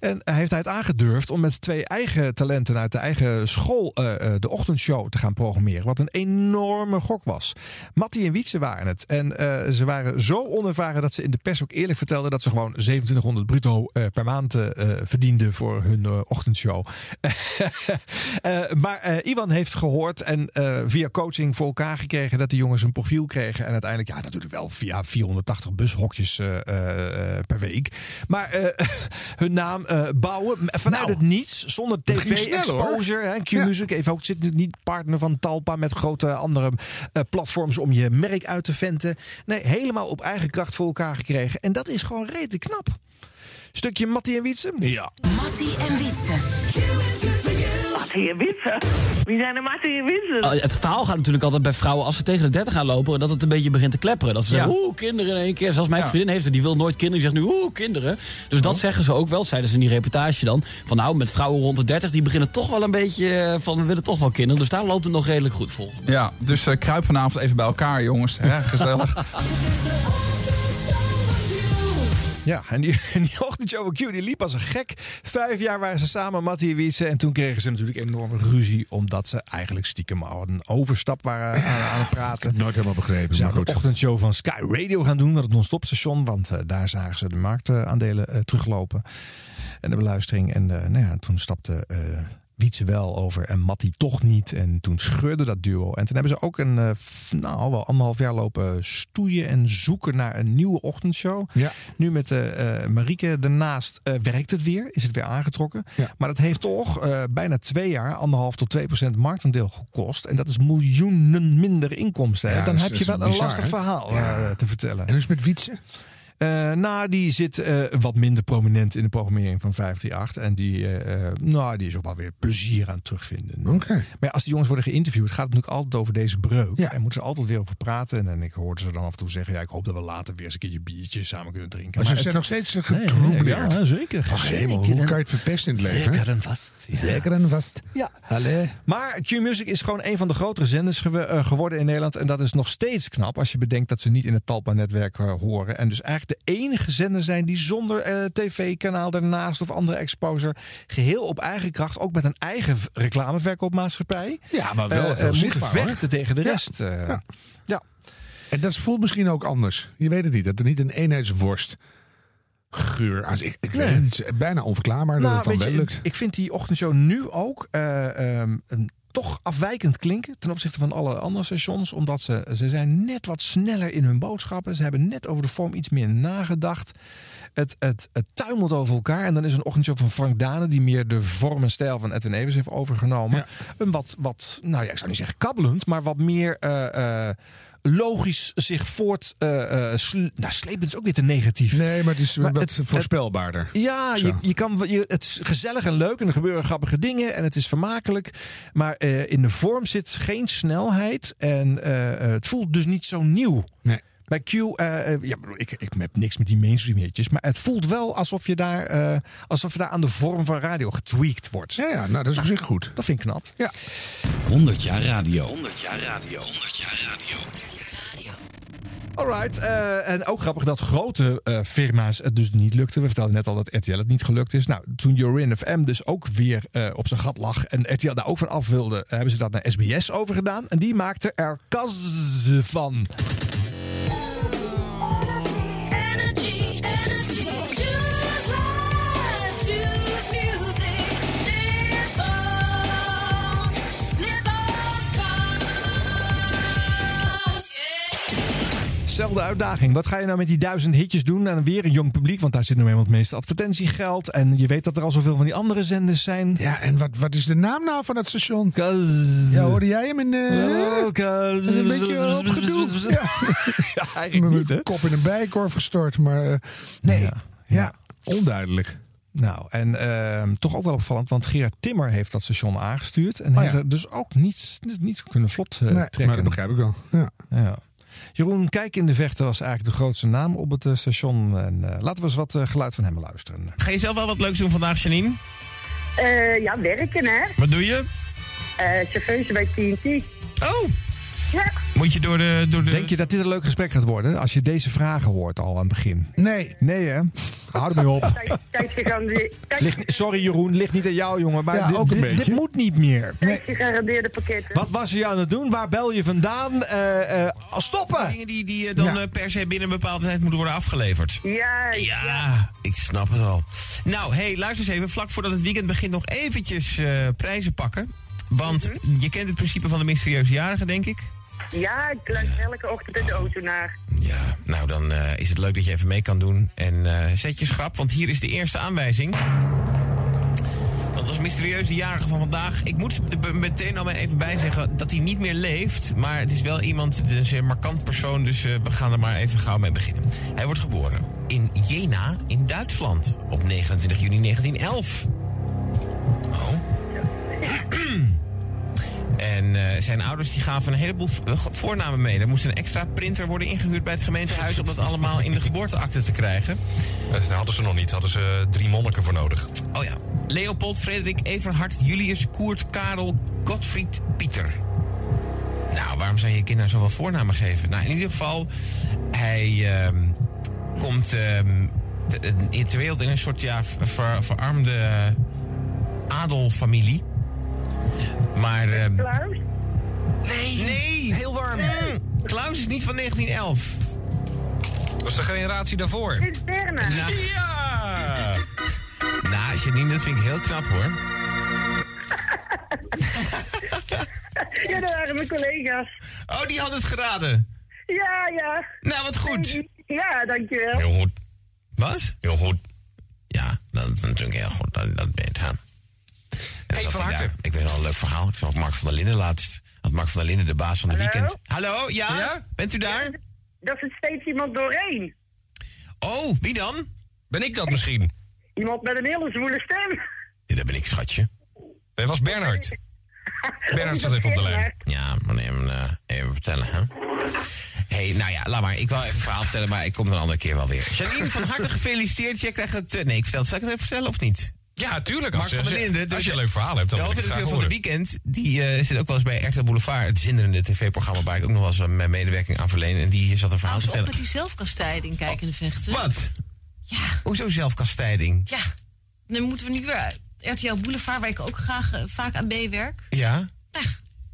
En hij heeft hij het aangedurfd om met twee eigen talenten uit de eigen school eh, eh, de ochtendshow te gaan programmeren. Wat een enorme gok was. Mattie en Wietse waren het. En eh, ze waren zo onervaren dat ze in de pers ook eerlijk vertelden dat ze gewoon 2700 2500 bruto eh, per maand eh, eh, verdienden voor hun ochtendshow. Maar Iwan heeft gehoord en via coaching voor elkaar gekregen dat de jongens een profiel kregen. En uiteindelijk, ja, natuurlijk wel via 480 bushokjes per week. Maar hun naam bouwen vanuit het niets, zonder tv-exposure. Q-Music heeft ook, zit nu niet partner van Talpa met grote andere platforms om je merk uit te venten. Nee, helemaal op eigen kracht voor elkaar gekregen. En dat is gewoon redelijk knap. Stukje Mattie en Wietse? Ja. Mattie en Wietse. Mattie en Wietse? Wie zijn er Mattie en Wietse? Oh, Het verhaal gaat natuurlijk altijd bij vrouwen als ze tegen de 30 gaan lopen, dat het een beetje begint te klepperen. Dat ze Ja. zeggen, oeh, kinderen in één keer. Zoals mijn Ja. vriendin heeft het, die wil nooit kinderen. Die zegt nu, oeh, kinderen. Dus dat zeggen ze ook wel, zeiden ze in die reportage dan. Van nou, met vrouwen rond de 30, die beginnen toch wel een beetje eh, van, we willen toch wel kinderen. Dus daar loopt het nog redelijk goed volgens mij. Ja, dus eh, kruip vanavond even bij elkaar, jongens. Hè, gezellig. Ja, en die, en die ochtendshow Q die liep als een gek. Vijf jaar waren ze samen, Mattie en Wietse. En toen kregen ze natuurlijk enorme ruzie. Omdat ze eigenlijk stiekem al een overstap waren aan, aan het praten. Nooit helemaal begrepen, Ze zouden de goed. ochtendshow van Sky Radio gaan doen. Wat het non-stop station. Want eh, daar zagen ze de marktaandelen eh, teruglopen. En de beluistering. En eh, nou ja, toen stapte Wietse wel over en Mattie toch niet. En toen scheurde dat duo. En toen hebben ze ook een, eh, nou, wel anderhalf jaar lopen stoeien en zoeken naar een nieuwe ochtendshow. Ja. Nu met eh, Marieke ernaast eh, werkt het weer, is het weer aangetrokken. Maar dat heeft toch bijna twee jaar, anderhalf tot twee procent marktaandeel gekost. En dat is miljoenen minder inkomsten. Ja, Dan heb je wel een bizar, lastig verhaal Ja. te vertellen. En dus met Wietse? Eh, nou, die zit eh, wat minder prominent in de programmering van 538. En die, eh, nou, die is ook wel weer plezier aan terugvinden. Oké. Maar ja, als die jongens worden geïnterviewd, gaat het natuurlijk altijd over deze breuk. En moeten ze altijd weer over praten. En, ik hoorde ze dan af en toe zeggen: ja, ik hoop dat we later weer eens een keertje biertje samen kunnen drinken. Maar ze zijn nog steeds Nee, getroubleerd. Ja, zeker. Ach, hemel, hoe kan je het verpesten in het leven? Zeker en vast. ja. Zeker en vast. Ja. Allee. Maar Q-Music is gewoon een van de grotere zenders geworden in Nederland. En dat is nog steeds knap als je bedenkt dat ze niet in het Talpa-netwerk horen. En dus eigenlijk de enige zender zijn die zonder eh, tv-kanaal daarnaast of andere exposure... geheel op eigen kracht, ook met een eigen reclameverkoopmaatschappij... Ja, maar wel eh, eh, zichtbaar, hoor. vechten tegen de rest. Ja. ja. En dat voelt misschien ook anders. Je weet het niet. Dat er niet een eenheidsworst geur aan. Ik, ik weet het bijna onverklaarbaar dat het dan wel lukt. Ik vind die ochtendshow nu ook eh, ehm, een, toch afwijkend klinken ten opzichte van alle andere stations. Omdat ze, ze zijn net wat sneller in hun boodschappen. Ze hebben net over de vorm iets meer nagedacht. Het, het, het tuimelt over elkaar. En dan is een ochtendshow van Frank Dane, die meer de vorm en stijl van Edwin Evers heeft overgenomen. Een wat, wat, nou ja, ik zou niet zeggen kabbelend, maar wat meer eh, eh, logisch zich voort. eh eh, sl- nou, slepen is ook niet te negatief. Nee, maar het is Maar wat het- het- voorspelbaarder. Ja, Zo. je, je kan, je, het is gezellig en leuk en er gebeuren grappige dingen en het is vermakelijk. Maar eh, in de vorm zit geen snelheid en het voelt dus niet zo nieuw. Nee. Bij Q, ja, ik, ik heb niks met die mainstream hitjes, maar het voelt wel alsof je daar, eh, alsof je daar aan de vorm van radio getweakt wordt. Ja, ja nou, dat is op zich goed. Dat vind ik knap. Ja. 100 jaar radio. 100 jaar radio. 100 jaar radio. Alright, eh, en ook grappig dat grote eh, firma's het dus niet lukte. We vertelden net al dat RTL het niet gelukt is. Nou, toen Jorin FM dus ook weer eh, op zijn gat lag en RTL daar ook van af wilde, hebben ze dat naar SBS overgedaan. En die maakte er kaz van. Zelfde uitdaging. Wat ga je nou met die duizend hitjes doen? En weer een jong publiek, want daar zit nu eenmaal het meeste advertentiegeld. En je weet dat er al zoveel van die andere zenders zijn. Ja, en wat, wat is de naam nou van dat station? Ja, hoorde jij hem in de... Oh, een beetje. Ja. Ja, eigenlijk Met niet, hè? mijn kop in een bijkorf gestort, maar... eh, nee, Ja. onduidelijk. Nou, en ehm, toch ook wel opvallend, want Gerard Timmer heeft dat station aangestuurd. En Oh, heeft ja. er dus ook niets, niet kunnen vlot eh, Nee, trekken. maar dat begrijp ik wel. Ja. Ja. Jeroen Kijk in de Vechten was eigenlijk de grootste naam op het eh, station. En eh, laten we eens wat eh, geluid van hem luisteren. Ga je zelf wel wat leuks doen vandaag, Janine? Eh, ja, werken hè. Wat doe je? Eh chauffeuse bij TNT. Oh! Moet je door de, door de... Denk je dat dit een leuk gesprek gaat worden? Als je deze vragen hoort al aan het begin. Nee. Nee hè? Hou ermee op. Ligt- sorry Jeroen, ligt niet aan jou jongen. Maar Ja, dit, ook een dit- moet niet meer. gegarandeerde pakketten. Wat was je aan het doen? Waar bel je vandaan? Eh, eh, stoppen! Dingen die, die eh, dan Ja. per se binnen een bepaalde tijd moeten worden afgeleverd. Ja, Ja, ik snap het al. Nou, hey, luister eens even. Vlak voordat het weekend begint nog eventjes eh, prijzen pakken. Want Mhm. je kent het principe van de mysterieuze jarige, denk ik. Ja, ik luister elke ochtend in de auto naar. Ja, nou dan eh, is het leuk dat je even mee kan doen. En eh, zet je schrap, want hier is de eerste aanwijzing. Want als mysterieuze jarige van vandaag... Ik moet er meteen al maar even bij zeggen dat hij niet meer leeft. Maar het is wel iemand, dus een markant persoon. Dus eh, we gaan er maar even gauw mee beginnen. Hij wordt geboren in Jena in Duitsland op 29 juni 1911. Oh. En eh, zijn ouders die gaven een heleboel eh, voornamen mee. Er moest een extra printer worden ingehuurd bij het gemeentehuis... om dat allemaal in de geboorteakte te krijgen. Dat hadden ze nog niet. Hadden ze drie monniken voor nodig. Oh ja. Leopold, Frederik, Everhard, Julius, Koert, Karel, Gottfried, Pieter. Nou, waarom zou je kinderen zoveel voornamen geven? Nou, in ieder geval, hij ehm, komt ehm, te- eh, ter wereld in een soort ja, ver- verarmde adelfamilie. Maar... ehm, Klaus? Nee, nee, heel warm. Klaus is niet van 1911. Dat is de generatie daarvoor. Dit is Berna. Nou, ja! Nou, Janine, dat vind ik heel knap hoor. Ja, dat waren mijn collega's. Oh, die had het geraden. Ja, ja. Nou, wat goed. Ja, dankjewel. Heel goed. Wat? Heel goed. Ja, dat is natuurlijk heel goed. Dat, dat ben je hè. Hey, van harte. Ik weet wel een leuk verhaal. Ik zag Mark van der Linden laatst. Had Mark van der Linden, de baas van de Hallo? weekend. Hallo, ja? Bent u daar? Daar zit steeds iemand doorheen. Oh, wie dan? Ben ik dat misschien? Iemand met een hele zwoele stem. Ja, dat ben ik, schatje. Dat was Bernhard. Bernhard zat even op de lijn. Ja, maar even, eh, even vertellen, hè? hey, nou ja, laat maar. Ik wil even een verhaal vertellen, maar ik kom er een andere keer wel weer. Janine, van harte gefeliciteerd. Jij krijgt het... eh, nee, ik vertel het. Zal ik het even vertellen of niet? Ja, tuurlijk. Mark Als, van der je- Linden. als je een leuk verhaal hebt, dan de wil ik het graag van de horen. Weekend, die eh, zit ook wel eens bij RTL Boulevard, het zinderende tv-programma waar ik ook nog wel eens eh, mijn medewerking aan verleen. En die zat een verhaal te vertellen. met die zelfkastijding, kijkende vechten. Wat? Ja. Hoezo zelfkastijding? Ja. Dan moeten we nu weer RTL Boulevard, waar ik ook graag eh, vaak aan meewerk. Ja?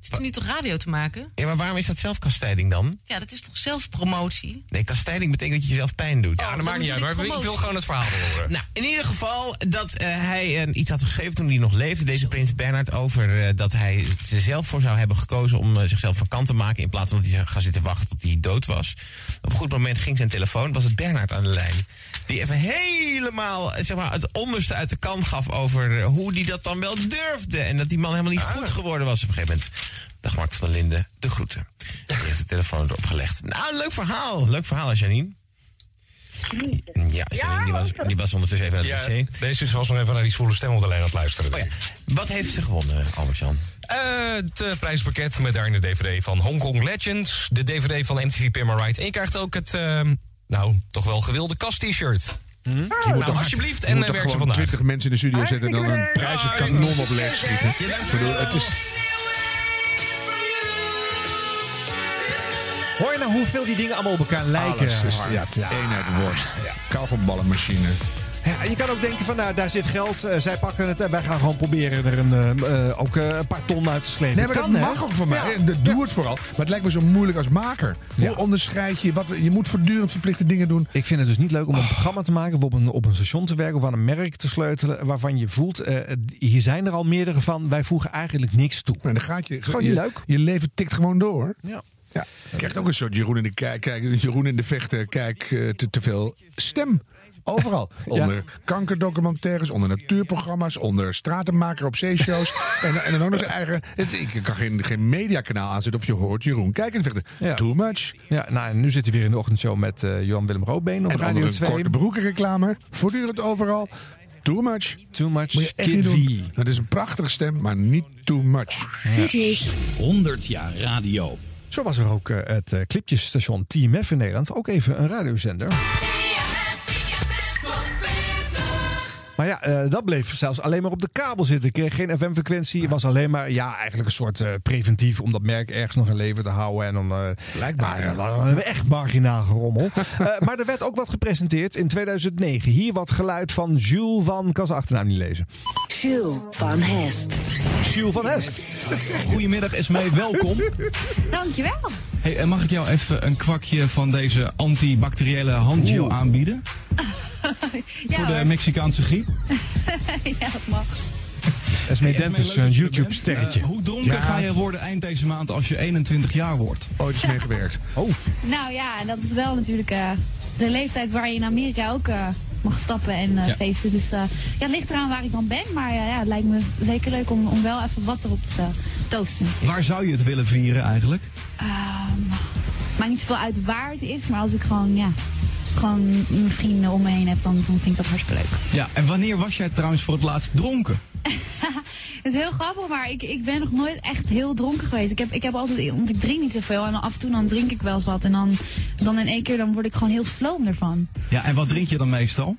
Zit er nu toch radio te maken? Ja, maar waarom is dat zelfkastijding dan? Ja, dat is toch zelfpromotie? Nee, kastijding betekent dat je jezelf pijn doet. Ja, dat dan maakt niet uit, maar ik wil gewoon het verhaal horen. Nou, in ieder geval dat eh, hij eh, iets had geschreven toen hij nog leefde, deze prins Bernhard, over eh, dat hij er zelf voor zou hebben gekozen om eh, zichzelf vakant te maken in plaats van dat hij zou gaan zitten wachten tot hij dood was. Op een goed moment ging zijn telefoon, was het Bernhard aan de lijn. Die even helemaal eh, zeg maar, het onderste uit de kan gaf over eh, hoe hij dat dan wel durfde. En dat die man helemaal niet goed geworden was op een gegeven moment. Dag Mark van der Linden, de groeten. Die heeft de telefoon erop gelegd. Nou, leuk verhaal. Leuk verhaal, Janine. Ja, Janine, die, was, die was ondertussen even aan het Ja, wc. deze was nog even naar die zwoele stem op de lijn aan het luisteren. Oh ja. Wat heeft ze gewonnen, Albert-Jan? Eh, het eh, prijspakket met daarin de DVD van Hong Kong Legends. De DVD van MTV Pimmer Ride. En je krijgt ook het, ehm, nou, toch wel gewilde kast-t-shirt. Je moet nou, alsjeblieft. je En werk ze gewoon vandaag. 20 mensen in de studio zetten en dan een prijzenkanon op leg schieten. Ik bedoel, het is... Hoor je nou hoeveel die dingen allemaal op elkaar lijken? Alles is, ja, eenheid worst. Ja. Kavelballenmachine. Ja, je kan ook denken van, nou, daar zit geld, eh, zij pakken het en wij gaan gewoon proberen er een, eh, ook een paar ton uit te slepen. Nee, maar kan, dat hè? mag ook van mij. Ja. Dat- Doe het vooral. Maar het lijkt me zo moeilijk als maker. Hoe onderscheid je? Wat, je moet voortdurend verplichte dingen doen. Ik vind het dus niet leuk om een programma te maken of op een, op een station te werken of aan een merk te sleutelen waarvan je voelt, hier zijn er al meerdere van, wij voegen eigenlijk niks toe. En dan gaat je, Gewoon je, niet leuk. Je leven tikt gewoon door. Ja. Ja. Je krijgt ook een soort Jeroen in de, kijk, kijk, Jeroen in de vechten. Kijk, eh, te, te veel stem. Overal. Onder kankerdocumentaires, onder natuurprogramma's, onder stratenmaker op zeeshows. en, en dan ook nog zijn eigen. Het, ik kan geen, geen mediakanaal aanzetten of je hoort Jeroen. Kijk in de vechten. Too much. Ja, nou, en nu zit hij weer in de ochtendshow met eh Johan Willem Roodbeen op en Radio onder een 2. korte broekenreclame. Voortdurend overal. Too much. Too much. Kid V. Het is een prachtige stem, maar niet too much. Dit is 100 jaar radio. Zo was er ook eh, het eh, clipjesstation TMF in Nederland. Ook even een radiozender. Maar ja, eh, dat bleef zelfs alleen maar op de kabel zitten. Kreeg geen FM-frequentie. Was alleen maar, ja, eigenlijk een soort eh, preventief om dat merk ergens nog in leven te houden. En dan. eh Blijkbaar. ja, dan hebben we echt marginaal gerommel. Eh, maar er werd ook wat gepresenteerd in 2009. Hier wat geluid van Jules van. Ik kan zijn achternaam niet lezen. Jules van Hest. Jules van Hest. Goedemiddag Esmee, welkom. Dankjewel. Hey, en mag ik jou even een kwakje van deze antibacteriële handgel aanbieden? ja, voor de. Mexicaanse griep? ja, dat mag. Esmee Hey, dat een er. YouTube-sterretje. Eh, hoe dronken Ja. ga je worden eind deze maand als je 21 jaar wordt? Ooit eens mee gewerkt. Oh. Nou ja, en dat is wel natuurlijk eh, de leeftijd waar je in Amerika ook eh, mag stappen en Ja. feesten. Dus eh, ja, het ligt eraan waar ik dan ben. Maar ja, het lijkt me zeker leuk om, om wel even wat erop te toosten. Waar zou je het willen vieren eigenlijk? Ehm, maakt niet zoveel uit waar het is, maar als ik gewoon, ja, gewoon mijn vrienden om me heen heb, dan, dan vind ik dat hartstikke leuk. Ja, en wanneer was jij trouwens voor het laatst dronken? Het is heel grappig, maar ik, ik ben nog nooit echt heel dronken geweest. Ik heb, ik heb altijd, want ik drink niet zoveel en af en toe dan drink ik wel eens wat. En dan, dan in één keer dan word ik gewoon heel sloom ervan. Ja, en wat drink je dan meestal?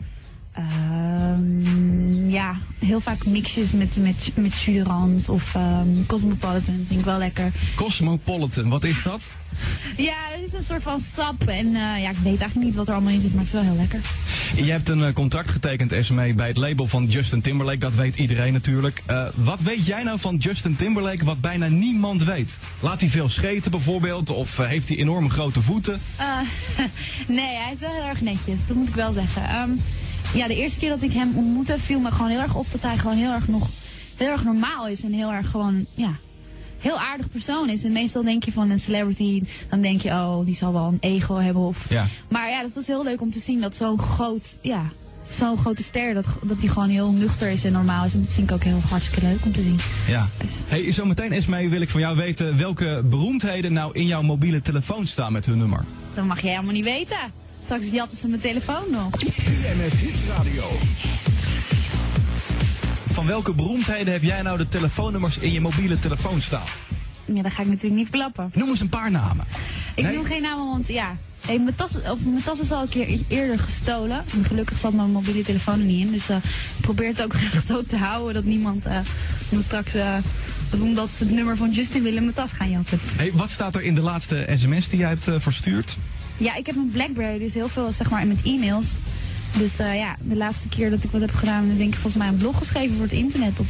Ehm, ja, heel vaak mixjes met, met, met jus d'orange of ehm, Cosmopolitan. Vind ik wel lekker. Cosmopolitan, wat is dat? Ja, het is een soort van sap. En eh, ja, ik weet eigenlijk niet wat er allemaal in zit, maar het is wel heel lekker. Je hebt een eh, contract getekend, SME, bij het label van Justin Timberlake. Dat weet iedereen natuurlijk. Eh, wat weet jij nou van Justin Timberlake wat bijna niemand weet? Laat hij veel scheten bijvoorbeeld? Of heeft hij enorme grote voeten? Nee, hij is wel heel erg netjes. Dat moet ik wel zeggen. Ehm, ja, de eerste keer dat ik hem ontmoette, viel me gewoon heel erg op dat hij gewoon heel erg nog heel erg normaal is en heel erg gewoon, ja, heel aardig persoon is. En meestal denk je van een celebrity, dan denk je, oh, die zal wel een ego hebben. Of... Ja. Maar ja, dat was heel leuk om te zien dat zo'n groot, ja, zo'n grote ster, dat, dat die gewoon heel nuchter is en normaal is. En dat vind ik ook heel hartstikke leuk om te zien. Ja. Hey, zometeen Esmee wil ik van jou weten welke beroemdheden nou in jouw mobiele telefoon staan met hun nummer. Dat mag jij helemaal niet weten. Straks jatten ze mijn telefoon nog. Radio. Van welke beroemdheden heb jij nou de telefoonnummers in je mobiele telefoon staan? Ja, dat ga ik natuurlijk niet verklappen. Noem eens een paar namen. Ik Nee? noem geen namen, want ja. Hey, mijn, tas, of, mijn tas is al een keer eerder gestolen. En gelukkig zat mijn mobiele telefoon er niet in. Dus eh, ik probeer het ook echt zo te houden dat niemand eh, me straks, eh, omdat ze het nummer van Justin willen, mijn tas gaan jatten. Hey, wat staat er in de laatste sms die jij hebt verstuurd? Ja, ik heb een Blackberry, dus heel veel zeg maar met e-mails. Dus eh, ja, de laatste keer dat ik wat heb gedaan, dan denk ik volgens mij een blog geschreven voor het internet op,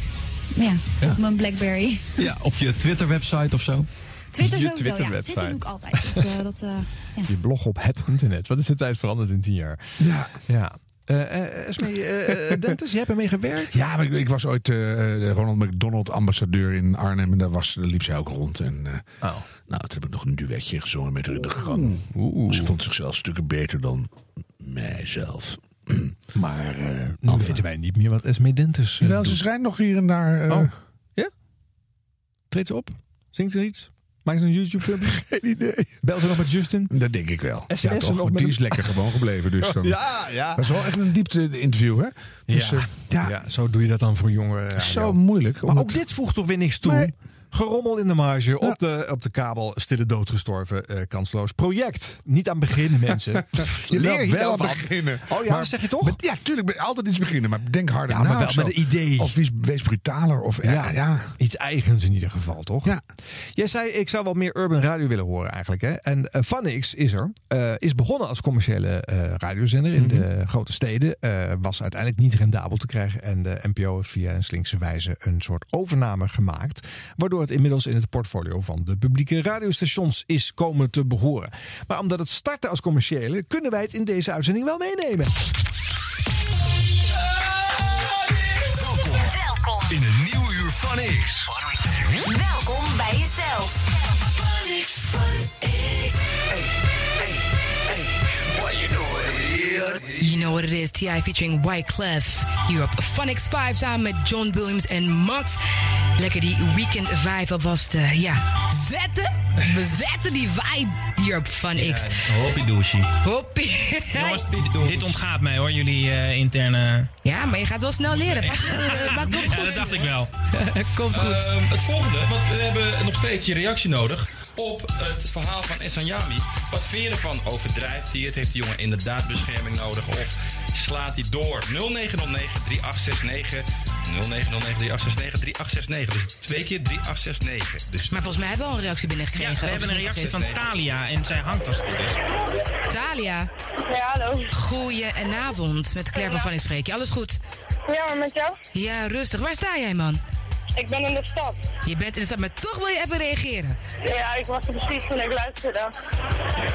ja, Ja. op mijn Blackberry. Ja, op je Twitter-website of zo? Twitter Je sowieso, ja. Twitter-website. Twitter doe ik altijd. Dus, eh, dat, eh, ja. Je blog op het internet. Wat is de tijd veranderd in tien jaar? Ja. Ja. Esmee, eh, eh, Dentes, jij hebt ermee gewerkt? Ja, maar ik, ik was ooit Ronald McDonald ambassadeur in Arnhem. En daar, was, daar liep zij ook rond. En eh, nou, toen heb ik nog een duetje gezongen met haar in de gang. Ze vond zichzelf stukken beter dan mijzelf. Maar dan weten wij niet meer wat Esmee Dentes Wel, ze doet. schrijnt nog hier en daar. Oh. Ja? Treedt ze op? Zingt ze iets? Maakt ze een YouTube-filmpje? Geen idee. Belt ze nog met Justin? Dat denk ik wel. SMS ja, toch, nog met die is lekker gewoon gebleven. Dus dan, Ja, ja. Dat is wel echt een diepte interview, hè? Dus, ja. eh, ja. ja, zo doe je dat dan voor jongeren. Zo moeilijk. Maar ook dit voegt toch weer niks toe? Nee. Gerommel in de marge, op, de, op de kabel, stille dood gestorven, eh, kansloos project. Niet aan beginnen, mensen. Je leert wel van. beginnen. Oh ja, Maar dat zeg je toch? met- ja, tuurlijk. Altijd iets beginnen. Maar denk harder Ja, na maar wel of met een idee. Of wees, wees brutaler. Of, ja, Ja, ja. iets eigens in ieder geval, toch? Ja. Jij zei, ik zou wel meer urban radio willen horen eigenlijk. Hè? En uh, Vanix is er. eh, is begonnen als commerciële eh, radiozender in de grote steden. eh, was uiteindelijk niet rendabel te krijgen. En de NPO heeft via een slinkse wijze een soort overname gemaakt. Waardoor het inmiddels in het portfolio van de publieke radiostations is komen te behoren. Maar omdat het startte als commerciële, kunnen wij het in deze uitzending wel meenemen. Welkom in een nieuw uur van X. Welkom bij jezelf. You know what it is, T.I. featuring Wyclef. Hier op Fun X5 samen met John Williams en Max. Lekker die weekend vibe alvast, eh, ja, zetten. We zetten die vibe hier op Fun X. Hoppie douchie. Hoppie. Jongens, dit, ontgaat mij hoor, jullie eh, interne... Ja, maar je gaat wel snel leren. Maar komt Ja, goed. dat dacht ik wel. komt goed. Het volgende, want we hebben nog steeds je reactie nodig op het verhaal van Essanyami. Wat vind je ervan? Overdrijft hij het? Heeft de jongen inderdaad bescherming nodig? Of slaat hij door. 0909 3869 0909 3869 3869. Dus twee keer 3869. Dus Maar volgens mij hebben we al een reactie binnengekregen. Ja, we hebben een reactie van. Talia en zij hangt als het goed is. Talia. Ja, hallo. Goedenavond. Met Claire van Vanning spreek je. Alles goed? Ja, maar met jou? Ja, rustig. Waar sta jij, man? Ik ben in de stad. Je bent in de stad, maar toch wil je even reageren. Ja, ik was er precies toen ik luisterde.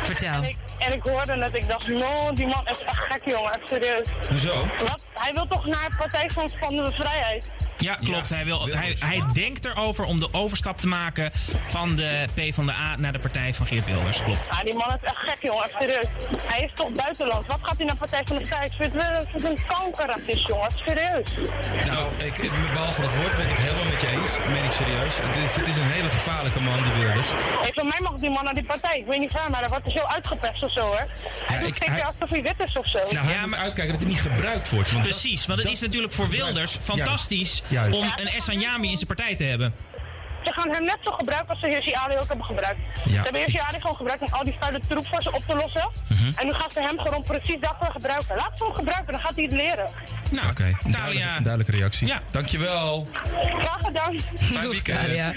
Vertel. En ik, en ik hoorde het, ik dacht, no, die man is echt gek, jongen, echt serieus. Hoezo? Wat? Hij wil toch naar Partij van de Vrijheid? Ja, klopt. hij, wil, hij, hij denkt erover om de overstap te maken van de P van de A naar de partij van Geert Wilders. Klopt. Ja, die man is echt gek, jongen, echt serieus. Hij is toch buitenland? Wat gaat hij naar Partij van de Vrijheid? Ik vind het een kankerracist, jongen, echt serieus. Nou, ik, behalve dat woord ben ik het helemaal met je eens. Meen ik serieus. Het is, het is een hele gevaarlijke man, die Wilders. Hey, van mij mag die man naar die partij. Ik weet niet waar, maar hij wordt er zo uitgepest of zo, hoor. Hij doet ik- hij- alsof hij wit is of zo. Nou, hij moet uitkijken dat hij niet gebruikt wordt. Want Precies, want het is natuurlijk voor Wilders fantastisch Juist. om een Essayami in zijn partij te hebben. Ze gaan hem net zo gebruiken als ze Hirsi Ali ook hebben gebruikt. Ze hebben Hirsi Ali gewoon gebruikt om al die vuile troep voor ze op te lossen. Mhm. En nu gaan ze hem gewoon precies daarvoor gebruiken. Laat ze hem gebruiken, dan gaat hij het leren. Nou, Oké, duidelijke, duidelijke reactie. Ja. Dankjewel. Graag gedaan. Fijn weekend. Talia.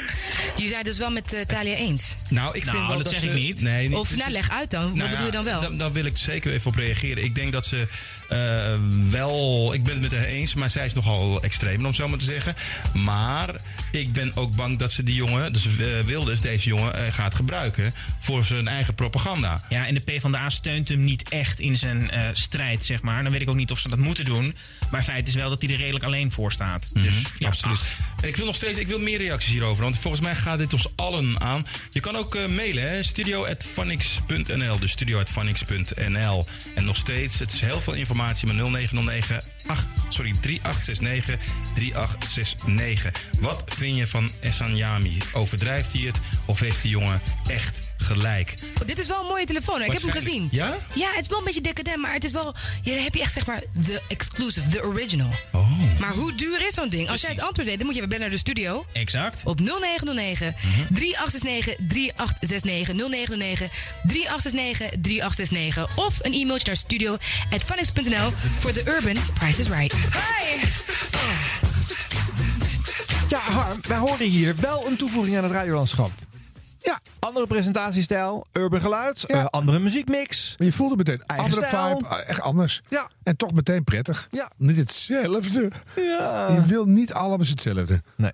Je zei dus wel met eh, Talia eens. Nou, ik Nou, vind wel dat dat, zeg ze, ik niet. Nee, niet Of nou, leg uit dan. Wat Nou bedoel je ja, dan wel? Dan, dan wil ik zeker even op reageren. Ik denk dat ze eh, wel... Ik ben het met haar eens, maar zij is nogal extreem, om zo maar te zeggen. Maar ik ben ook bang dat ze die jongen, dus eh, Wilders, deze jongen, eh, gaat gebruiken voor zijn eigen propaganda. Ja, en de PvdA steunt hem niet echt in zijn strijd, zeg maar. Dan weet ik ook niet of ze dat moeten doen. Maar feit is wel dat hij er redelijk alleen voor staat. Dus ja, Mhm, Absoluut. Ik wil nog steeds ik wil meer reacties hierover. Want volgens mij gaat dit ons allen aan. Je kan ook mailen, hè? Dus studio.phonics.nl. En nog steeds, het is heel veel informatie. Maar 0909 8, sorry, 3869 3869. Wat vind je van Essanyami? Overdrijft hij het? Of heeft die jongen echt gelijk? Oh, dit is wel een mooie telefoon. hè? Ik heb hem gezien. Ja? Ja, het is wel een beetje decadent, maar het is wel... Je heb je echt zeg maar de exclusive, de original. Oh. Maar hoe duur is zo'n ding? Als jij het antwoord weet, dan moet je bellen naar de studio. Exact. Op 0909 3869 3869 0909 3869 3869 of een e-mailtje naar voor de Urban Price is Right. Ja, Harm, wij horen hier wel een toevoeging aan het radiolandschap. Ja, andere presentatiestijl, urban geluid, eh, andere muziekmix. Maar je voelde meteen Eigen andere stijl. vibe, eh, echt anders. Ja. En toch meteen prettig. Ja. Niet hetzelfde. Ja. Je wil niet alles hetzelfde. Nee.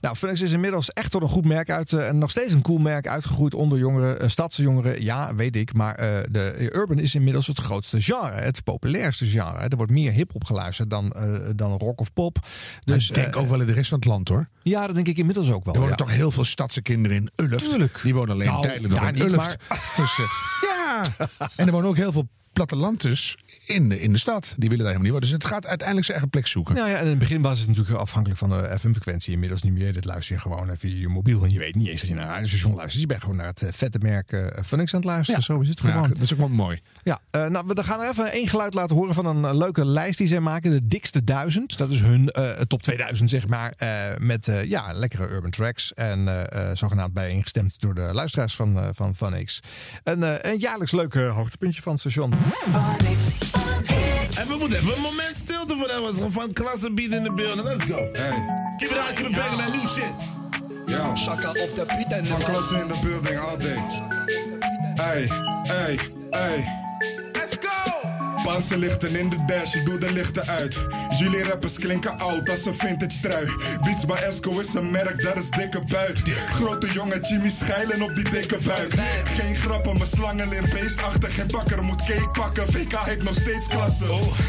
Nou, Phoenix is inmiddels echt tot een goed merk uit. eh, en nog steeds een cool merk uitgegroeid onder jongeren, eh, stadse jongeren. Ja, weet ik. Maar eh, de urban is inmiddels het grootste genre. Het populairste genre. Er wordt meer hip-hop geluisterd dan, dan rock of pop. Dus Dus ik denk ook wel in de rest van het land hoor. Ja, dat denk ik inmiddels ook wel. Er wonen ja. toch heel veel stadse kinderen in Ulft. Tuurlijk. Die wonen alleen Nou, tijdelijk nog in niet, Ulft. Dus, eh, ja. En er wonen ook heel veel plattelanders in de, in de stad. Die willen daar helemaal niet wonen. Dus het gaat uiteindelijk zijn eigen plek zoeken. Nou ja, en in het begin was het natuurlijk afhankelijk van de FM-frequentie. Inmiddels niet meer. Dit luister je gewoon via je mobiel. En je weet niet eens dat je naar een radiostation luistert. Je bent gewoon naar het eh, vette merk eh Phoenix aan het luisteren. Zo is het Ja, gewoon. dat is ook wel mooi. Ja, eh, nou, we gaan er even één geluid laten horen van een eh, leuke lijst die zij maken. De dikste duizend. Dat is hun eh, top 2000, zeg maar. eh, met eh, ja, lekkere urban tracks. En eh, eh, zogenaamd bijeengestemd door de luisteraars van, eh van Phoenix. Een, eh, een jaarlijks leuk eh, hoogtepuntje van het station. En we moeten even een moment stilte voor hem. was van klasse bieden in de building. Let's go. Hey. Keep it out, keep it banging that new shit. Yo, Shaka op de beat en Van klasse in de building all day. Hey, hey, hey. Passen lichten in de dash, ik doe de lichten uit. Jullie rappers klinken oud als een vintage trui. Beats bij Esco is een merk, dat is dikke buit. Grote jongen Jimmy schijlen op die dikke buik. Geen grappen, mijn slangen leer beestachtig. Geen bakker moet cake pakken. VK heeft nog steeds klasse.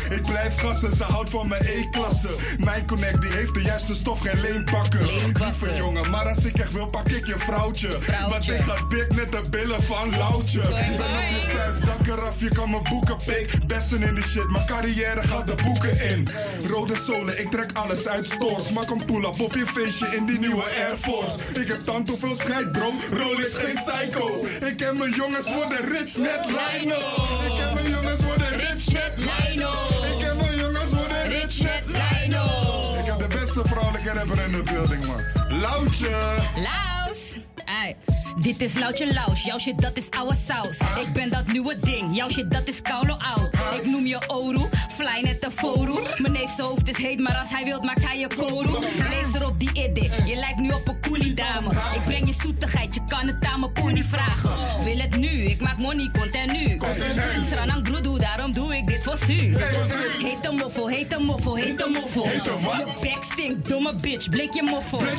Ik blijf gassen, ze houdt van mijn E-klasse. Mijn connect die heeft de juiste stof, geen leenpakken. Lieve jongen, maar als ik echt wil, pak ik je vrouwtje. Want ik ga dik net de billen van Loutje. Ik ben op je vijf dakken af, je kan me boeken pik. Bessen in die shit, mijn carrière gaat de boeken in. Rode zolen, ik trek alles uit stores. Maak een pull-up op je feestje in die nieuwe Air Force. Ik heb tand hoeveel scheid, bro. Roll is geen psycho. Ik ken mijn jongens worden rich, net Lino. Ik ken mijn jongens worden rich, net Lino. Ik ken mijn jongens worden rich, net Lino. Ik heb de beste vrouwelijke rapper in de building, man. Loutje. Dit is Loutje Laus, jouw shit dat is oude saus. Ik ben dat nieuwe ding, jouw shit dat is koulo oud. Ik noem je Oru, fly net de foru. Mijn neef zijn hoofd is heet, maar als hij wilt maakt hij je koru. Lees erop die idee, je lijkt nu op een coolie dame. Ik breng je zoetigheid, je kan het aan mijn poenie vragen. Wil het nu, ik maak money continu. Stranang broedoe, daarom doe ik dit voor u. Heet de moffel, heet moffel, heet moffel. Je bek stinkt, domme bitch, blik je moffel. Heet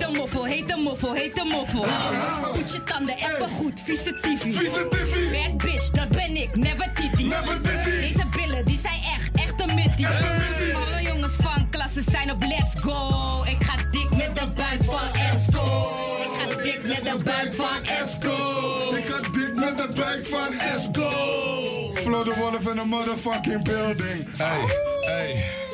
de moffel, heet moffel, heet moffel. Poet je tanden even goed, vieze tiffy. Bad bitch, dat ben ik, never titty. Deze billen, die zijn echt, echt een mitty. Alle jongens van klasse zijn op let's go. Ik ga dik met de buik van Esco. Ik ga dik met de buik van Esco. Ik ga dik met de buik van Esco. Flo de Wolf in the motherfucking building. Hey, hey.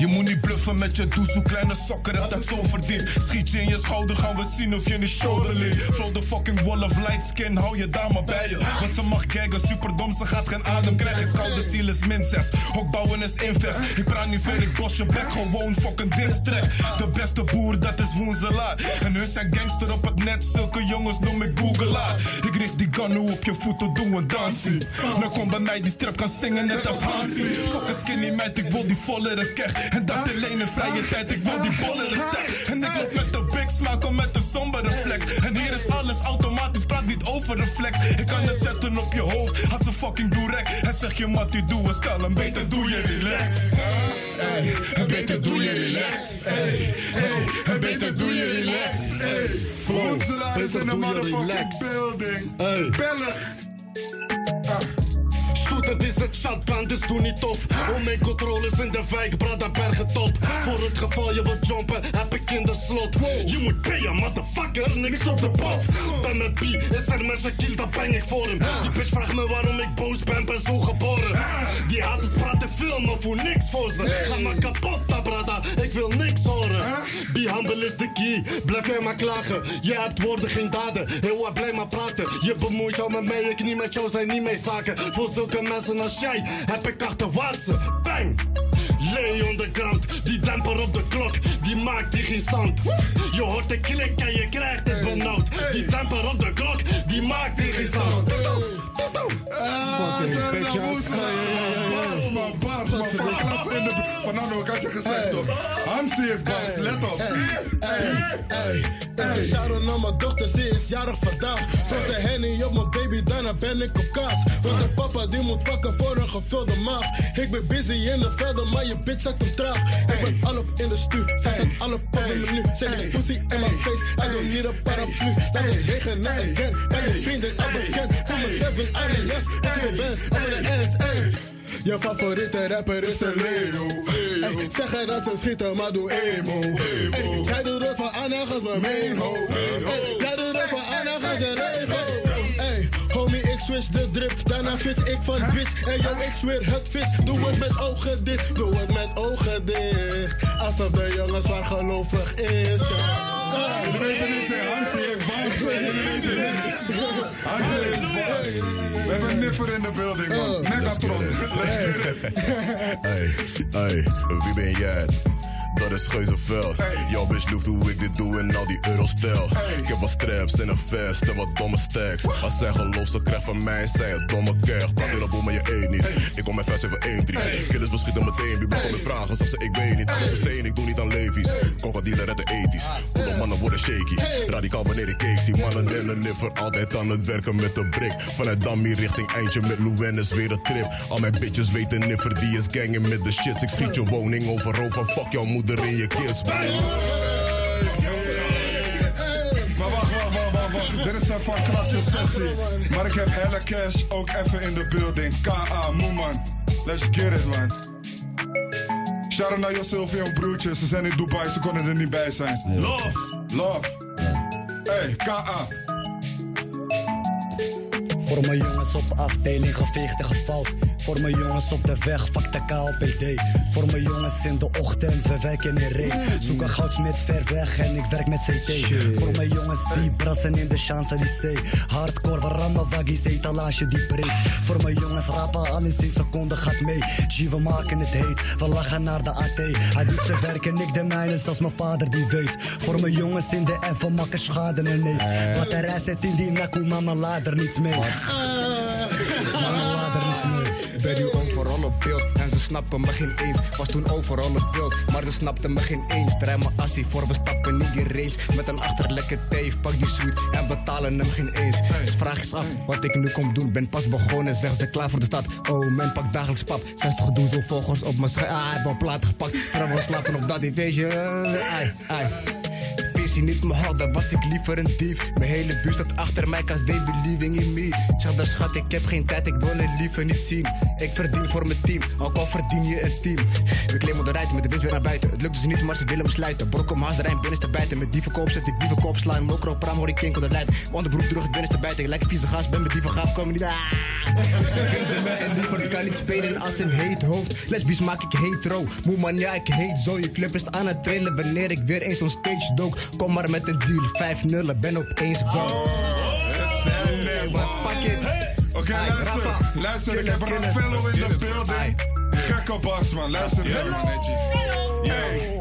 Je moet niet bluffen met je doezoe, kleine sokker, heb dat zo verdiend. Schiet je in je schouder, gaan we zien of je in de shoulder ligt. Flow de fucking wolf, light skin, hou je dame bij je. Want ze mag kijken, superdom, ze gaat geen adem krijgen. Koude ziel is min 6, hokbouwen is invest. Ik praat niet veel, ik bos je bek, gewoon fucking distrack. De beste boer, dat is Woenselaar. En hun zijn gangster op het net, zulke jongens noem ik Googelaar. Ik richt die gun nu op je voeten, doe een dansie. Nou kom bij mij, die strap kan zingen net als Hansie. Fuck een skinny meid, ik wil die vollere keg. En dat alleen in vrije tijd, ik wil die bollere stek. En ik loop met de big smile, kom met de sombere flex. En hier is alles automatisch, praat niet over reflex. Ik kan het zetten op je hoofd, had ze fucking direct. En zeg je wat die doe is kalm, beter doe je relax. Hey, en beter doe je relax. Hey, hey, beter doe je relax. Hey, Woenselaar is in de motherfucking building. Belg. Shooter is het shotgun, dus doe niet tof. Om mijn controles in de wijk, brada bergen top. Voor het geval je wilt jumpen, heb ik in de slot. Je moet payen, motherfucker, niks op de pof. Ben met B, is er met Shaquille, dan bang ik voor hem. Die bitch vraagt me waarom ik boos ben, ben zo geboren. Die haters praten veel, maar voel niks voor ze. Ga maar kapot, da, brada, ik wil niks horen. Be is de key, blijf jij maar klagen. Je hebt woorden, geen daden, heel wat blij maar praten. Je bemoeit jou met mij, ik niet met jou, zijn niet mee zaken. Voor zulke mensen als jij heb ik achterwaartse. Bang! Leon de Groot, die demper op de klok, die maakt die geen stand. Je hoort de klik en je krijgt het benauwd. Die demper op de klok, die maakt die geen stand. Fucking bitches. Ik had je gezegd, toch? Hansie heeft bars, let op. Hey, shout-out naar mijn dochter, ze is jarig vandaag. Tot de henny op mijn baby, daarna ben ik op kaas. Want de papa die moet pakken voor een gevulde maag. Ik ben busy in de velden, maar je bitch zakt hem traag. Ik ben al op in de stuur, zij zat alle op mijn menu. Zet die pussy in mijn face, I don't need a paraplu. Laat het regenen again, bij je vrienden al bekend. Voor mijn seven, I yes, of je best, over de ey. Je favoriete rapper is een Leo. Ey, zeggen dat ze schieten, maar doe emo. Ey, jij doet het voor Anna, gas mijn main ho. Ey, jij doet het voor Anna, gas de rego. Switch de drip, daarna switch ik van bitch. En yo, ik zweer het vis, doe het met ogen dicht, doe het met ogen dicht. Alsof de jongen zwaar gelovig is. Ja. Jullie weten niet, zeg, Hansie heeft bars. Jullie weten niet. Hansie heeft bars. We hebben niffer in de building, man. Megatron. Get it. Hey, hey, wie ben jij? Dat is Geuzenveld. Jouw bitch loeft hoe ik dit doe in al die eurostel. Ik heb wat straps en een vest en wat domme stacks. Als zij geloof, ze krijgt van mij, zij een domme kerk. Praat heel boel, maar je eet niet. Ik kom met 571 Killers verschieten meteen, wie blijft met vragen? Zeg ze, ik weet niet. Alles is steen, ik doe niet aan levies. Crocodile redden ethisch. Voel mannen worden shaky. Radicaal wanneer ik cake zie. Mannen in een niffer, altijd aan het werken met de brik. Vanuit Dammy richting Eindje met Louwen is weer een trip. Al mijn bitches weten niffer, die is gangin' met de shit. Ik schiet je woning overhoop van fuck jouw moeder in je kids. Maar wacht, wacht, wacht, wacht, wacht. Dit is een van klasse sessie. Maar ik heb helle cash ook even in de building. K.A. Moeman. Let's get it, man. Shout out naar Josylvie en broertjes. Ze zijn in Dubai, ze konden er niet bij zijn. Love. Love. Hey, K.A. Voor mijn jongens op afdeling geveegd en gefout. Voor mijn jongens op de weg, fuck de KLPD. Voor mijn jongens in de ochtend, we werken in ree. Zoek een goudsmit ver weg en ik werk met CT. Voor mijn jongens die brassen in de Champs-Élysées. Hardcore, warme waggies, etalage die breekt. Voor mijn jongens rappen, alles in seconden gaat mee. G, we maken het heet, we lachen naar de AT. Hij doet zijn werk en ik de mijne, zoals mijn vader die weet. Voor mijn jongens in de F, we maken schade en nee. Wat er rest zit in die nakkoe, mama laat er niets mee. Ben nu overal op beeld en ze snappen me geen eens. Was toen overal op beeld, maar ze snapten me geen eens. Draai mijn assie voor, we stappen in die race. Met een achterlijke teef, pak die suit en betalen hem geen eens. Dus vraag eens af wat ik nu kom doen. Ben pas begonnen, zeggen ze klaar voor de stad. Oh man, pak dagelijks pap. 60 doen zo volgers op mijn scherm. Ah, heb een plaat gepakt. Vrouwen slapen op dat feestje. Ai, ai. Visie niet mijn hart, dan was ik liever een dief. Mijn hele buurt staat achter mij, cause they believing in me. Dan schat, ik heb geen tijd, ik wil het liever niet zien. Ik verdien voor mijn team, ook al verdien je een team. We klimmen de rijden met de winst weer naar buiten. Het lukt dus niet, maar ze willen me sluiten. Brok om haast de Rijn binnenste bijten. Met dievenkoop zet ik dievenkop, sla hem ook op, hoor ik kinkel de lijn. Onderbroek terug, het binnenste bijten. Ik lijk een vieze gast, ben met dieven gaaf, komen niet. Ah. Ze vinden me en liever, ik kan niet spelen als een heet hoofd. Lesbisch maak ik hetero, moe man, ja, ik heet zo. Je club is aan het trillen wanneer ik weer eens on stage dook. Kom maar met een deal, 5-0, ben opeens go. Fuck it. Oké, Ai, luister. Rafa. Luister, ik heb killer. Rafaello in de building. Gekke bas, man. Luister verder, mannetje.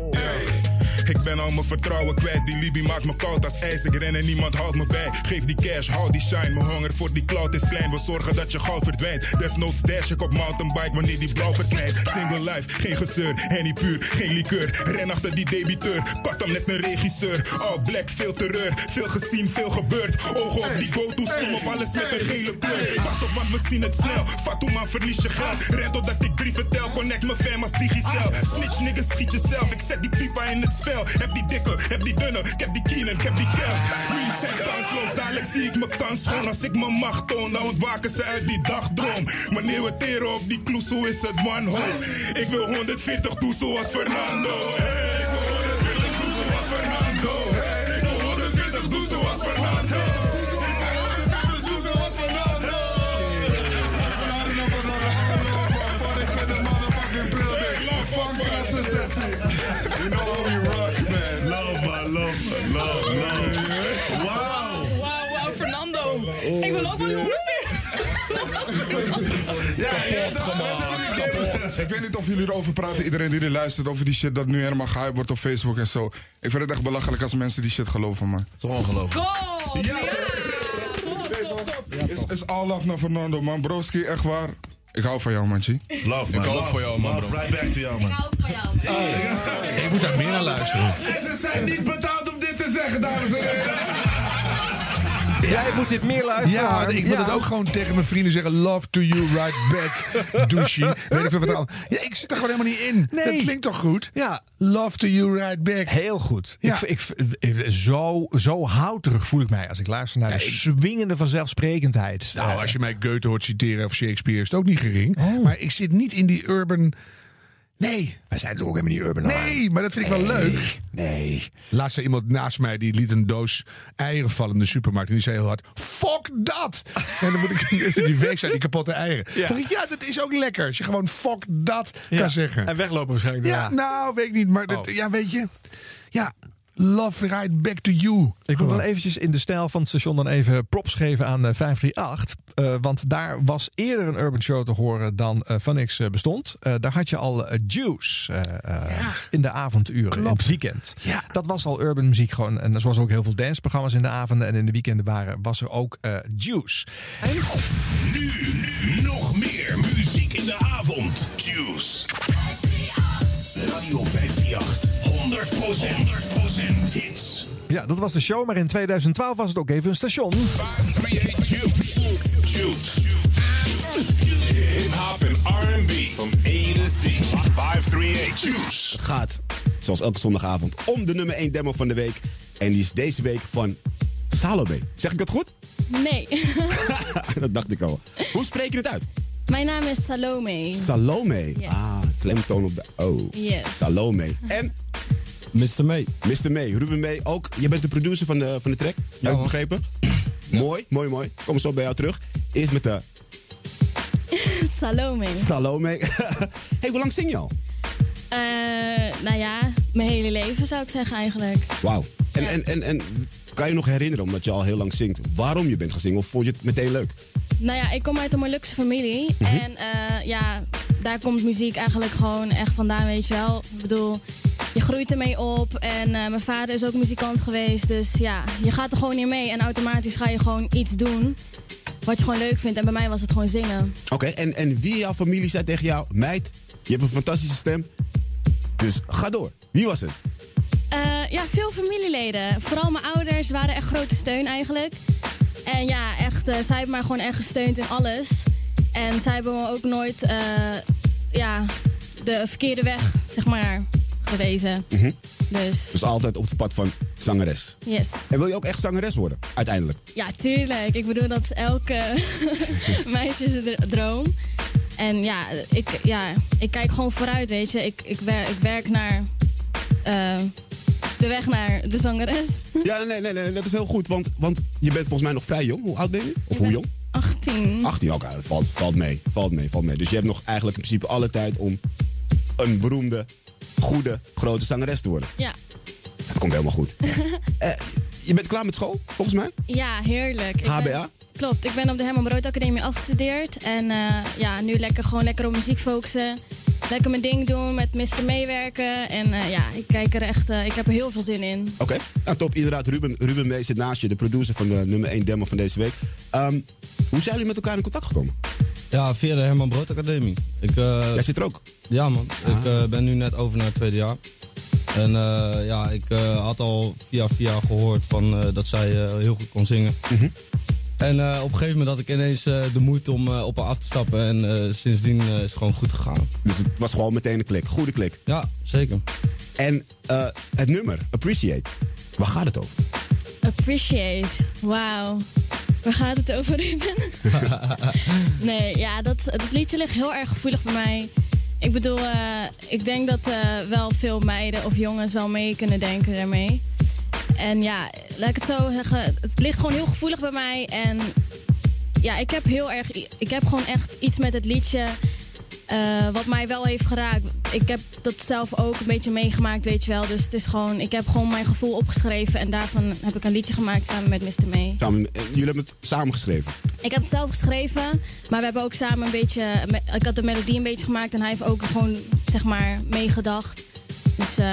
Ik ben al mijn vertrouwen kwijt, die Libi maakt me koud als ijs. Ik ren en niemand houdt me bij. Geef die cash, hou die shine. Mijn honger voor die cloud is klein. We zorgen dat je goud verdwijnt. Desnoods dash ik op mountainbike wanneer die blauw versnijdt. Single life, geen gezeur. Henny puur, geen liqueur. Ren achter die debiteur. Pak hem net een regisseur. All black, veel terreur. Veel gezien, veel gebeurd. Ogen op die go-to schim op alles met een gele kleur. Pas op, want we zien het snel. Fatou man, verlies je geld. Ren totdat ik brieven tel. Connect mijn fam als digicel. Snitch niggas, schiet jezelf. Ik zet die pipa in het spel. Heb die dikke, heb die dunne. Ik heb die Keenan, ik heb die Kel. Zijn kansloos, dadelijk zie ik mijn kans schoon. Als ik mijn macht toon, dan ontwaken ze uit die dagdroom. Wanneer we teren op die kloes, hoe is het hope? Ik wil 140 doen zoals Fernando. Hey, ik wil 140 doen zoals Fernando. Hey, ik wil 140 doen zoals Fernando. You know how we man. Love, man. Love, love. Wow. Wauw, wauw, Fernando. Ik wil ook wel 140. Ja, ja, dat- Ik weet niet of jullie erover praten, iedereen die er luistert, over die shit dat nu helemaal gehyped wordt op Facebook en zo. Ik vind het echt belachelijk als mensen die shit geloven, man. Het is ongelooflijk. God, ja. Is, is all love naar Fernando, man. Broski, echt waar. Ik hou van jou, manchi. Love, Ik man. hou Love. van jou, man, Love, right back to jou, man. ook van jou. Ik moet daar meer naar luisteren. En ze zijn niet betaald zeggen, dames en heren. Jij moet dit meer luisteren. Ja, ik wil Ja. het ook gewoon tegen mijn vrienden zeggen. Love to you, right back, douchey. Weet ik veel wat er. Ja, ik zit er gewoon helemaal niet in. Nee. Dat klinkt toch goed? Ja. Love to you, right back. Heel goed. Ja. Ik, ik, ik- zo, zo houterig voel ik mij als ik luister naar de swingende vanzelfsprekendheid. Nou, Eh, als je mij Goethe hoort citeren of Shakespeare, is het ook niet gering. Oh. Maar ik zit niet in die urban. Nee. wij zijn toch ook helemaal niet urban. Nee, maar dat vind ik wel leuk. Nee. Laatst zei iemand naast mij die liet een doos eieren vallen in de supermarkt. En die zei heel hard: Fuck dat! En dan moet ik die week zijn die kapotte eieren. Ja. Ja. ja, dat is ook lekker. Als je gewoon fuck dat Ja. kan zeggen. En weglopen waarschijnlijk. Ja, daarna. nou, weet ik niet. Maar dat, Oh. ja, weet je. Ja, love right back to you. Ik wil wel eventjes in de stijl van het station dan even props geven aan eh, 538. Eh, want daar was eerder een urban show te horen dan eh Vanix eh, bestond. Eh, daar had je al eh, Juice eh, eh, in de avonduren, in het weekend. Dat was al urban muziek gewoon. En zoals ook heel veel danceprogramma's in de avonden en in de weekenden waren, was er ook eh, Juice. Nu, nu, nog meer muziek in de avond. Juice. Radio 538. 100%, 100% hits. Ja, dat was de show, maar in 2012 was het ook even een station. 538 Juice. Juice. Hip-hop en R&B. From A to Z. 538 Juice. Het gaat, zoals elke zondagavond, om de nummer 1 demo van de week. En die is deze week van Salome. Zeg ik dat goed? Nee. dat dacht ik al. Hoe spreek je het uit? Mijn naam is Salome. Salome. Yes. Ah, klemtoon op de O. Yes. Salome. En? Mr. May. Mr. May. Ruben May ook. Je bent de producer van de, van de track. Heb ik begrepen? Mooi, mooi, mooi. Kom zo bij jou terug. Eerst met de Salome. Salome. hey, hoe lang zing je al? Eh, nou ja, mijn hele leven zou ik zeggen eigenlijk. Wauw. En, en, en, en kan je nog herinneren, omdat je al heel lang zingt, waarom je bent gaan zingen? Of vond je het meteen leuk? Nou ja, ik kom uit een Molukse familie. Mhm. En eh, ja, daar komt muziek eigenlijk gewoon echt vandaan, weet je wel. Ik bedoel, je groeit ermee op. En eh, mijn vader is ook muzikant geweest. Dus ja, je gaat er gewoon in mee. En automatisch ga je gewoon iets doen wat je gewoon leuk vindt. En bij mij was het gewoon zingen. Oké, en, en wie in jouw familie zei tegen jou, meid, je hebt een fantastische stem, dus ga door. Wie was het? Eh, ja, veel familieleden. Vooral mijn ouders waren echt grote steun eigenlijk. En ja, echt, eh, zij hebben mij gewoon echt gesteund in alles. En zij hebben me ook nooit ja, de verkeerde weg, zeg maar, gewezen. Mhm. Dus Dus altijd op het pad van zangeres. yes. En wil je ook echt zangeres worden, uiteindelijk? Ja, tuurlijk. Ik bedoel, dat is elke meisje zijn dr- droom. En ja ik, ja, ik kijk gewoon vooruit, weet je. Ik, ik, wer- ik werk naar eh, de weg naar de zangeres. Ja, nee, nee, nee, dat is heel goed, want, want je bent volgens mij nog vrij jong. Hoe oud ben je? Of hoe jong? 18. 18, oké, dat valt, valt mee, valt mee, valt mee. Dus je hebt nog eigenlijk in principe alle tijd om een beroemde, goede, grote zangeres te worden. Ja. Dat komt helemaal goed. Eh, je bent klaar met school, volgens mij? Ja, heerlijk. Ben- HBA? klopt, ik ben op de Herman Brood Academie afgestudeerd. En eh, ja, nu lekker gewoon lekker op muziek focussen. Lekker mijn ding doen, met Mr. meewerken. En eh, ja, ik kijk er echt, ik heb er heel veel zin in. Oké, nou top. Inderdaad, Ruben, Ruben Mees zit naast je, de producer van de nummer 1 demo van deze week. Ehm, hoe zijn jullie met elkaar in contact gekomen? Ja, via de Herman Brood Academie. Ik, eh, Jij zit er ook? Ja man, ik eh, ben nu net over naar het tweede jaar. En eh, ja, ik eh, had al via via gehoord van, eh, dat zij eh, heel goed kon zingen. En eh, op een gegeven moment had ik ineens eh, de moed om eh, op haar af te stappen. En eh, sindsdien eh, is het gewoon goed gegaan. Dus het was gewoon meteen een klik, goede klik. Ja, zeker. En eh, het nummer, Appreciate, waar gaat het over? Appreciate. Wauw. Waar gaat het over, Ruben? nee, ja, dat, dat liedje ligt heel erg gevoelig bij mij. Ik bedoel, eh, ik denk dat eh, wel veel meiden of jongens wel mee kunnen denken daarmee. En ja, laat ik het zo zeggen, het ligt gewoon heel gevoelig bij mij. En ja, ik heb heel erg, ik heb gewoon echt iets met het liedje eh, wat mij wel heeft geraakt. Ik heb dat zelf ook een beetje meegemaakt, weet je wel. Dus het is gewoon, ik heb gewoon mijn gevoel opgeschreven en daarvan heb ik een liedje gemaakt samen met Mr. May. Samen, eh, jullie hebben het samen geschreven. Ik heb het zelf geschreven, maar we hebben ook samen een beetje. Ik had de melodie een beetje gemaakt en hij heeft ook gewoon, zeg maar, meegedacht. Dus eh,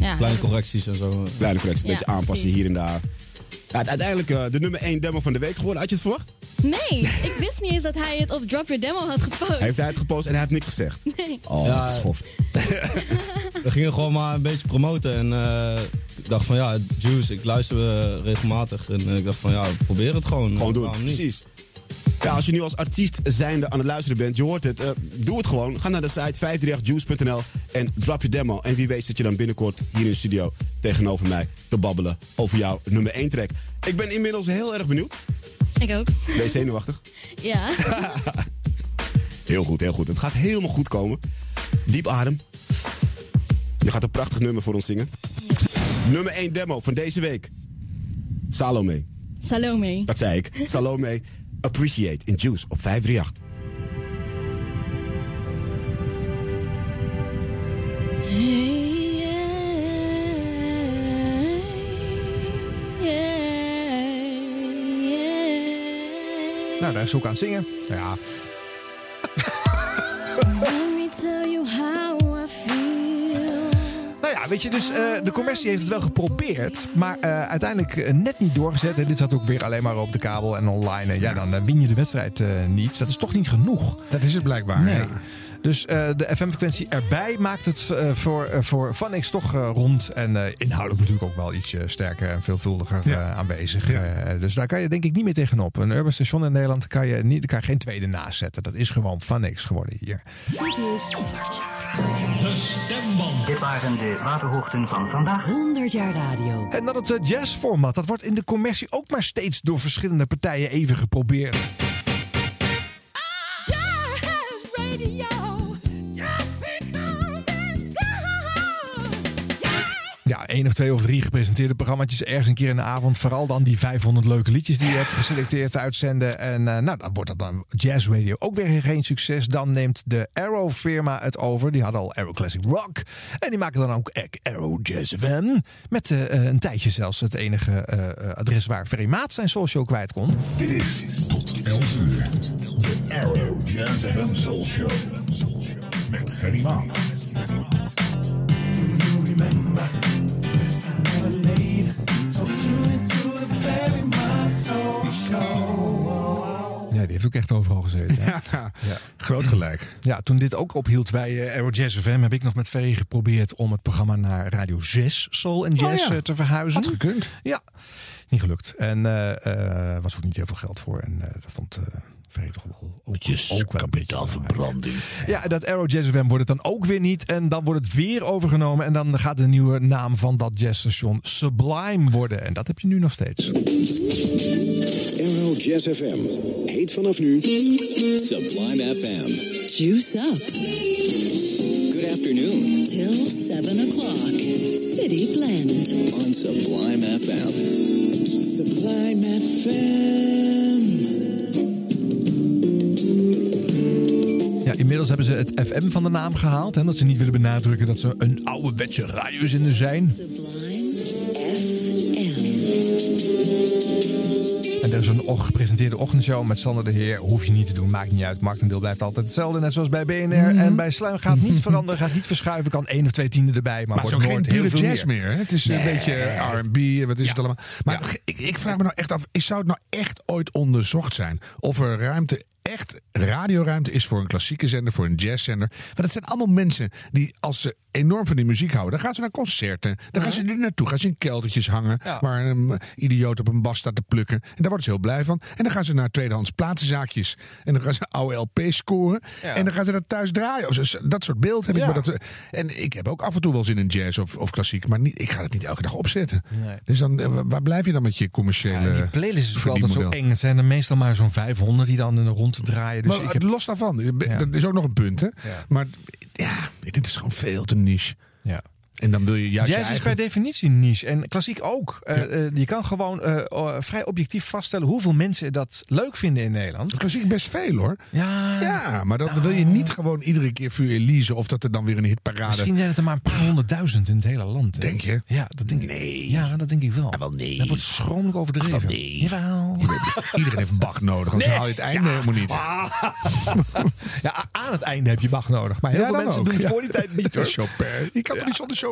ja. Kleine correcties en zo. Kleine correcties, een Ja, beetje aanpassen precies. hier en daar. Ja, uiteindelijk eh, de nummer 1 demo van de week geworden. Had je het verwacht? Nee, ik wist niet eens dat hij het op Drop Your Demo had gepost. Hij heeft hij het gepost en hij heeft niks gezegd. Nee. Oh, Ja, dat is schoft. We gingen gewoon maar een beetje promoten. En eh, ik dacht van ja, Juice, ik luister eh, regelmatig. En eh, ik dacht van ja, probeer het gewoon. Gewoon doen, precies. Ja, als je nu als artiest zijnde aan het luisteren bent, je hoort het, doe het gewoon. Ga naar de site 538juice.nl en drop je demo. En wie weet zit je dan binnenkort hier in de studio tegenover mij te babbelen over jouw nummer 1 track. Ik ben inmiddels heel erg benieuwd. Ik ook. Ben je zenuwachtig? Ja. Heel goed, heel goed. Het gaat helemaal goed komen. Diep adem. Je gaat een prachtig nummer voor ons zingen. Nummer 1 demo van deze week. Salome. Salome. Dat zei ik. Salome. Appreciate in Juice op 538. Nou, daar is ook aan het zingen. Ja. Let me tell you how I feel. Nou ja, weet je, dus eh, de commercie heeft het wel geprobeerd, maar eh, uiteindelijk eh, net niet doorgezet. En dit zat ook weer alleen maar op de kabel en online. En ja, dan win je de wedstrijd eh, niet. Dat is toch niet genoeg. Dat is het blijkbaar. Nee. ja. Dus eh, de FM-frequentie erbij maakt het eh, voor, eh, voor Vanix toch eh, rond. En eh, inhoudelijk natuurlijk ook wel ietsje sterker en veelvuldiger aanwezig. Dus daar kan je denk ik niet meer tegenop. Een urban station in Nederland kan je, niet, kan je geen tweede naast zetten. Dat is gewoon Vanix geworden hier. Dit is De stemband. Dit waren de waterhoogten van vandaag. 100 jaar radio. En dan het jazzformat. Dat wordt in de commercie ook maar steeds door verschillende partijen even geprobeerd. Één of twee of drie gepresenteerde programma's ergens een keer in de avond. Vooral dan die 500 leuke liedjes die je hebt geselecteerd uitzenden. En eh, nou, dan wordt dat dan Jazz Radio ook weer geen succes. Dan neemt de Arrow firma het over. Die hadden al Arrow Classic Rock. En die maken dan ook Arrow Jazz FM. Met eh, eh, een tijdje zelfs het enige adres waar Ferry Maat zijn social kwijt kon. Dit is tot 11 uur. De Arrow Jazz FM Soul Show. Met Ferry Maat. Ja, die heeft ook echt overal gezeten. Ja, groot gelijk. Ja, toen dit ook ophield bij eh, Aero Jazz FM... heb ik nog met Ferry geprobeerd om het programma naar Radio 6 Soul en Jazz Oh ja. eh, te verhuizen. Had gekund. Ja, niet gelukt. En eh was ook niet heel veel geld voor. En dat vond Ferry toch wel ook, ook wel kapitaalverbranding. Ja, en dat Aero Jazz FM wordt het dan ook weer niet. En dan wordt het weer overgenomen. En dan gaat de nieuwe naam van dat jazzstation Sublime worden. En dat heb je nu nog steeds. Arrow Jazz FM. Heet vanaf nu Sublime FM. Juice up. Good afternoon Till 7 o'clock. City Blend. on Sublime FM. Sublime FM. Inmiddels hebben ze het FM van de naam gehaald. En dat ze niet willen benadrukken dat ze een ouderwetse radiozender zijn. En er is een och- gepresenteerde ochtendshow met Sander de Heer. Hoef je niet te doen, maakt niet uit. Marktendeel blijft altijd hetzelfde. Net zoals bij BNR. En bij Slam gaat niet veranderen, gaat niet verschuiven. Kan één of twee tienden erbij. Maar, Maar wordt geen nooit heel pure veel jazz meer. Het is Nee. een beetje R&B wat is het allemaal. Maar ik, ik vraag me nou echt af, is- zou het nou echt ooit onderzocht zijn? Of er ruimte, echt radioruimte is voor een klassieke zender, voor een jazzzender. Maar dat zijn allemaal mensen die als ze enorm van die muziek houden, dan gaan ze naar concerten. Dan gaan ze er naartoe, gaan ze in keldertjes hangen. Ja. Waar een idioot op een bas staat te plukken. En daar worden ze heel blij van. En dan gaan ze naar tweedehands platenzaakjes. En dan gaan ze oude LP's scoren. Ja. En dan gaan ze dat thuis draaien. Dat soort beeld heb ik. Ja. Maar dat, en ik heb ook af en toe wel zin in jazz of, of klassiek. Maar niet, ik ga het niet elke dag opzetten. Nee. Dus dan, eh, waar blijf je dan met je commerciële Die playlist is altijd zo eng. Het zijn er meestal maar zo'n 500 die dan in de rond draaien. Dus maar ik heb... los daarvan, dat is ook nog een punt. Hè? Maar ja, dit is gewoon veel te niche. Ja. En dan wil je juist je Jazz is per definitie niche. En klassiek ook. Eh, eh, je kan gewoon eh, vrij objectief vaststellen hoeveel mensen dat leuk vinden in Nederland. Klassiek best veel hoor. Ja, Ja, maar dan wil je niet gewoon iedere keer voor Elise of dat er dan weer een hitparade. Misschien zijn het er maar een paar honderdduizend in het hele land. hè. Denk je? Ja, dat denk ik. Ja, dat denk ik wel. wel nee. Dat wordt schromelijk overdreven. wel nee. Jawel. Iedereen heeft een bach nodig, anders Nee. haal je het einde helemaal niet. Ja, aan het einde heb je Bach nodig. Maar heel Ja, veel mensen ook, doen het voor die tijd niet hoor. Chopin. Je kan toch niet zonder Chopin?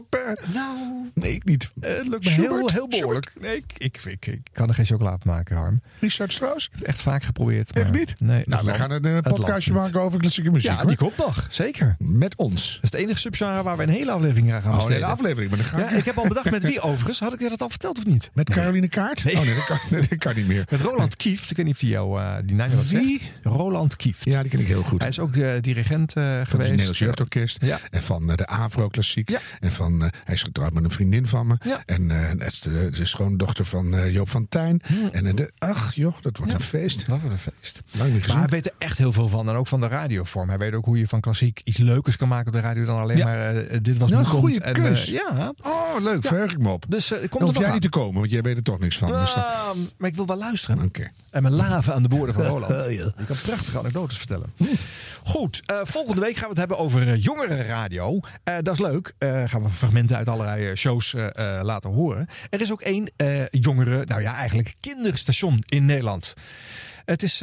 Nou, Nee, ik niet. eh, het lukt me heel, Schubert? heel behoorlijk. Nee, ik, ik, ik, kan er geen chocolade van maken, Harm. Richard Strauss? Echt vaak geprobeerd. Maar Echt niet? Nee, nou, we gaan een eh, podcastje maken over klassieke muziek. Ja, hoor. die komt nog. Zeker. Met ons. Dat is het enige subgenre waar we een hele aflevering aan gaan Oh, een besteden. hele aflevering. Maar dan ga Ja, ik heb al bedacht met wie overigens. Had ik je dat al verteld of niet? Met Caroline Kaart? Nee. Oh nee, dat kan, nee, dat kan niet meer. Met Roland Kieft. Ik weet niet of die jou uh, die naam wat Wie? zegt. Roland Kieft. Ja, die ken ik heel goed. Hij is ook de dirigent uh, van het geweest. Nederlands Jeugdorkest. Ja. En van eh, de Avro Klassiek. Ja. En van, eh, hij is getrouwd met een vriendin van me. Ja. En eh, het is de, de schoondochter van eh, Joop van Tijn. En eh, de, ach joh, dat wordt Ja. een feest. Dat wordt een feest. Lang niet Maar hij weet er echt heel veel van. En ook van de radiovorm. Hij weet ook hoe je van klassiek iets leukers kan maken op de radio dan alleen maar eh, dit was een goede. En, eh, keus. ja. Oh, leuk. Verheug ik me op. Dus komt Dan er hoef nog jij aan. niet te komen, want jij weet er toch niks van. Dus dan- Ah, maar ik wil wel luisteren. Oké. En mijn laven aan de woorden van Roland. Je kan prachtige anekdotes vertellen. Goed, eh, volgende week gaan we het hebben over jongerenradio. Uh, dat is leuk. Gaan we fragmenten uit allerlei uh, shows laten horen. Er is ook één jongere, nou ja, eigenlijk kinderstation in Nederland. Het is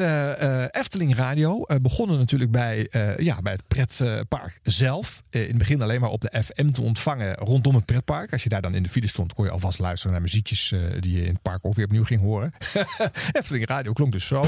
Efteling Radio. Uh, begonnen natuurlijk bij, ja, bij het pretpark zelf. in het begin alleen maar op de FM te ontvangen rondom het pretpark. Als je daar dan in de file stond, kon je alvast luisteren naar muziekjes die je in het park ook weer opnieuw ging horen. Efteling Radio klonk dus zo.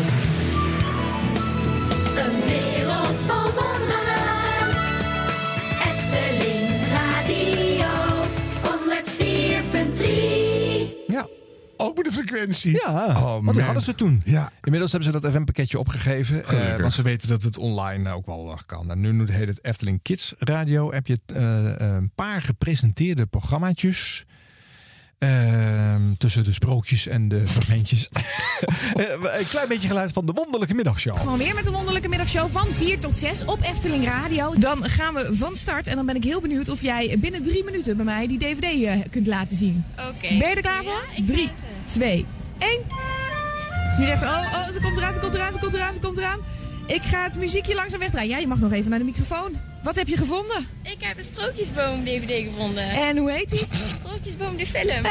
Ook met de frequentie. Ja, oh, want die man. hadden ze toen. Ja. Inmiddels hebben ze dat FM-pakketje opgegeven. Uh, want ze weten dat het online ook wel uh, kan. En nu heet het Efteling Kids Radio. Heb je uh, een paar gepresenteerde programmaatjes. Ehm, tussen de sprookjes en de fragmentjes. Eh, een klein beetje geluid van de wonderlijke middagshow. Gewoon weer met een wonderlijke middagshow van 4 tot 6 op Efteling Radio. Dan gaan we van start en dan ben ik heel benieuwd of jij binnen drie minuten bij mij die DVD eh, kunt laten zien. Oké. Ben je er klaar voor? 3, 2, 1. Ze zegt, oh, oh, ze komt eraan, ze komt eraan, ze komt eraan, ze komt eraan. Ik ga het muziekje langzaam wegdraaien. Ja, je mag nog even naar de microfoon. Wat heb je gevonden? Ik heb een Sprookjesboom DVD gevonden. En hoe heet die? Sprookjesboom de film.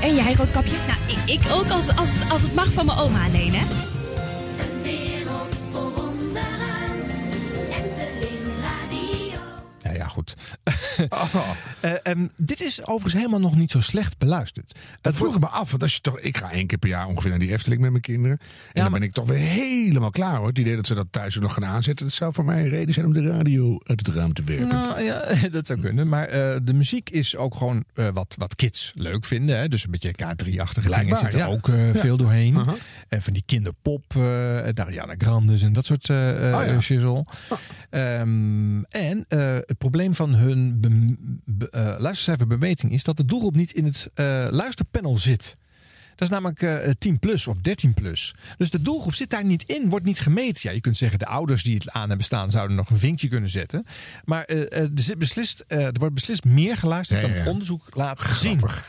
En jij, roodkapje? Nou, ik, ik ook als, als, het, als het mag van mijn oma alleen, hè? Goed. Eh, en dit is overigens helemaal nog niet zo slecht beluisterd. Dat vroeg ik me af, want als je toch, ik ga één keer per jaar ongeveer naar die Efteling met mijn kinderen. En dan ben ik toch weer helemaal klaar hoor. Het idee dat ze dat thuis nog gaan aanzetten, dat zou voor mij een reden zijn om de radio uit het raam te werpen. Nou ja, dat zou kunnen. Maar eh, de muziek is ook gewoon eh, wat, wat kids leuk vinden. Hè? Dus een beetje K3-achtige dingen zit er ja. ook Ja. veel doorheen. Aha. En van die kinderpop, Dariana Grandes en dat soort eh, Oh shizzle. Ehm, en het probleem van hun be- eh, luistercijferbemeting is dat de doelgroep niet in het eh, luisterpanel zit. Dat is namelijk eh 10 plus of 13 plus. Dus de doelgroep zit daar niet in, wordt niet gemeten. Ja, je kunt zeggen de ouders die het aan hebben staan zouden nog een vinkje kunnen zetten. Maar er, zit beslist, er wordt beslist meer geluisterd Ja, ja, dan het onderzoek laat zien. Maar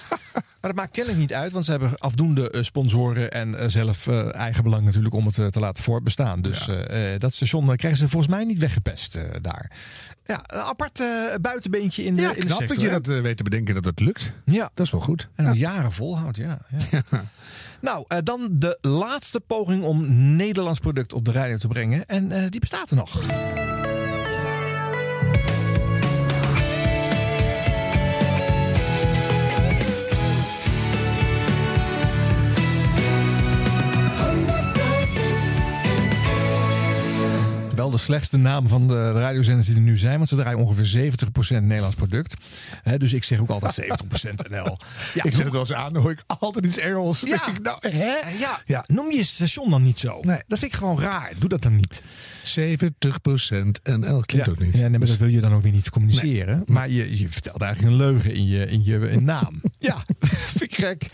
dat maakt kennelijk niet uit, want ze hebben afdoende sponsoren en zelf eh, eigen belang natuurlijk om het te laten voortbestaan. Dus dat station krijgen ze volgens mij niet weggepest daar. Ja, een apart eh, buitenbeentje in de, Ja, in de knap sector. dat je dat eh, weet te bedenken dat het lukt. Ja. Dat is wel goed. En al jaren volhoudt, ja. ja. Nou, eh, dan de laatste poging om Nederlands product op de radio te brengen. En die bestaat er nog. Wel de slechtste naam van de radiozenders die er nu zijn. Want ze draaien ongeveer 70% Nederlands product. Dus ik zeg ook altijd 70% NL. Ja, ik zet het wel eens aan, dan hoor ik altijd iets Engels. Ja. ik, nou, hè? Ja, ja, noem je station dan niet zo. Dat vind ik gewoon raar. Doe dat dan niet. 70% NL klinkt ja. ook niet. Ja, nee, maar Dus- dat wil je dan ook weer niet communiceren. Maar je, je vertelt eigenlijk een leugen in je, in je in naam. ja, vind ik gek.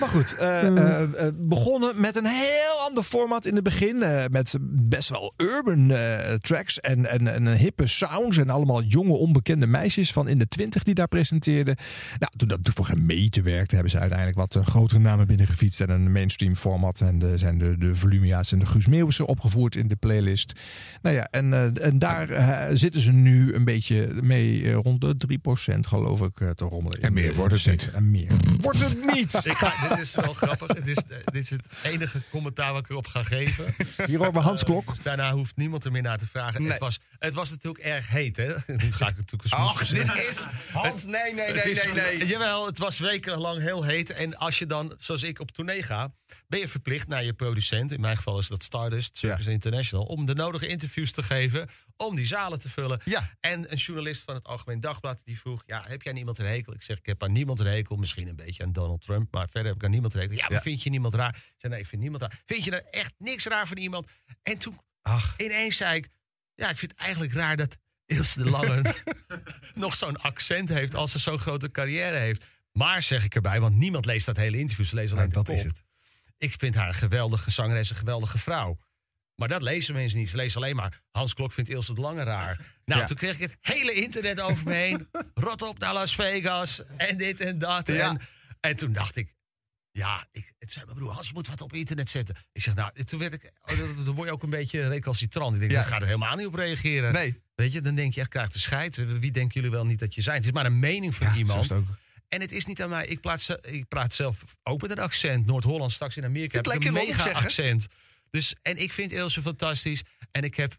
Maar goed, eh, eh, eh, begonnen met een heel ander format in het begin. eh, met best wel urban eh, tracks en, en, en hippe sounds. En allemaal jonge, onbekende meisjes van in de twintig die daar presenteerden. Nou, toen dat voor geen meter werkte, hebben ze uiteindelijk wat grotere namen binnengefietst. En een mainstream format. En de, zijn de, de Volumia's en de Guus Meeuwissen opgevoerd in de playlist. Nou ja, en, eh, en daar eh, zitten ze nu een beetje mee eh, rond de 3% geloof ik eh, te rommelen. En meer wordt het niet. En meer wordt het niet. Ik ga, dit is wel grappig. Het is, dit is het enige commentaar wat ik erop ga geven. Hier horen we Hans Klok. dus daarna hoeft niemand er meer naar te vragen. Het, was, het was natuurlijk erg heet, hè? Nu ga ik natuurlijk een Ach, dit is... Hans, nee, nee, nee, is- nee, nee. Jawel, het was wekenlang heel heet. En als je dan, zoals ik, op tournee ga... ben je verplicht naar je producent... in mijn geval is dat Stardust, Circus International... om de nodige interviews te geven om die zalen te vullen. En een journalist van het Algemeen Dagblad die vroeg... ja, heb jij niemand een hekel? Ik zeg, ik heb aan niemand een hekel. Misschien een beetje aan Donald Trump, maar verder heb ik aan niemand een hekel. Ja, maar Ja. vind je niemand raar? Ik zei, nee, ik vind niemand raar. Vind je er echt niks raar van iemand? En toen ineens zei ik... ja, ik vind het eigenlijk raar dat Ilse de Lange... nog zo'n accent heeft als ze zo'n grote carrière heeft. Maar zeg ik erbij, want niemand leest dat hele interview. Ze lezen alleen dat is het. Ik vind haar een geweldige zangeres, een geweldige vrouw. Maar dat lezen mensen niet. Ze lezen alleen maar... Hans Klok vindt Ilse de Lange raar. Nou, Ja. toen kreeg ik het hele internet over me heen. Rot op naar Las Vegas. En dit en dat. Ja. En, en toen dacht ik... Ja, ik, het zei mijn broer, Hans, je moet wat op internet zetten. Ik zeg, nou, toen werd ik... oh, dan- word je ook een beetje recalcitrant. Ik denk, Ja. daar ga er helemaal niet op reageren. Nee. Weet je, dan denk je echt, krijgt de scheid. Wie denken jullie wel niet dat je zijn? Het is maar een mening van iemand. het ook. En het is niet aan mij. Ik, plaats, ik praat zelf ook met een accent. Noord-Holland, straks in Amerika heb het ik een ik mega accent. Dus, en ik vind Ilse fantastisch. En ik heb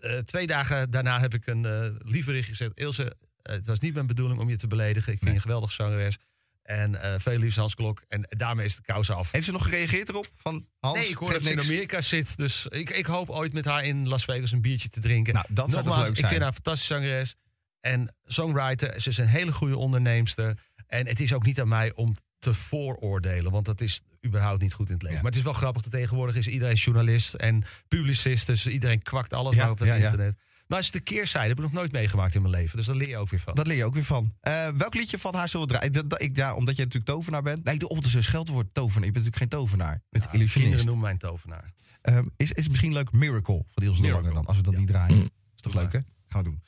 eh, twee dagen daarna heb ik een eh lief bericht gezet. Ilse, eh, het was niet mijn bedoeling om je te beledigen. Ik vind je een geweldig zangeres. En veel liefst Hans Klok. En daarmee is de kous af. Heeft ze nog gereageerd erop? Van Hans, nee, ik hoor dat ze in. Amerika zit. Dus ik, ik hoop ooit met haar in Las Vegas een biertje te drinken. Nou, dat zou Nogmaals, leuk ik zijn? vind haar een fantastische zangeres. En songwriter. Ze is een hele goede onderneemster. En het is ook niet aan mij om te vooroordelen. Want dat is überhaupt niet goed in het leven. Maar het is wel grappig dat tegenwoordig is iedereen journalist en publicist. Dus iedereen kwakt alles Ja, maar op het ja, internet. Maar het is de keerzijde. Dat heb ik nog nooit meegemaakt in mijn leven. Dus daar leer je ook weer van. Dat leer je ook weer van. Eh, welk liedje van haar zullen we draaien? Dat- dat- ik, ja, omdat jij natuurlijk tovenaar bent. Nee, de ondertussen scheldwoord tovenaar. Je bent natuurlijk geen tovenaar. Illusionist. Kinderen noemen mij een tovenaar. Ehm, is, is misschien leuk Miracle van Niels de Lange dan? Als we dat niet draaien. Is toch leuk, hè? Gaan we doen.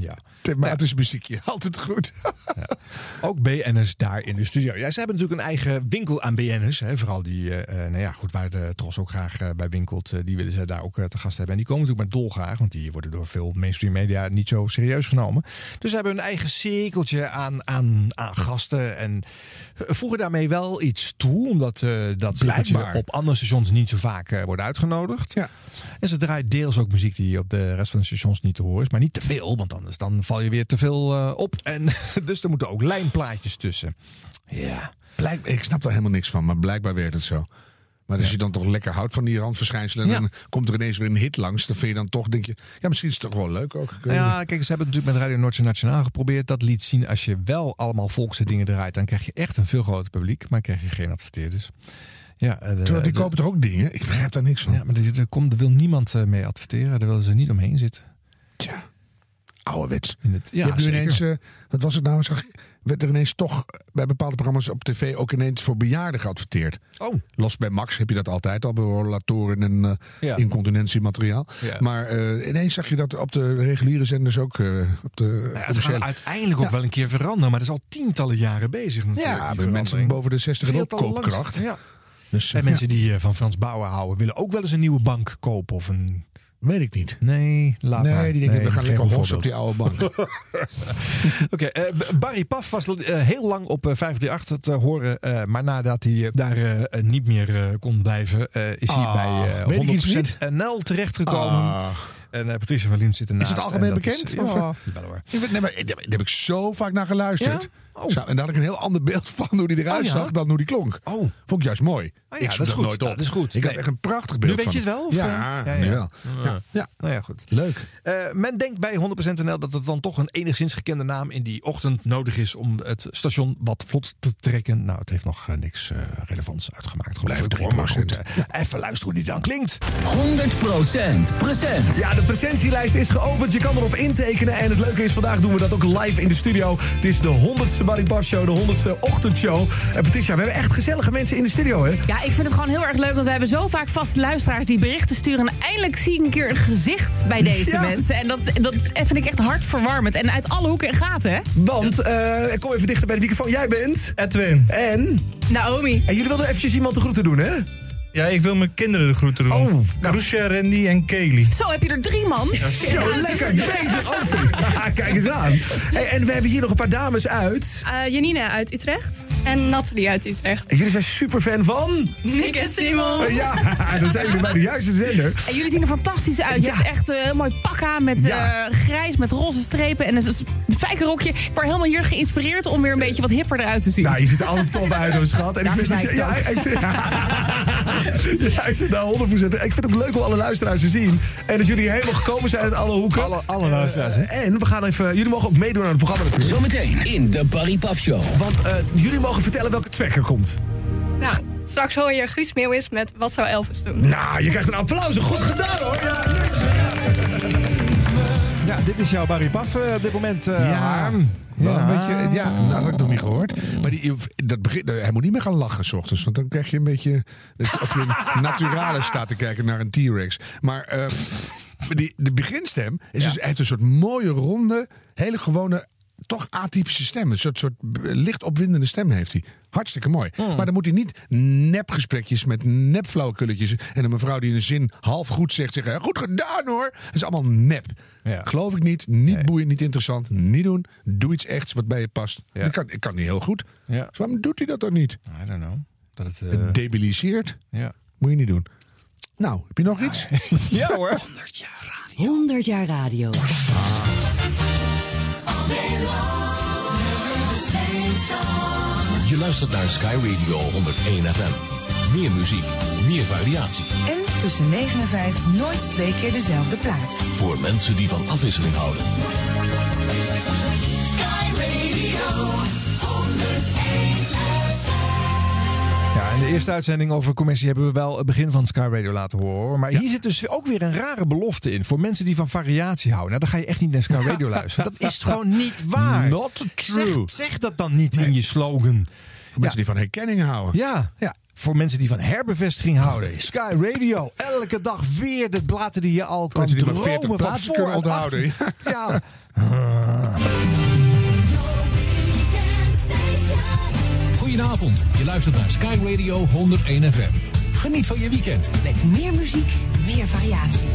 Ja. Thematisch muziekje, altijd goed. Ook BN'ers daar in de studio. Ja, ze hebben natuurlijk een eigen winkel aan BN'ers. Vooral die, eh, eh, nou ja, goed, waar de Tros ook graag eh, bij winkelt. die willen ze daar ook te gast hebben. En die komen natuurlijk maar dolgraag. Want die worden door veel mainstream media niet zo serieus genomen. Dus ze hebben hun eigen cirkeltje aan, aan, aan gasten. En voegen daarmee wel iets toe. Omdat dat cirkeltje op andere stations niet zo vaak wordt uitgenodigd. Ja. En ze draait deels ook muziek die op de rest van de stations niet te horen is. Maar niet te veel, want anders dan val je weer te veel eh, op. En dus er moeten ook lijnplaatjes tussen. Ja. Blijk, ik snap daar helemaal niks van, maar blijkbaar werkt het zo. Maar als je dan toch lekker houdt van die randverschijnselen... en dan komt er ineens weer een hit langs... dan vind je dan toch, denk je... ja, misschien is het toch wel leuk ook. Ja, kijk, ze hebben het natuurlijk met Radio Noordse Nationaal geprobeerd. Dat liet zien, als je wel allemaal volkse dingen draait... dan krijg je echt een veel groter publiek. Maar krijg je geen adverteerders. Ja, eh, de- Terwijl die de- kopen toch ook dingen? Ik begrijp daar niks van. Ja, maar er, komt, er wil niemand eh, mee adverteren. Daar willen ze niet omheen zitten. Ouderwets. In het, je ja, hebt nu ineens, eh, wat was het nou? Zag ik, werd er ineens toch bij bepaalde programma's op tv ook ineens voor bejaarden geadverteerd. Oh. Los bij Max heb je dat altijd al, bij rollatoren en eh, Ja. incontinentiemateriaal. Ja. Maar eh, ineens zag je dat op de reguliere zenders ook. op de Nou ja, het gaat uiteindelijk ook Ja. wel een keer veranderen. Maar dat is al tientallen jaren bezig natuurlijk. Ja, bij mensen boven de 60 hebben ook koopkracht. Ja. Dus, En mensen die van Frans Bauer houden... willen ook wel eens een nieuwe bank kopen. Of een... Weet ik niet. Nee, laat Nee, maar. die denken, we gaan lekker hossen op die oude bank. Oké, eh, Barry Paf was eh, heel lang op eh, 538 te horen. eh, maar nadat hij eh, daar eh, niet meer eh, kon blijven, eh, is hij Ah, bij eh, weet ik iets 100% NL terechtgekomen. Ah. En eh, Patricia van Liem zit ernaast. Is het en algemeen bekend? Is, Of, ja, eh, wel hoor. Ik weet, nee, maar, daar daar heb ik zo vaak naar geluisterd. Ja? Oh. Zo, en daar had ik een heel ander beeld van hoe die eruit Oh, ja? zag dan hoe die klonk. Oh. Vond ik juist mooi. Oh ja, ik dat is goed. nooit op. Dat is goed. Ik had echt een prachtig Nu beeld weet van je het wel? Of, Ja, eh, ja, nu ja. wel. Ja, ja. Nou ja, goed. Leuk. Eh, men denkt bij 100% NL dat het dan toch een enigszins gekende naam in die ochtend nodig is om het station wat vlot te trekken. Nou, het heeft nog eh, niks eh, relevants uitgemaakt. geloof Blijf ik. erin, Maar goed, even luisteren hoe die dan klinkt. 100% present. Ja, de presentielijst is geopend. Je kan erop intekenen. En het leuke is, vandaag doen we dat ook live in de studio. Het is de 100ste Barry Paf Show, de 100ste ochtendshow. En Patricia, we hebben echt gezellige mensen in de studio, hè? Ja, ik vind het gewoon heel erg leuk, want we hebben zo vaak vaste luisteraars die berichten sturen. En eindelijk zie ik een keer een gezicht bij deze Ja. mensen. En dat, dat vind ik echt hartverwarmend. En uit alle hoeken en gaten, hè? Want, eh, kom even dichter bij de microfoon. Jij bent... Edwin. En? Naomi. En jullie wilden eventjes iemand de groeten doen, hè? Ja, ik wil mijn kinderen de groeten doen. Oh, Kroesja, Randy en Kaylee. Zo heb je er drie, man. Zo, lekker bezig, over. Ja, kijk eens aan. Hey, en we hebben hier nog een paar dames uit. Eh, Janine uit Utrecht en Nathalie uit Utrecht. En jullie zijn super fan van... Nick en Simon. Eh, Ja, dan zijn jullie bij de juiste zender. En jullie zien er fantastisch uit. Je Ja. hebt echt een heel mooi pak aan met Ja. eh, grijs, met roze strepen en een spijkerrokje. Ik word helemaal hier geïnspireerd om weer een beetje wat hipper eruit te zien. Nou, je ziet er altijd top uit, hoor, schat. En ik vind ik ja, het ik vind, ja, ik zit daar 100%. Ik vind het ook leuk om alle luisteraars te zien. En dat jullie helemaal gekomen zijn uit alle hoeken. Alle, alle luisteraars? Eh, en we gaan even... Jullie mogen ook meedoen aan het programma natuurlijk. Zometeen in de Barry Paf Show. Want eh, jullie mogen vertellen welke track er komt. Nou, straks hoor je Guus Meeuwis met Wat zou Elvis doen? Nou, je krijgt een applaus. Goed gedaan, hoor. Ja, Ja, dit is jouw Barry Paf eh, op dit moment. eh, Ja, Harm. Wel een beetje, ja, nou, dat heb ik nog niet gehoord. Maar die, dat begint, hij moet niet meer gaan lachen s ochtends. Want dan krijg je een beetje... Of je een naturale staat te kijken naar een T-Rex. Maar eh, die, de beginstem is dus, hij heeft een soort mooie, ronde, hele gewone... Toch atypische stem. Een soort, soort licht opwindende stem heeft hij. Hartstikke mooi. Maar dan moet hij niet nepgesprekjes met nepflauwekulletjes... en een mevrouw die een zin half goed zegt... zeggen, goed gedaan hoor. Dat is allemaal nep. Geloof ik niet. Niet boeiend, niet interessant. Niet doen. Doe iets echts wat bij je past. Dat kan, ik kan niet heel goed. Ja. Dus waarom doet hij dat dan niet? I don't know. Dat het, eh, Het debiliseert. Ja. Moet je niet doen. Nou, heb je nog iets? ja hoor. 100 jaar radio. Je luistert naar Sky Radio 101 FM. Meer muziek, meer variatie. En tussen 9 en 5 nooit twee keer dezelfde plaat. Voor mensen die van afwisseling houden. Sky Radio 101 Ja, in de eerste uitzending over commercie hebben we wel het begin van Sky Radio laten horen. Maar hier zit dus ook weer een rare belofte in. Voor mensen die van variatie houden. Nou, dan ga je echt niet naar Sky Radio luisteren. Dat is gewoon niet waar. Not true. Zeg, zeg dat dan niet in je slogan. Voor mensen die van herkenning houden. Ja. ja. Voor mensen die van herbevestiging houden. Sky Radio. Elke dag weer de bladen die je al kan dromen 40 van voor onthouden. Ja. Goedenavond, je luistert naar Sky Radio 101 FM. Geniet van je weekend. Met meer muziek, meer variatie.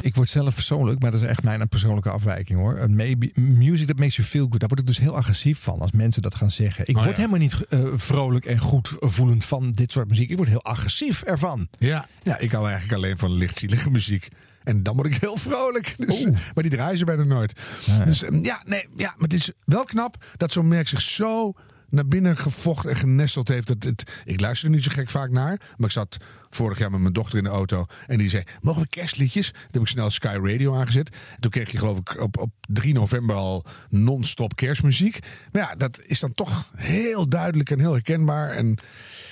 Ik word zelf persoonlijk, maar dat is echt mijn persoonlijke afwijking hoor. Een maybe, music that makes you feel good. Daar word ik dus heel agressief van als mensen dat gaan zeggen. Ik Oh, word ja. helemaal niet eh, vrolijk en goed voelend van dit soort muziek. Ik word heel agressief ervan. Ja, ja, ik hou eigenlijk alleen van lichtzielige muziek. En dan word ik heel vrolijk. Dus, maar die draaien ze bijna nooit. Dus eh, ja, nee, ja, maar het is wel knap dat zo'n merk zich zo naar binnen gevochten en genesteld heeft. Dat het, ik luister er niet zo gek vaak naar. Maar ik zat vorig jaar met mijn dochter in de auto. En die zei, mogen we kerstliedjes? Toen heb ik snel Sky Radio aangezet. Toen kreeg je geloof ik op, op 3 november al non-stop kerstmuziek. Maar ja, dat is dan toch heel duidelijk en heel herkenbaar. En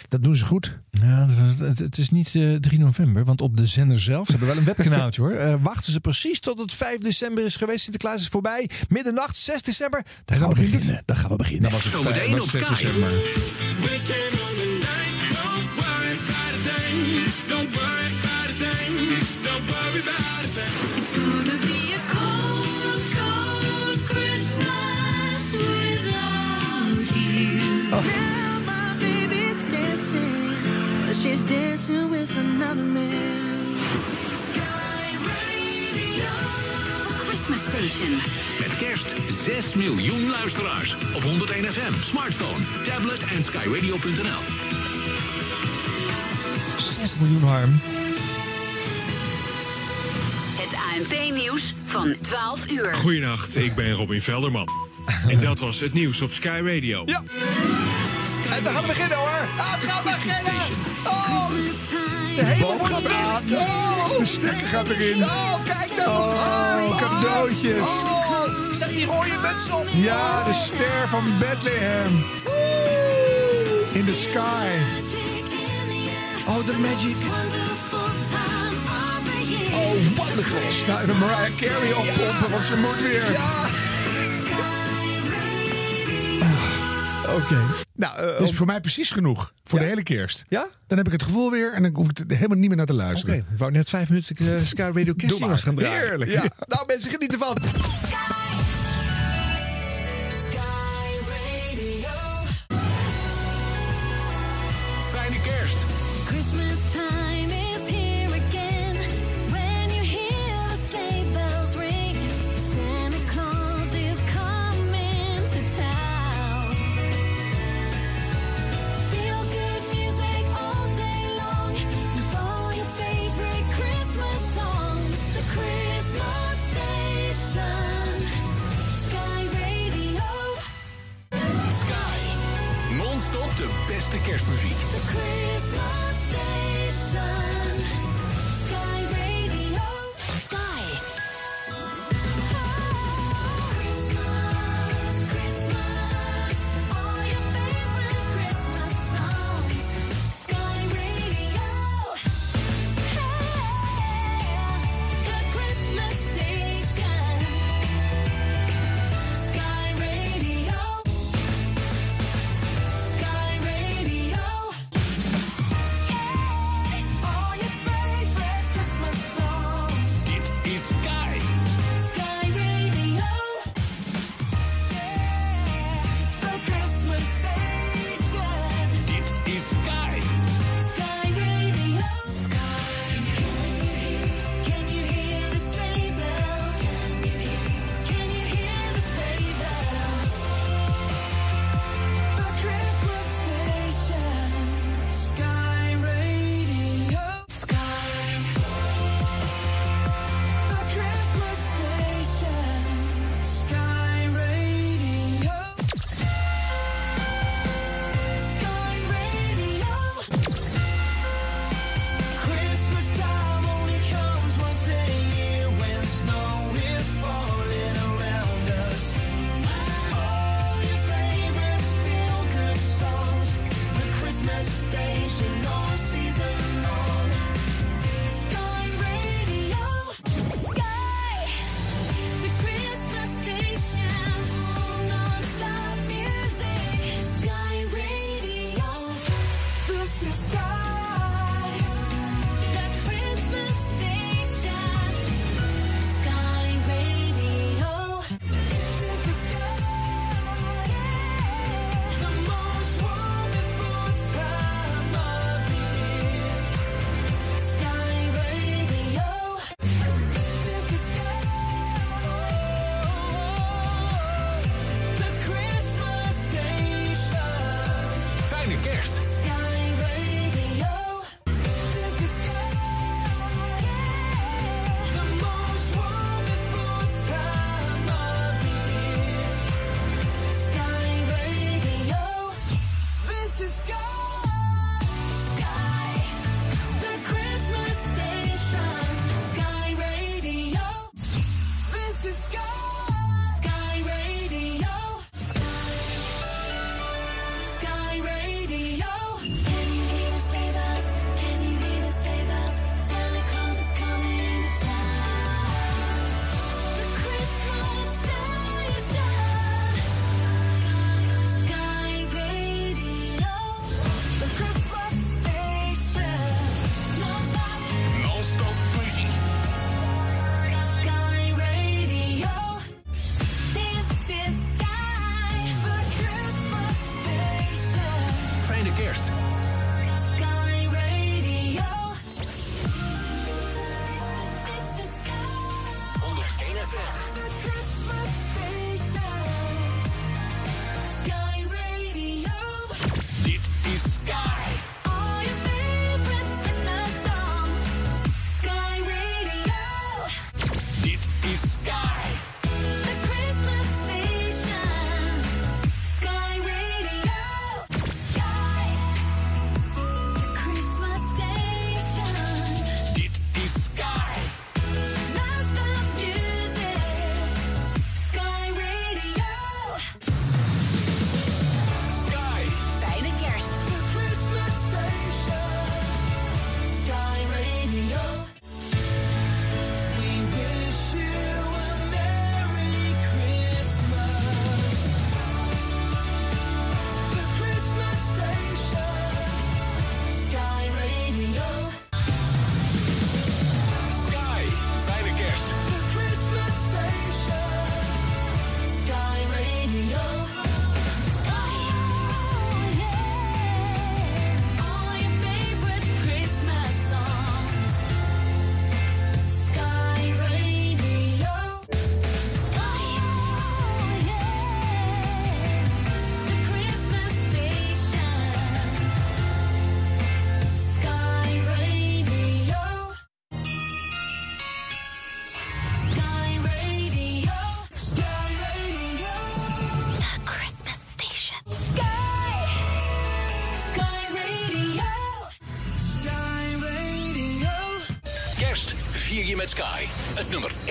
dat doen ze goed. Ja, het, is niet eh 3 november, want op de zender zelf, ze hebben wel een webkanaaltje hoor. eh, wachten ze precies tot het 5 december is geweest. Sinterklaas is voorbij. Middernacht, 6 december. Daar gaan we beginnen. Daar gaan we beginnen. Dan was het Zometeen vijf- was op 6 Sky. december. Met kerst 6 miljoen luisteraars op 101 FM, smartphone, tablet en skyradio.nl. 6 miljoen harm. Het ANP-nieuws van 12 uur. Goedenacht, ik ben Robin Velderman. En dat was het nieuws op Sky Radio. Ja. En we gaan beginnen hoor. Ah, het gaat beginnen. Oh, de hemel wordt wit. Oh. De stekker gaat erin. Oh, kijk nou. Oh, Oh, cadeautjes. Oh, zet die rode muts op. Ja, de ster van Bethlehem. In the sky. Oh, de magic. Oh, wonderful. Sky de Mariah Carey oppompen, want ze moet weer. Ja. Oké. Nou, eh, voor mij precies genoeg. Voor de hele kerst. Ja? Dan heb ik het gevoel weer en dan hoef ik er helemaal niet meer naar te Oké, luisteren. ik wou net vijf minuten uh, Sky Radio maar. gaan draaien. Heerlijk. Ja. Nou mensen, geniet ervan. De beste kerstmuziek.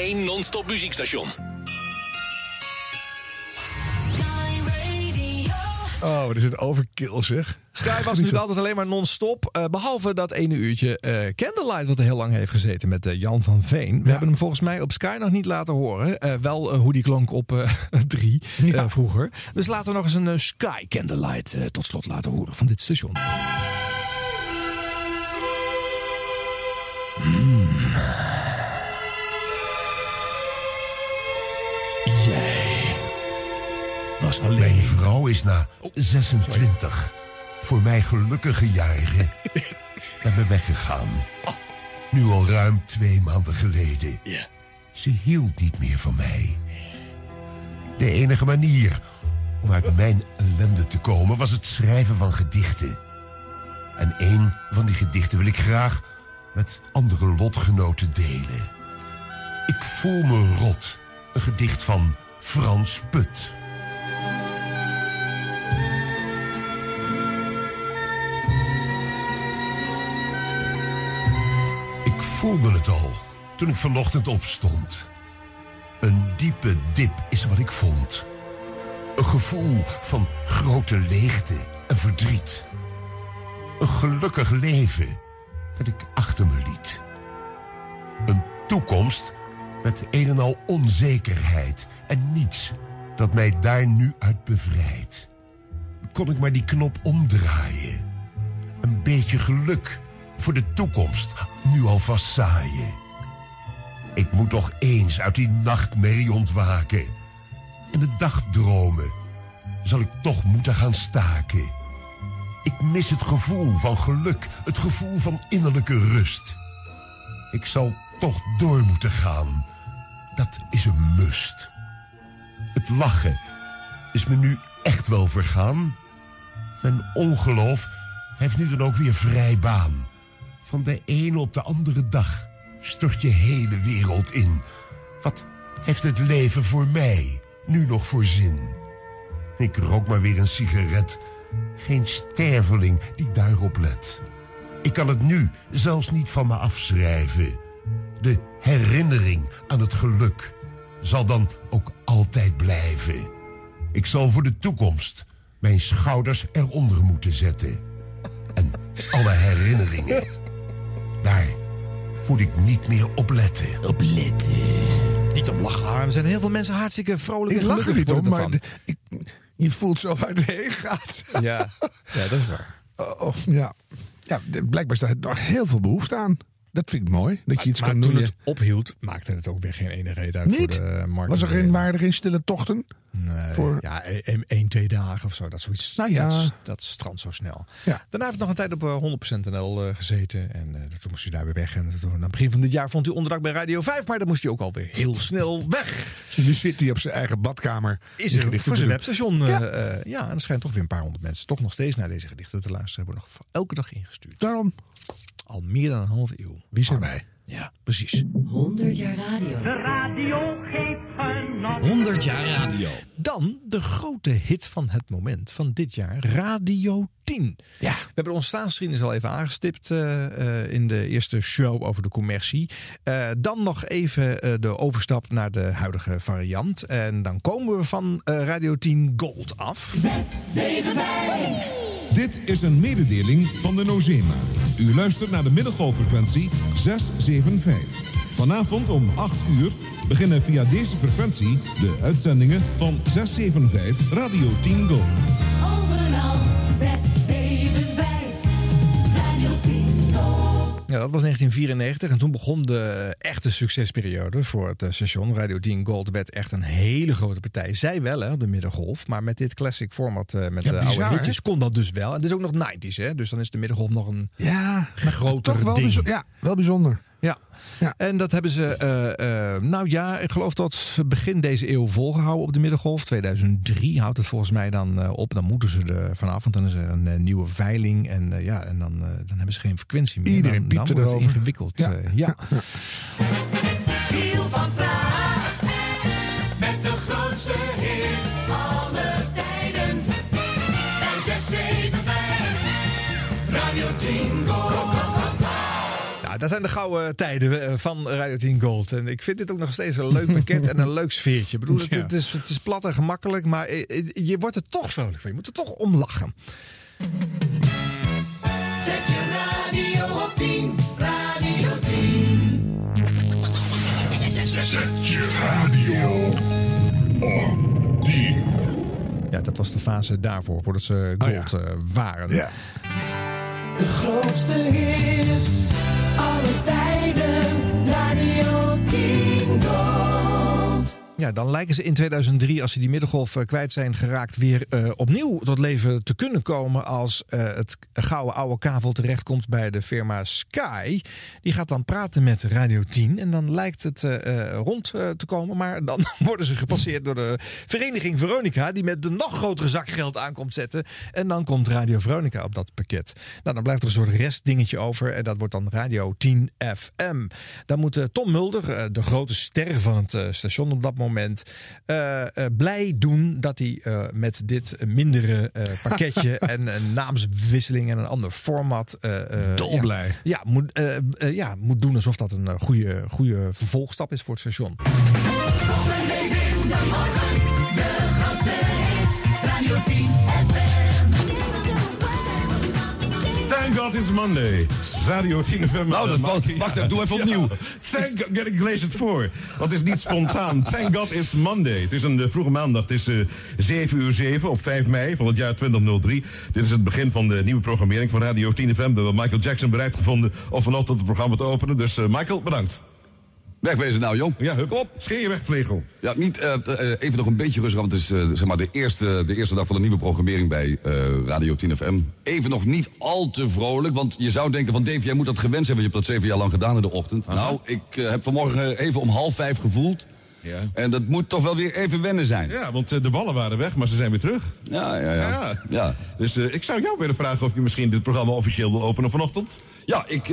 1 non-stop muziekstation. Oh, wat is een overkill zeg. Sky was natuurlijk altijd alleen maar non-stop. eh, behalve dat ene uurtje eh, Candlelight, wat er heel lang heeft gezeten met eh, Jan van Veen. We hebben hem volgens mij op Sky nog niet laten horen. Eh, wel hoe die klonk op eh, drie eh, vroeger. Dus laten we nog eens een eh, Sky Candlelight eh, tot slot laten horen van dit station. Was alleen. Mijn vrouw is na 26 voor mij gelukkige jaren met me weggegaan. Nu al ruim twee maanden geleden. Ze hield niet meer van mij. De enige manier om uit mijn ellende te komen was het schrijven van gedichten. En een van die gedichten wil ik graag met andere lotgenoten delen. Ik voel me rot. Een gedicht van Frans Put. Ik voelde het al toen ik vanochtend opstond. Een diepe dip is wat ik vond. Een gevoel van grote leegte en verdriet. Een gelukkig leven dat ik achter me liet. Een toekomst met een en al onzekerheid en niets dat mij daar nu uit bevrijdt. Kon ik maar die knop omdraaien. Een beetje geluk voor de toekomst nu alvast zaaien. Ik moet toch eens uit die nachtmerrie ontwaken. En de dagdromen zal ik toch moeten gaan staken. Ik mis het gevoel van geluk, het gevoel van innerlijke rust. Ik zal toch door moeten gaan. Dat is een must. Het lachen is me nu echt wel vergaan. Mijn ongeloof heeft nu dan ook weer vrij baan. Van de ene op de andere dag stort je hele wereld in. Wat heeft het leven voor mij nu nog voor zin? Ik rook maar weer een sigaret. Geen sterveling die daarop let. Ik kan het nu zelfs niet van me afschrijven. De herinnering aan het geluk zal dan ook altijd blijven. Ik zal voor de toekomst mijn schouders eronder moeten zetten. En alle herinneringen, daar moet ik niet meer op letten. Op letten. Niet om lachen, Harm. Er zijn heel veel mensen hartstikke vrolijk Ik en lach er gelukkig niet om, maar ervan. de- ik, je voelt zo waar het heen gaat. Ja. ja, dat is waar. Oh, ja. ja, de- blijkbaar staat er nog heel veel behoefte aan. Dat vind ik mooi. Dat je iets maar kan toen doen. het ophield, maakte het ook weer geen ene reet uit Niet? voor de markt. Was er geen, er geen stille tochten? Nee, Voor- ja, één, twee dagen of zo. Dat, zoiets, Nou ja. dat, dat strandt zo snel. Ja. Daarna heeft nog een tijd op eh, 100% NL eh, gezeten. En eh, toen moest hij daar weer weg. En toen, aan het begin van dit jaar vond hij onderdak bij Radio 5. Maar dan moest hij ook alweer heel snel weg. Dus nu zit hij op zijn eigen badkamer. Is er voor zijn webstation. eh, Ja. ja. ja, en er schijnt toch weer een paar honderd mensen toch nog steeds naar deze gedichten te luisteren. Worden nog elke dag ingestuurd. Daarom. Al meer dan een halve eeuw. Wie zijn wij? Ja, precies. 100 jaar radio. De radio geeft genot. 100 jaar radio. Dan de grote hit van het moment van dit jaar, Radio 10. Ja. We hebben onze staansgeschiedenis al even aangestipt eh, eh, in de eerste show over de commercie. Eh, dan nog even eh, de overstap naar de huidige variant. En dan komen we van eh, Radio 10 Gold af. Dit is een mededeling van de Nozema. U luistert naar de middengolffrequentie 675. Vanavond om 8 uur beginnen via deze frequentie de uitzendingen van 675 Radio 10 Gold. Overal Ja, dat was 1994 en toen begon de echte succesperiode voor het eh, station. Radio 10 Gold werd echt een hele grote partij. Zij wel hè, op de middengolf, maar met dit classic format eh, met Ja, de bizar, oude hitjes hè? kon dat dus wel. En het is ook nog 90s, hè? dus dan is de middengolf nog een Ja, groter toch wel, ding. ja, wel bijzonder. Ja. En dat hebben ze, eh, eh, nou ja, ik geloof tot begin deze eeuw volgehouden op de middengolf. 2003 houdt het volgens mij dan eh, op. Dan moeten ze er vanaf, want dan is er een nieuwe veiling. En ja, en dan, dan hebben ze geen frequentie meer. Iedereen dan, piept dan wordt het erover. ingewikkeld. Ja. ja. Giel van Praag. Met de grootste hits aller tijden. Bij 675. Radio 10 Gold. Ja, Ja, dat zijn de gouden tijden eh, van Radio 10 Gold. En ik vind dit ook nog steeds een leuk pakket en een leuk sfeertje. Ik bedoel, het, Ja. het, is, het is plat en gemakkelijk, maar je wordt er toch vrolijk van. Je moet er toch om lachen. Zet je radio op 10, radio 10. Zet je radio op 10. Ja, dat was de fase daarvoor, voordat ze Gold eh, waren. Ja. De grootste hits, alle tijden, radio 10 Gold. Ja, dan lijken ze in 2003, als ze die middengolf eh, kwijt zijn geraakt, weer eh, opnieuw tot leven te kunnen komen. Als eh, het gouden oude kavel terechtkomt bij de firma Sky. Die gaat dan praten met Radio 10 en dan lijkt het rond te komen. Maar dan worden ze gepasseerd door de vereniging Veronica, die met de nog grotere zak geld aankomt zetten. En dan komt Radio Veronica op dat pakket. Nou, dan blijft er een soort restdingetje over en dat wordt dan Radio 10 FM. Dan moet Tom Mulder, de grote ster van het station op dat moment, eh, eh, blij doen dat hij eh, met dit mindere eh, pakketje en een naamswisseling en een ander format. eh, eh, Dolblij. Ja, ja, moet, ja, moet doen alsof dat een goede, goede vervolgstap is voor het station. It's Monday. Radio 10 FM. Nou, dat- eh, wacht even, doe even opnieuw. Thank God, get ik lees het voor. Want het is niet spontaan. Thank God it's Monday. Het is een eh, vroege maandag. Het is eh 7 uur 7 op 5 mei van het jaar 2003. Dit is het begin van de nieuwe programmering van Radio 10 FM. We hebben Michael Jackson bereid gevonden om vanochtend het programma te openen. Dus eh, Michael, bedankt. Wegwezen nou, jong. Ja, hup. Op. Scheer je weg, vlegel. Ja, niet, eh, eh, even nog een beetje rustig, want het is eh, zeg maar de, eerste, de eerste dag van de nieuwe programmering bij Radio 10 FM. Even nog niet al te vrolijk, want je zou denken van Dave, jij moet dat gewend zijn, want je hebt dat zeven jaar lang gedaan in de ochtend. Nou, ik heb vanmorgen even om half vijf gevoeld. Ja. En dat moet toch wel weer even wennen zijn. Ja, want de ballen waren weg, maar ze zijn weer terug. Ja, ja, ja. ja. Dus eh, ik zou jou willen vragen of je misschien dit programma officieel wil openen vanochtend. Ja, ik,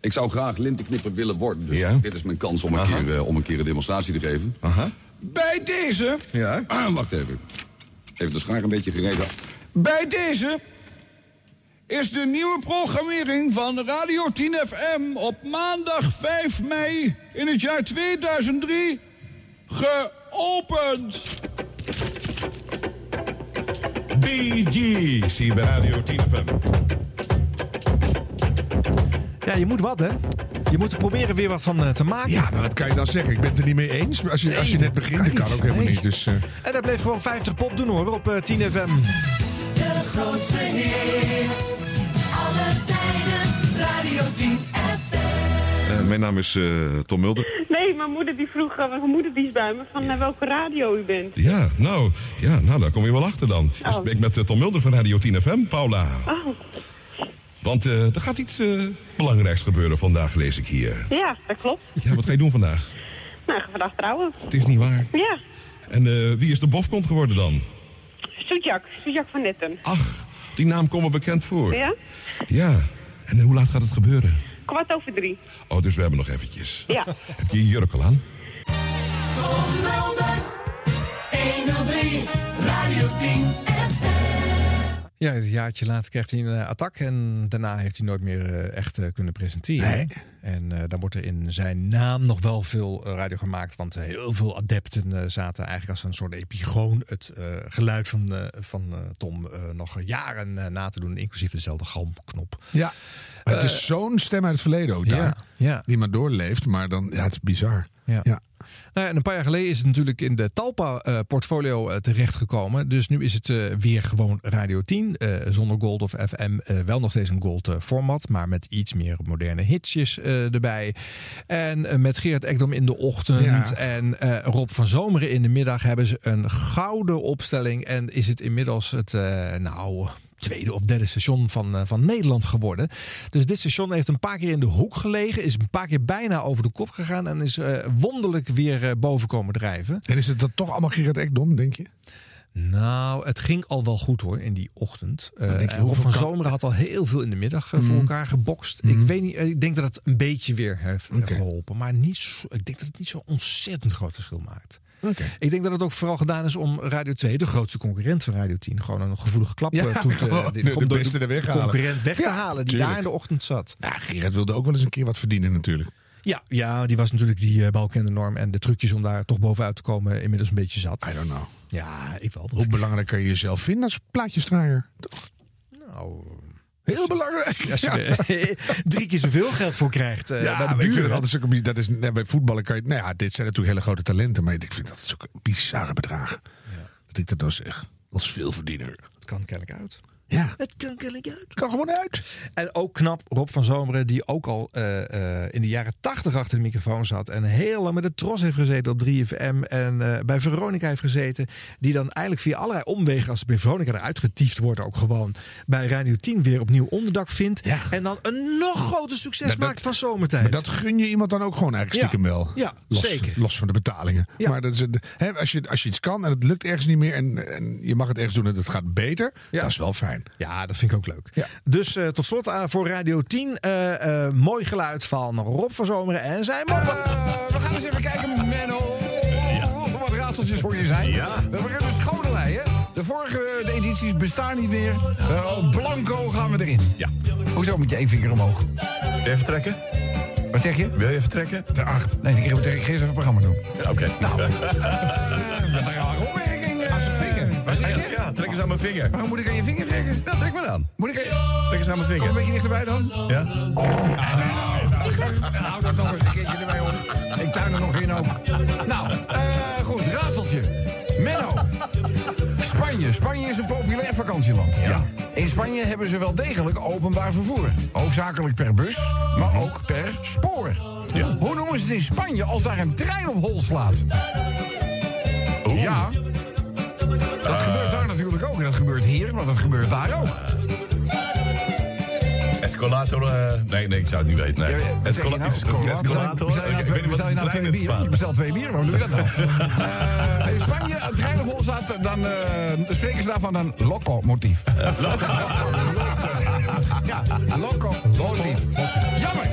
ik zou graag lintenknipper willen worden. Dus Ja. dit is mijn kans om een, Aha. keer, eh, om een keer een demonstratie te geven. Aha. Bij deze... Ja. wacht even. Even de schaar een beetje gereden. Bij deze is de nieuwe programmering van Radio 10 FM op maandag 5 mei in het jaar 2003 geopend. BG, zie bij Radio 10 FM. Ja, je moet wat, hè? Je moet er proberen weer wat van eh, te maken. Ja, maar wat kan je dan zeggen? Ik ben het er niet mee eens. Maar Als je, als je net begint, kan dat kan niet. ook helemaal Nee. niet. Dus, eh, En dat bleef gewoon 50 pop doen hoor, op eh, 10 FM. De grootste hits, alle tijden, radio 10 FM. Eh, mijn naam is eh, Tom Mulder. Nee, mijn moeder die vroeg, eh, mijn moeder die is bij me, van naar welke radio u bent. Ja, nou, ja, nou, daar kom je wel achter dan. Dus Oh. ben ik met eh, Tom Mulder van Radio 10 FM, Paula. Oh, Want eh, er gaat iets eh, belangrijks gebeuren vandaag, lees ik hier. ja, dat klopt. Ja, wat ga je doen vandaag? Nou, ik ga vandaag trouwen. Het is niet waar. Ja, En eh, wie is de bofkont geworden dan? Soetjak, Soetjak van Netten. Die naam komt me bekend voor. Ja? Ja. En hoe laat gaat het gebeuren? Kwart over drie. Oh, dus we hebben nog eventjes. Ja. Heb je je jurk al aan? Tom Mulder, 103, radio 10 Ja, een jaartje later krijgt hij een eh, attack en daarna heeft hij nooit meer eh, echt eh, kunnen presenteren. Nee. En eh, dan wordt er in zijn naam nog wel veel radio gemaakt, want heel veel adepten eh, zaten eigenlijk als een soort epigoon het eh, geluid van, eh, van eh, Tom eh, nog jaren na te doen, inclusief dezelfde galmknop. ja. Het is zo'n stem uit het verleden ook ja, ja. Die maar doorleeft. Maar dan, ja, het is bizar. Ja. Ja. Nou, ja, en een paar jaar geleden is het natuurlijk in de Talpa-portfolio eh, terechtgekomen. Dus nu is het eh, weer gewoon Radio 10. eh, zonder Gold of FM. eh, wel nog steeds een Gold-format. maar met iets meer moderne hitsjes eh, erbij. En eh, met Gerard Ekdom in de ochtend. Ja. En eh, Rob van Zomeren in de middag hebben ze een gouden opstelling. En is het inmiddels het, eh, nou tweede of derde station van, eh, van Nederland geworden. Dus dit station heeft een paar keer in de hoek gelegen. Is een paar keer bijna over de kop gegaan. En is eh, wonderlijk weer eh, boven komen drijven. En is het dan toch allemaal Gerard Ekdom, denk je? Nou, het ging al wel goed hoor in die ochtend. Je, Rob hoeveel van kan- Zomeren had al heel veel in de middag voor Mhm. elkaar gebokst. Ik weet niet, ik denk dat het een beetje weer heeft eh, geholpen. Maar niet zo, ik denk dat het niet zo'n ontzettend groot verschil maakt. Ik denk dat het ook vooral gedaan is om Radio 2, de grootste concurrent van Radio 10, gewoon een gevoelige klap Ja, eh, toe te gewoon die- de- om de beste er weghalen. concurrent weg te Ja, halen, die tuurlijk. daar in de ochtend zat. Ja, Gerard wilde ook wel eens een keer wat verdienen natuurlijk. Ja, ja, die was natuurlijk die uh, balkende norm en de trucjes om daar toch bovenuit te komen inmiddels een beetje zat. I don't know. Ja, ik wel. Hoe belangrijk kan je jezelf vinden als plaatjesdraaier? Nou, Heel belangrijk. Als je er drie keer zoveel geld voor krijgt eh, ja, bij de buren. het altijd zulke, dat is, nee, bij voetballen kan je, nou ja, dit zijn natuurlijk hele grote talenten, maar ik vind dat zulke bizarre bedragen. Dat ik dat dan zeg, als veelverdiener. Het kan kennelijk uit. Ja. Het kan kennelijk uit. Het kan gewoon uit. En ook knap Rob van Zomeren, die ook al eh, eh, in de jaren tachtig achter de microfoon zat. En heel lang met de Tros heeft gezeten op 3FM. En eh, bij Veronica heeft gezeten. Die dan eigenlijk via allerlei omwegen, als bij Veronica eruit getiefd wordt, ook gewoon bij Radio 10 weer opnieuw onderdak vindt. En dan een nog groter succes dat- maakt van zomertijd. Maar dat gun je iemand dan ook gewoon eigenlijk Ja. stiekem wel. Ja, los, zeker. Los van de betalingen. Maar dat is, als, je, als je iets kan en het lukt ergens niet meer en, en je mag het ergens doen en het gaat beter, dat is wel fijn. Ja, dat vind ik ook leuk. Dus eh, tot slot eh, voor Radio 10. eh, mooi geluid van Rob van Zomeren en zijn moppen. we gaan eens even kijken, Menno. Er wat raadseltjes voor je zijn. We beginnen schoonelei, hè? De vorige de edities bestaan niet meer. Blanco gaan we erin. Ja. Hoezo moet je één vinger omhoog? Even trekken? Wat zeg je? Wil je even trekken? Ter acht. Nee, ik ga eerst even een programma doen. Oké. Nou, Ja, trek eens aan mijn vinger. Waarom moet ik aan je vinger trekken? Ja, trek maar aan. Moet ik aan... Trek eens aan mijn vinger. Kom een beetje dichterbij dan. Ja? Hou dat nog eens een keertje erbij op. Ik tuin er nog in ook. Nou, eh, goed, raadseltje. Menno. Spanje. Spanje is een populair vakantieland. Ja. In Spanje hebben ze wel degelijk openbaar vervoer. Hoofdzakelijk per bus, maar ook per spoor. Hoe noemen ze het in Spanje als daar een trein op hol slaat? Ja. Dat gebeurt daar natuurlijk ook. En dat gebeurt hier, maar dat gebeurt daar ook. Escalator, eh, nee, nee, ik zou het niet weten. Nee. Wat zeg je? Escalator? Bestel je nou Ik twee- weet niet wat ze nou twee bier? Je bestelt twee bier, waarom doe je dat nou? Eh, in Spanje, een trein op hol staat, dan eh, spreken ze daarvan een locomotief. ja, locomotief. Jammer,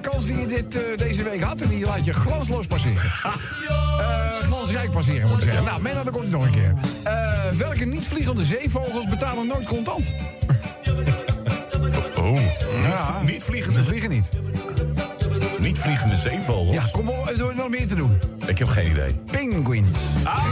kans die je dit, eh, deze week had. En die laat je glansloos passeren. Eh, glansrijk passeren, moet ik zeggen. Nou, Menno, dan komt het nog een keer. Eh, welke niet-vliegende zeevogels betalen nooit contant? Oh, Ja. niet vliegende, Ze vliegen niet. Niet vliegende zeevogels? Ja, kom op, is nog meer te doen. Ik heb geen idee. Penguins. Ah,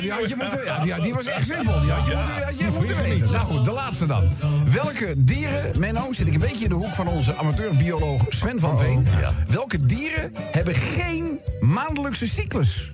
die, had je moeten, ja, die, die was echt simpel. Die had je, moeten, had je moeten weten. Nou goed, de laatste dan. Welke dieren, Menno, zit ik een beetje in de hoek van onze amateurbioloog Sven van Veen. Welke dieren hebben geen maandelijkse cyclus?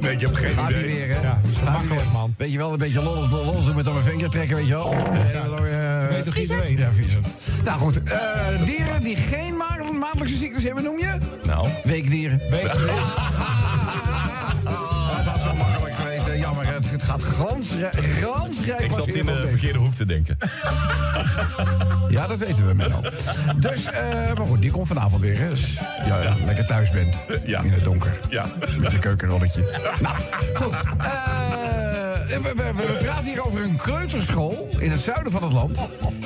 Nee, ik heb geen Gaat idee. weer, hè? Ja, makkelijk, man. Weet je wel, een beetje lollig, lollig doen met dan mijn vinger trekken, weet je wel. Ja, Weet toch iedereen? Ja, vieze. Nou goed, eh, dieren die geen ma- maandelijkse cyclus hebben, noem je? Nou, Weekdieren. Weekdieren. gaat glansrijk, glansrijk ik zat in de verkeerde hoek te denken. Ja, dat weten we, Menno. Dus, eh, maar goed, die komt vanavond weer, hè. Dus, ja, ja, lekker thuis bent. Ja. In het donker. Ja. Met je keukenrolletje. nou, goed. Eh, we, we, we- praten hier over een kleuterschool in het zuiden van het land.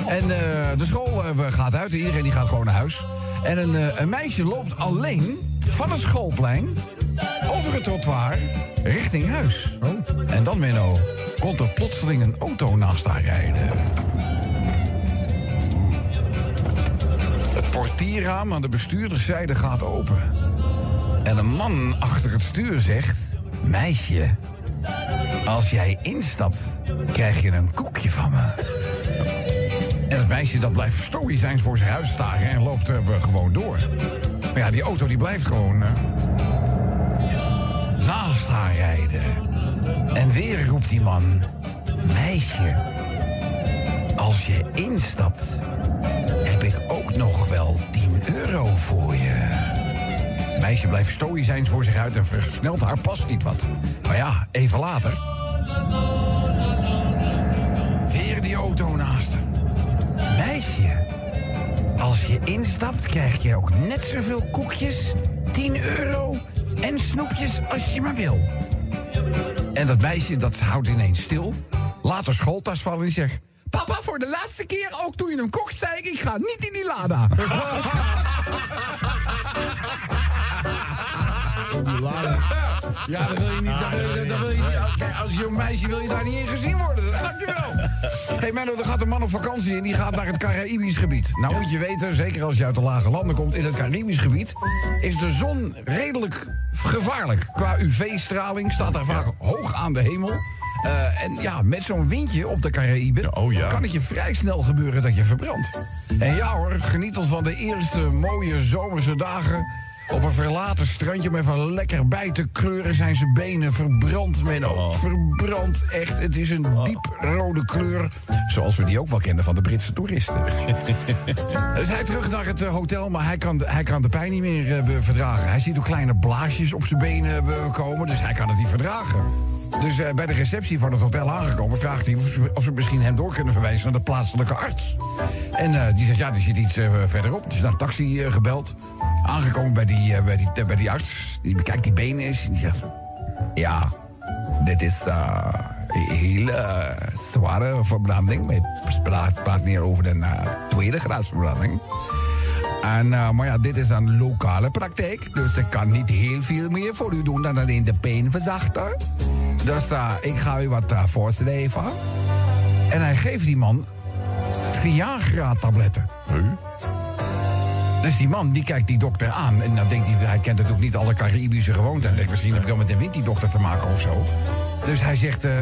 En eh, de school gaat uit, iedereen die gaat gewoon naar huis. En een, een meisje loopt alleen van het schoolplein over het trottoir richting huis. En dan, Menno, komt er plotseling een auto naast haar rijden. Het portierraam aan de bestuurderszijde gaat open. En een man achter het stuur zegt... Meisje, als jij instapt, krijg je een koekje van me. En het meisje dat blijft stoïcijns voor zich uitstaren en loopt eh, gewoon door. Maar ja, die auto die blijft gewoon eh, naast haar rijden. En weer roept die man... Meisje, als je instapt, heb ik ook nog wel 10 euro voor je. Meisje blijft stoïcijns voor zich uit en versnelt haar pas niet wat. Maar ja, even later. Weer die auto naast. Meisje, als je instapt krijg je ook net zoveel koekjes, 10 euro en snoepjes als je maar wil. En dat meisje dat houdt ineens stil, laat haar schooltas vallen en zegt... Papa, voor de laatste keer, ook toen je hem kocht, zei ik... ik ga niet in die lada. Laden. Ja, dan wil je niet. Wil je, wil je niet kijk, als jong meisje wil je daar niet in gezien worden. Dat snap je wel. Hé hey Menno, er gaat een man op vakantie en die gaat naar het Caribisch gebied. Nou moet je weten, zeker als je uit de lage landen komt in het Caribisch gebied, is de zon redelijk gevaarlijk. Qua UV-straling staat daar vaak hoog aan de hemel. Eh, en ja, met zo'n windje op de Caraïben kan het je vrij snel gebeuren dat je verbrandt. En ja hoor, geniet dan van de eerste mooie zomerse dagen. Op een verlaten strandje met van lekker bij te kleuren zijn zijn benen verbrand, Menno. Verbrand, echt. Het is een diep rode kleur. Zoals we die ook wel kenden van de Britse toeristen. dus hij terug naar het eh, hotel, maar hij kan, de, hij kan de pijn niet meer eh, verdragen. Hij ziet ook kleine blaasjes op zijn benen eh, komen, dus hij kan het niet verdragen. Dus bij de receptie van het hotel aangekomen vraagt hij of ze, of ze misschien hem door kunnen verwijzen naar de plaatselijke arts. En die zegt ja, die zit iets eh, verderop. Dus naar een taxi gebeld. Aangekomen bij die, eh, bij, die, eh, bij die arts. Die bekijkt die benen eens en die zegt: Ja, dit is eh, een hele zware verbranding. Je praat, praat meer over een eh, tweede graadsverbranding. En, eh, maar ja, dit is een lokale praktijk. Dus ik kan niet heel veel meer voor u doen dan alleen de pijn verzachten. Dus eh, ik ga u wat uh, voorschrijven. En hij geeft die man Viagra-tabletten. Dus die man die kijkt die dokter aan. En dan denkt hij, hij kent natuurlijk niet alle Caribische gewoonten. En denkt, misschien heb ik wel met de wind die dokter te maken of zo. Dus hij zegt, eh,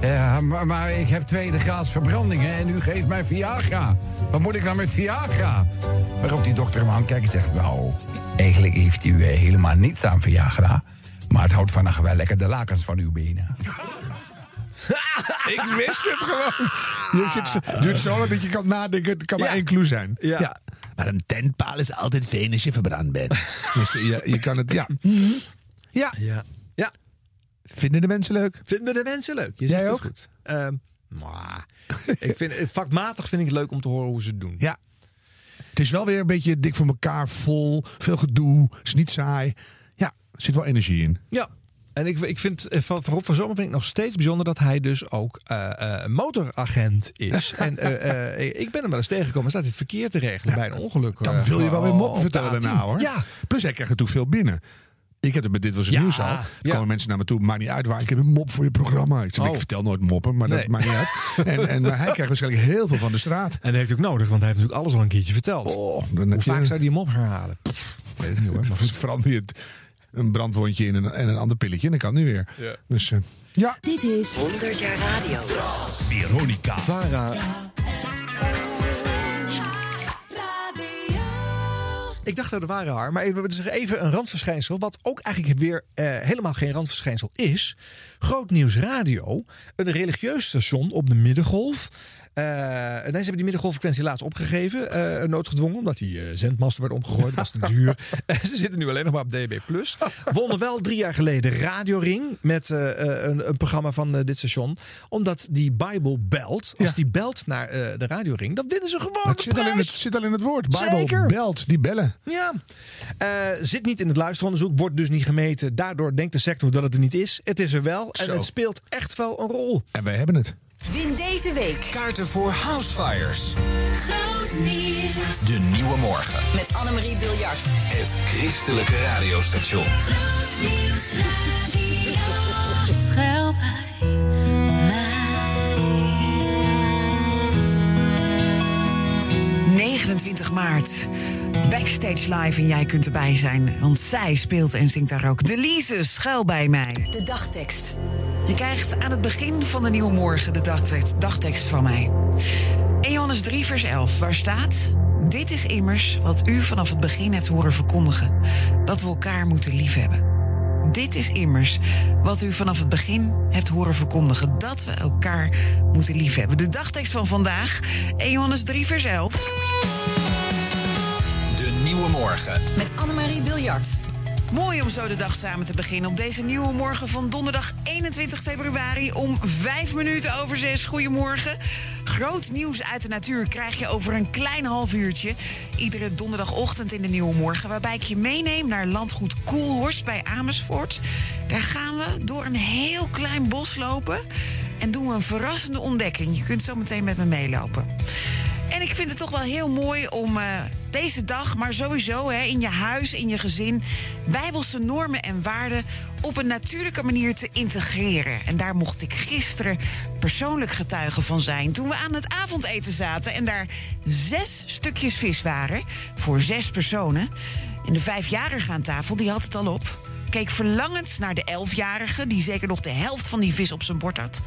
ja, maar, maar ik heb tweede graads verbrandingen en u geeft mij Viagra. Wat moet ik nou met Viagra? Waarop die dokter hem aankijkt en zegt, nou, eigenlijk heeft u eh, helemaal niets aan Viagra. Maar het houdt vannacht wel lekker de lakens van uw benen. Ik wist het gewoon. Je duurt zo lang dat je kan nadenken. Het kan maar één clue zijn. Ja. Maar een tentpaal is altijd fijn als je verbrand bent. dus je, je kan het, ja. Ja. Ja. ja. Vinden de mensen leuk? Vinden de mensen leuk? Je Jij zegt het ook? goed. Mwah. ik vind, eh, vakmatig vind ik het leuk om te horen hoe ze het doen. Ja. Het is wel weer een beetje dik voor elkaar, vol, veel gedoe, is niet saai. Ja, er zit wel energie in. Ja. En ik, ik vind eh, van, van Rob van Zomer vind ik nog steeds bijzonder dat hij dus ook eh, eh, motoragent is. en ik ben hem wel eens tegengekomen. Staat dit verkeer te regelen bij een ongeluk. Dan wil je wel weer op moppen vertellen A10. daarna hoor. Ja. Plus hij krijgt natuurlijk veel binnen. Ik heb het met Dit Was Het Ja, Nieuws al. ja. komen mensen naar me toe, maakt niet uit waar. Ik heb een mop voor je programma. Ik, zeg, Oh. ik vertel nooit moppen, maar dat maakt niet uit. En, en maar hij krijgt waarschijnlijk heel veel van de straat. En dat heeft ook nodig, want hij heeft natuurlijk alles al een keertje verteld. Oh, Hoe vaak zou hij hem op herhalen? weet het niet hoor. Maar verander je het, een brandwondje in een, en een ander pilletje en dan kan het nu weer. Ja. Dus eh, ja. Dit is 100 jaar radio. Veronica. Vara. Ik dacht dat het waren haar, maar even, even een randverschijnsel. Wat ook eigenlijk weer eh, helemaal geen randverschijnsel is. Groot Nieuws Radio, een religieus station op de Middengolf. Eh, en deze hebben die middengolffrequentie laatst opgegeven, eh, noodgedwongen, omdat die eh, zendmasten werden omgegooid. Dat was te duur. Ze zitten nu alleen nog maar op DB+. Wonnen wel drie jaar geleden Radio Ring met een, een programma van dit station. Omdat die Bible belt. Als die belt naar de Radio Ring, dan winnen ze gewoon Het de zit al, in het, zit al in het woord. Bijbel Zeker. belt, die bellen. Ja. Zit niet in het luisteronderzoek, wordt dus niet gemeten. Daardoor denkt de sector dat het er niet is. Het is er wel en Zo. het speelt echt wel een rol. En wij hebben het. Win deze week Kaarten voor Housefires. Groot nieuws. De nieuwe morgen. met Annemarie Biljart. Het christelijke radiostation. Schuil bij mij. 29 maart. Backstage live en jij kunt erbij zijn. Want zij speelt en zingt daar ook. Delise, schuil bij mij. De dagtekst. Je krijgt aan het begin van de nieuwe morgen de dagtekst, dagtekst van mij. 1 Johannes 3 vers 11, waar staat... Dit is immers wat u vanaf het begin hebt horen verkondigen. Dat we elkaar moeten liefhebben. Dit is immers wat u vanaf het begin hebt horen verkondigen. Dat we elkaar moeten liefhebben. De dagtekst van vandaag, 1 Johannes 3 vers 11. Morgen. Met Annemarie Biljart. Mooi om zo de dag samen te beginnen op deze nieuwe morgen van donderdag 21 februari om 5 minuten over 6. Goedemorgen. Groot nieuws uit de natuur krijg je over een klein half uurtje. Iedere donderdagochtend in de nieuwe morgen. Waarbij ik je meeneem naar landgoed Koelhorst bij Amersfoort. Daar gaan we door een heel klein bos lopen. En doen we een verrassende ontdekking. Je kunt zo meteen met me meelopen. En ik vind het toch wel heel mooi om eh, deze dag, maar sowieso hè, in je huis, in je gezin, bijbelse normen en waarden op een natuurlijke manier te integreren. En daar mocht ik gisteren persoonlijk getuige van zijn toen we aan het avondeten zaten en daar zes stukjes vis waren voor zes personen. En de vijfjarige aan tafel, die had het al op. Keek verlangend naar de elfjarige, die zeker nog de helft van die vis op zijn bord had.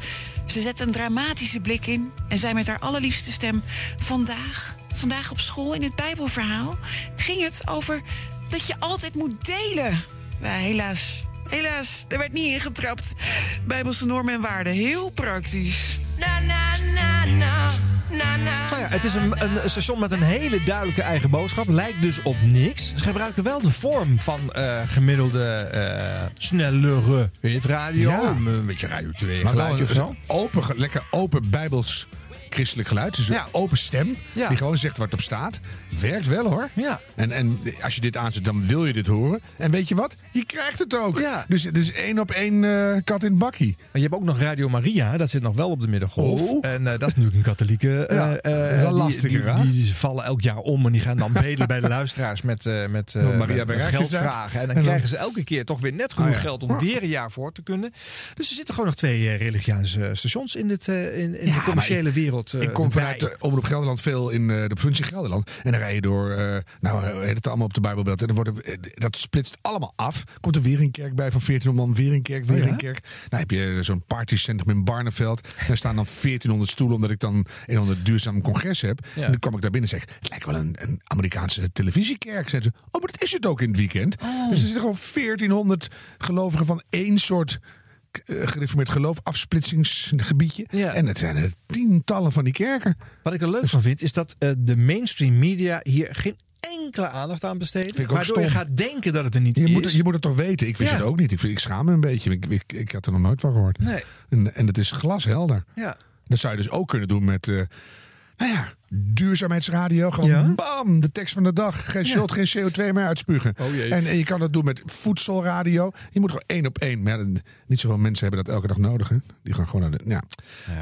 Ze zette een dramatische blik in en zei met haar allerliefste stem: Vandaag, vandaag op school in het Bijbelverhaal ging het over dat je altijd moet delen. Maar helaas, helaas, er werd niet ingetrapt. Bijbelse normen en waarden, heel praktisch. Na, na, na, na. Nou ja, het is een, een station met een hele duidelijke eigen boodschap. Lijkt dus op niks. Ze gebruiken wel de vorm van eh, gemiddelde, eh, snellere hitradio. Ja. Een beetje Radio 2 Maar wel open, lekker open bijbels christelijk geluid. Dus een Ja. open stem Ja. die gewoon zegt waar het op staat. Werkt wel hoor. Ja. En, en als je dit aanzet, dan wil je dit horen. En weet je wat? Je krijgt het ook. Ja. Dus het is één op één eh, kat in het bakkie. En je hebt ook nog Radio Maria, dat zit nog wel op de middengolf. Oh. En eh, dat is natuurlijk een katholieke. eh, Ja, eh, dat is wel die- lastiger, die, hè? die, die vallen elk jaar om en die gaan dan bedelen bij de luisteraars met, eh, met, Maria met- geld uit? vragen. En dan En dan- krijgen ze elke keer toch weer net genoeg Oh ja. geld om weer een jaar voor te kunnen. Dus er zitten gewoon nog twee religieuze stations in, dit, in, in Ja, de commerciële wereld. Eh, ik kom vanuit de Omroep Gelderland veel in eh, de provincie Gelderland. En dan rij je door, eh, nou, het allemaal op de Bijbelbelt. En dan wordt eh, dat splitst allemaal af. Komt er weer een kerk bij van 1400 man, weer een kerk, weer Oh een kerk. Nou heb je zo'n partycentrum in Barneveld. Daar staan dan 1400 stoelen, omdat ik dan een ander duurzaam congres heb. En dan kwam ik daar binnen en zeg, het lijkt wel een, een Amerikaanse televisiekerk. Zeiden ze, oh, maar dat is het ook in het weekend. Oh. Dus er zitten gewoon 1400 gelovigen van één soort gereformeerd geloof, afsplitsingsgebiedje. Ja. En het zijn er tientallen van die kerken. Wat ik er leuk van vind, is dat eh, de mainstream media hier geen enkele aandacht aan besteden. Waardoor je gaat denken dat het er niet Je is. moet, je moet het toch weten. Ik wist Ja. het ook niet. Ik, schaam me een beetje. Ik, ik, ik had er nog nooit van gehoord. Nee. En, en het is glashelder. Ja. Dat zou je dus ook kunnen doen met, eh, nou ja, duurzaamheidsradio. Gewoon Ja. bam, de tekst van de dag. Geen zult geen CO2 meer uitspugen. Oh jee. En, en je kan dat doen met voedselradio. Je moet gewoon één op één. Maar ja, niet zoveel mensen hebben dat elke dag nodig. Hè? Die gaan gewoon naar de. Ja,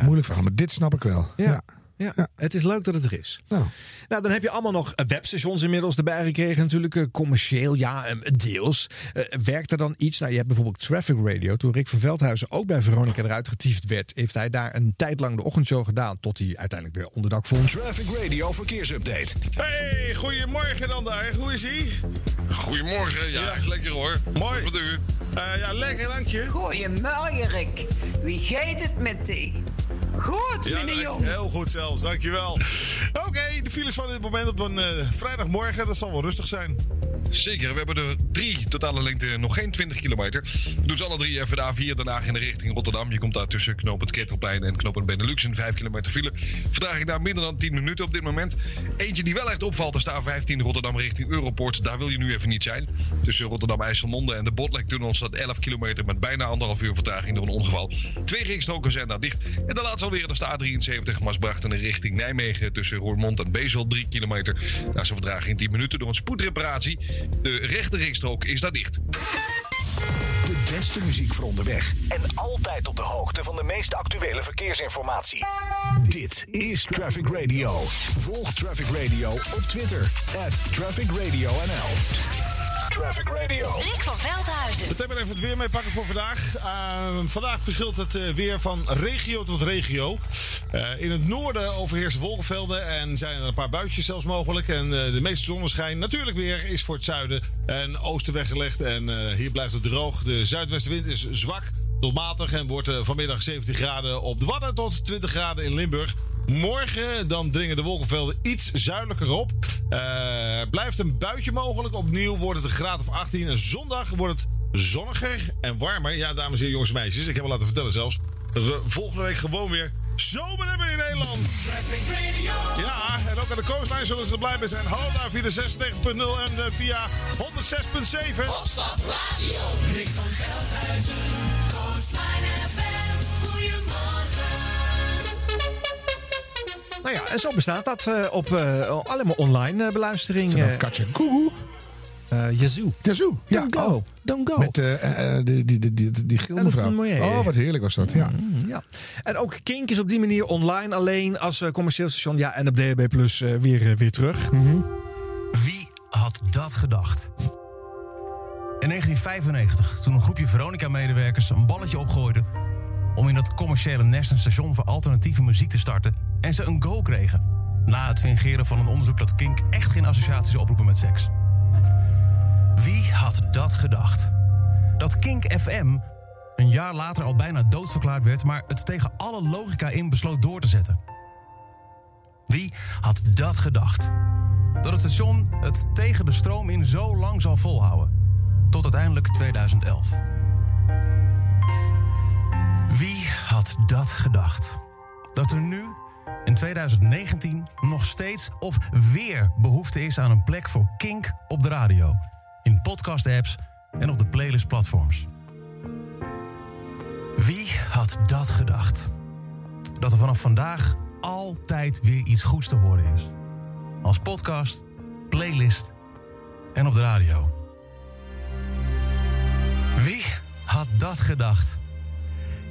moeilijk verhaal. Maar dit snap ik wel. Ja. Ja. het is leuk dat het er is. Nou. Nou, dan heb je allemaal nog webstations inmiddels erbij gekregen. Natuurlijk eh, commercieel, ja, eh, deels. Eh, werkt er dan iets? Nou, je hebt bijvoorbeeld Traffic Radio. Toen Rick van Veldhuizen ook bij Veronica eruit getiefd werd... heeft hij daar een tijd lang de ochtendshow gedaan... tot hij uiteindelijk weer onderdak vond. Traffic Radio verkeersupdate. Hey, goedemorgen dan daar. Hoe is ie? Goedemorgen, ja, lekker hoor. Mooi. Wat u? Eh, ja, lekker, dank je. Goedemorgen, Rick. Wie gaat het met thee? Goed, Ja, meneer Jong. heel goed zelfs, dankjewel. Oké, de files van dit moment op een eh, vrijdagmorgen, dat zal wel rustig zijn. Zeker, we hebben er drie totale lengte, nog geen 20 kilometer. We doen ze alle drie even de A4 Den Haag in de richting Rotterdam. Je komt daar tussen knooppunt Ketelplein en knooppunt Benelux in 5 kilometer file. Vertraging daar minder dan 10 minuten op dit moment. Eentje die wel echt opvalt is de A15 Rotterdam richting Europort. Daar wil je nu even niet zijn. Tussen Rotterdam IJsselmonde en de Botlek tunnel staat 11 kilometer met bijna anderhalf uur vertraging door een ongeval. Twee rijstroken zijn daar dicht. En de laatste alweer de A73 Maasbracht in richting Nijmegen tussen Roermond en Bezel 3 kilometer. Daar is een vertraging in 10 minuten door een spoedreparatie. De rechte rijstrook is daar dicht. De beste muziek voor onderweg. En altijd op de hoogte van de meest actuele verkeersinformatie. Dit is Traffic Radio. Volg Traffic Radio op Twitter. At Traffic Radio NL. Traffic Radio. Rick van Veldhuizen. Meteen maar even het weer meepakken voor vandaag. Eh, vandaag verschilt het eh, weer van regio tot regio. Eh, in het noorden overheersen wolkenvelden en zijn er een paar buitjes zelfs mogelijk. En eh, de meeste zonneschijn natuurlijk weer is voor het zuiden en oosten weggelegd. En eh, hier blijft het droog. De zuidwestenwind is zwak tot matig en wordt eh, vanmiddag 17 graden op de Wadden tot 20 graden in Limburg. Morgen dan dringen de wolkenvelden iets zuidelijker op. Eh, blijft een buitje mogelijk. Opnieuw wordt het een graad of 18. En zondag wordt het zonniger en warmer. Ja, dames en heren, jongens en meisjes. Ik heb al laten vertellen zelfs dat we volgende week gewoon weer zomer hebben in Nederland. Ja, en ook aan de coastline zullen ze er blij mee zijn. Hallo daar via de 96.0 en eh, via 106.7. Opstap Radio. Rick van Veldhuizen. Nou ja, en zo bestaat dat eh, op eh, alleen maar online eh, beluistering. Eh. Katja Koehoe? Eh, Yazoo. Yazoo, ja. Don't go. Oh. Don't go. Met die, die, die, die, die. Oh, wat heerlijk was dat. Ja. Mm, ja. En ook Kink is op die manier online alleen als commercieel station. Ja, en op DHB Plus weer, weer terug. had dat gedacht? In 1995, toen een groepje Veronica-medewerkers een balletje opgooide... om in dat commerciële nest een station voor alternatieve muziek te starten... en ze een go kregen. Na het fingeren van een onderzoek dat Kink echt geen associaties oproepen met seks. Wie had dat gedacht? Dat Kink FM een jaar later al bijna doodverklaard werd... maar het tegen alle logica in besloot door te zetten. Wie had dat gedacht? Dat het station het tegen de stroom in zo lang zal volhouden. Tot uiteindelijk 2011. Wie had dat gedacht? Dat er nu, in 2019, nog steeds of weer behoefte is aan een plek voor kink op de radio. In podcast-apps en op de playlist-platforms. Wie had dat gedacht? Dat er vanaf vandaag altijd weer iets goeds te horen is. Als podcast, playlist en op de radio. Wie had dat gedacht?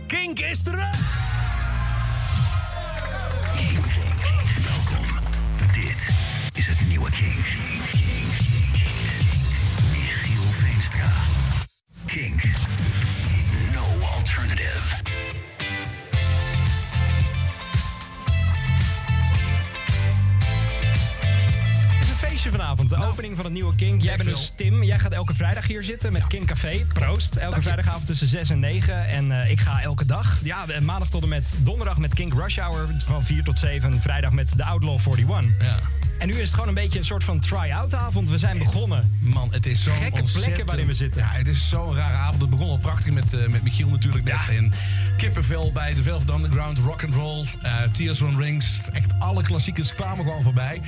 Kink is terug! Welkom. Dit is het nieuwe Kink. Michiel Veenstra. Kink. No alternative. Feestje vanavond. De opening van het nieuwe Kink. Jij bent dus Tim. Jij gaat elke vrijdag hier zitten met Kink Café. Proost. Elke vrijdagavond tussen 6 en 9. En eh, ik ga elke dag. Ja, eh, maandag tot en met donderdag met Kink Rush Hour van 4 tot 7. Vrijdag met The Outlaw 41. Ja. En nu is het gewoon een beetje een soort van try-out avond. We zijn begonnen. Man, het is zo'n Gekke plekken waarin we zitten. Ja, het is zo'n rare avond. Het begon al prachtig met, eh, met Michiel natuurlijk net. En Kippenvel bij The Velvet Underground, Rock and Roll, Tears on Rings. Echt alle klassiekers kwamen gewoon voorbij.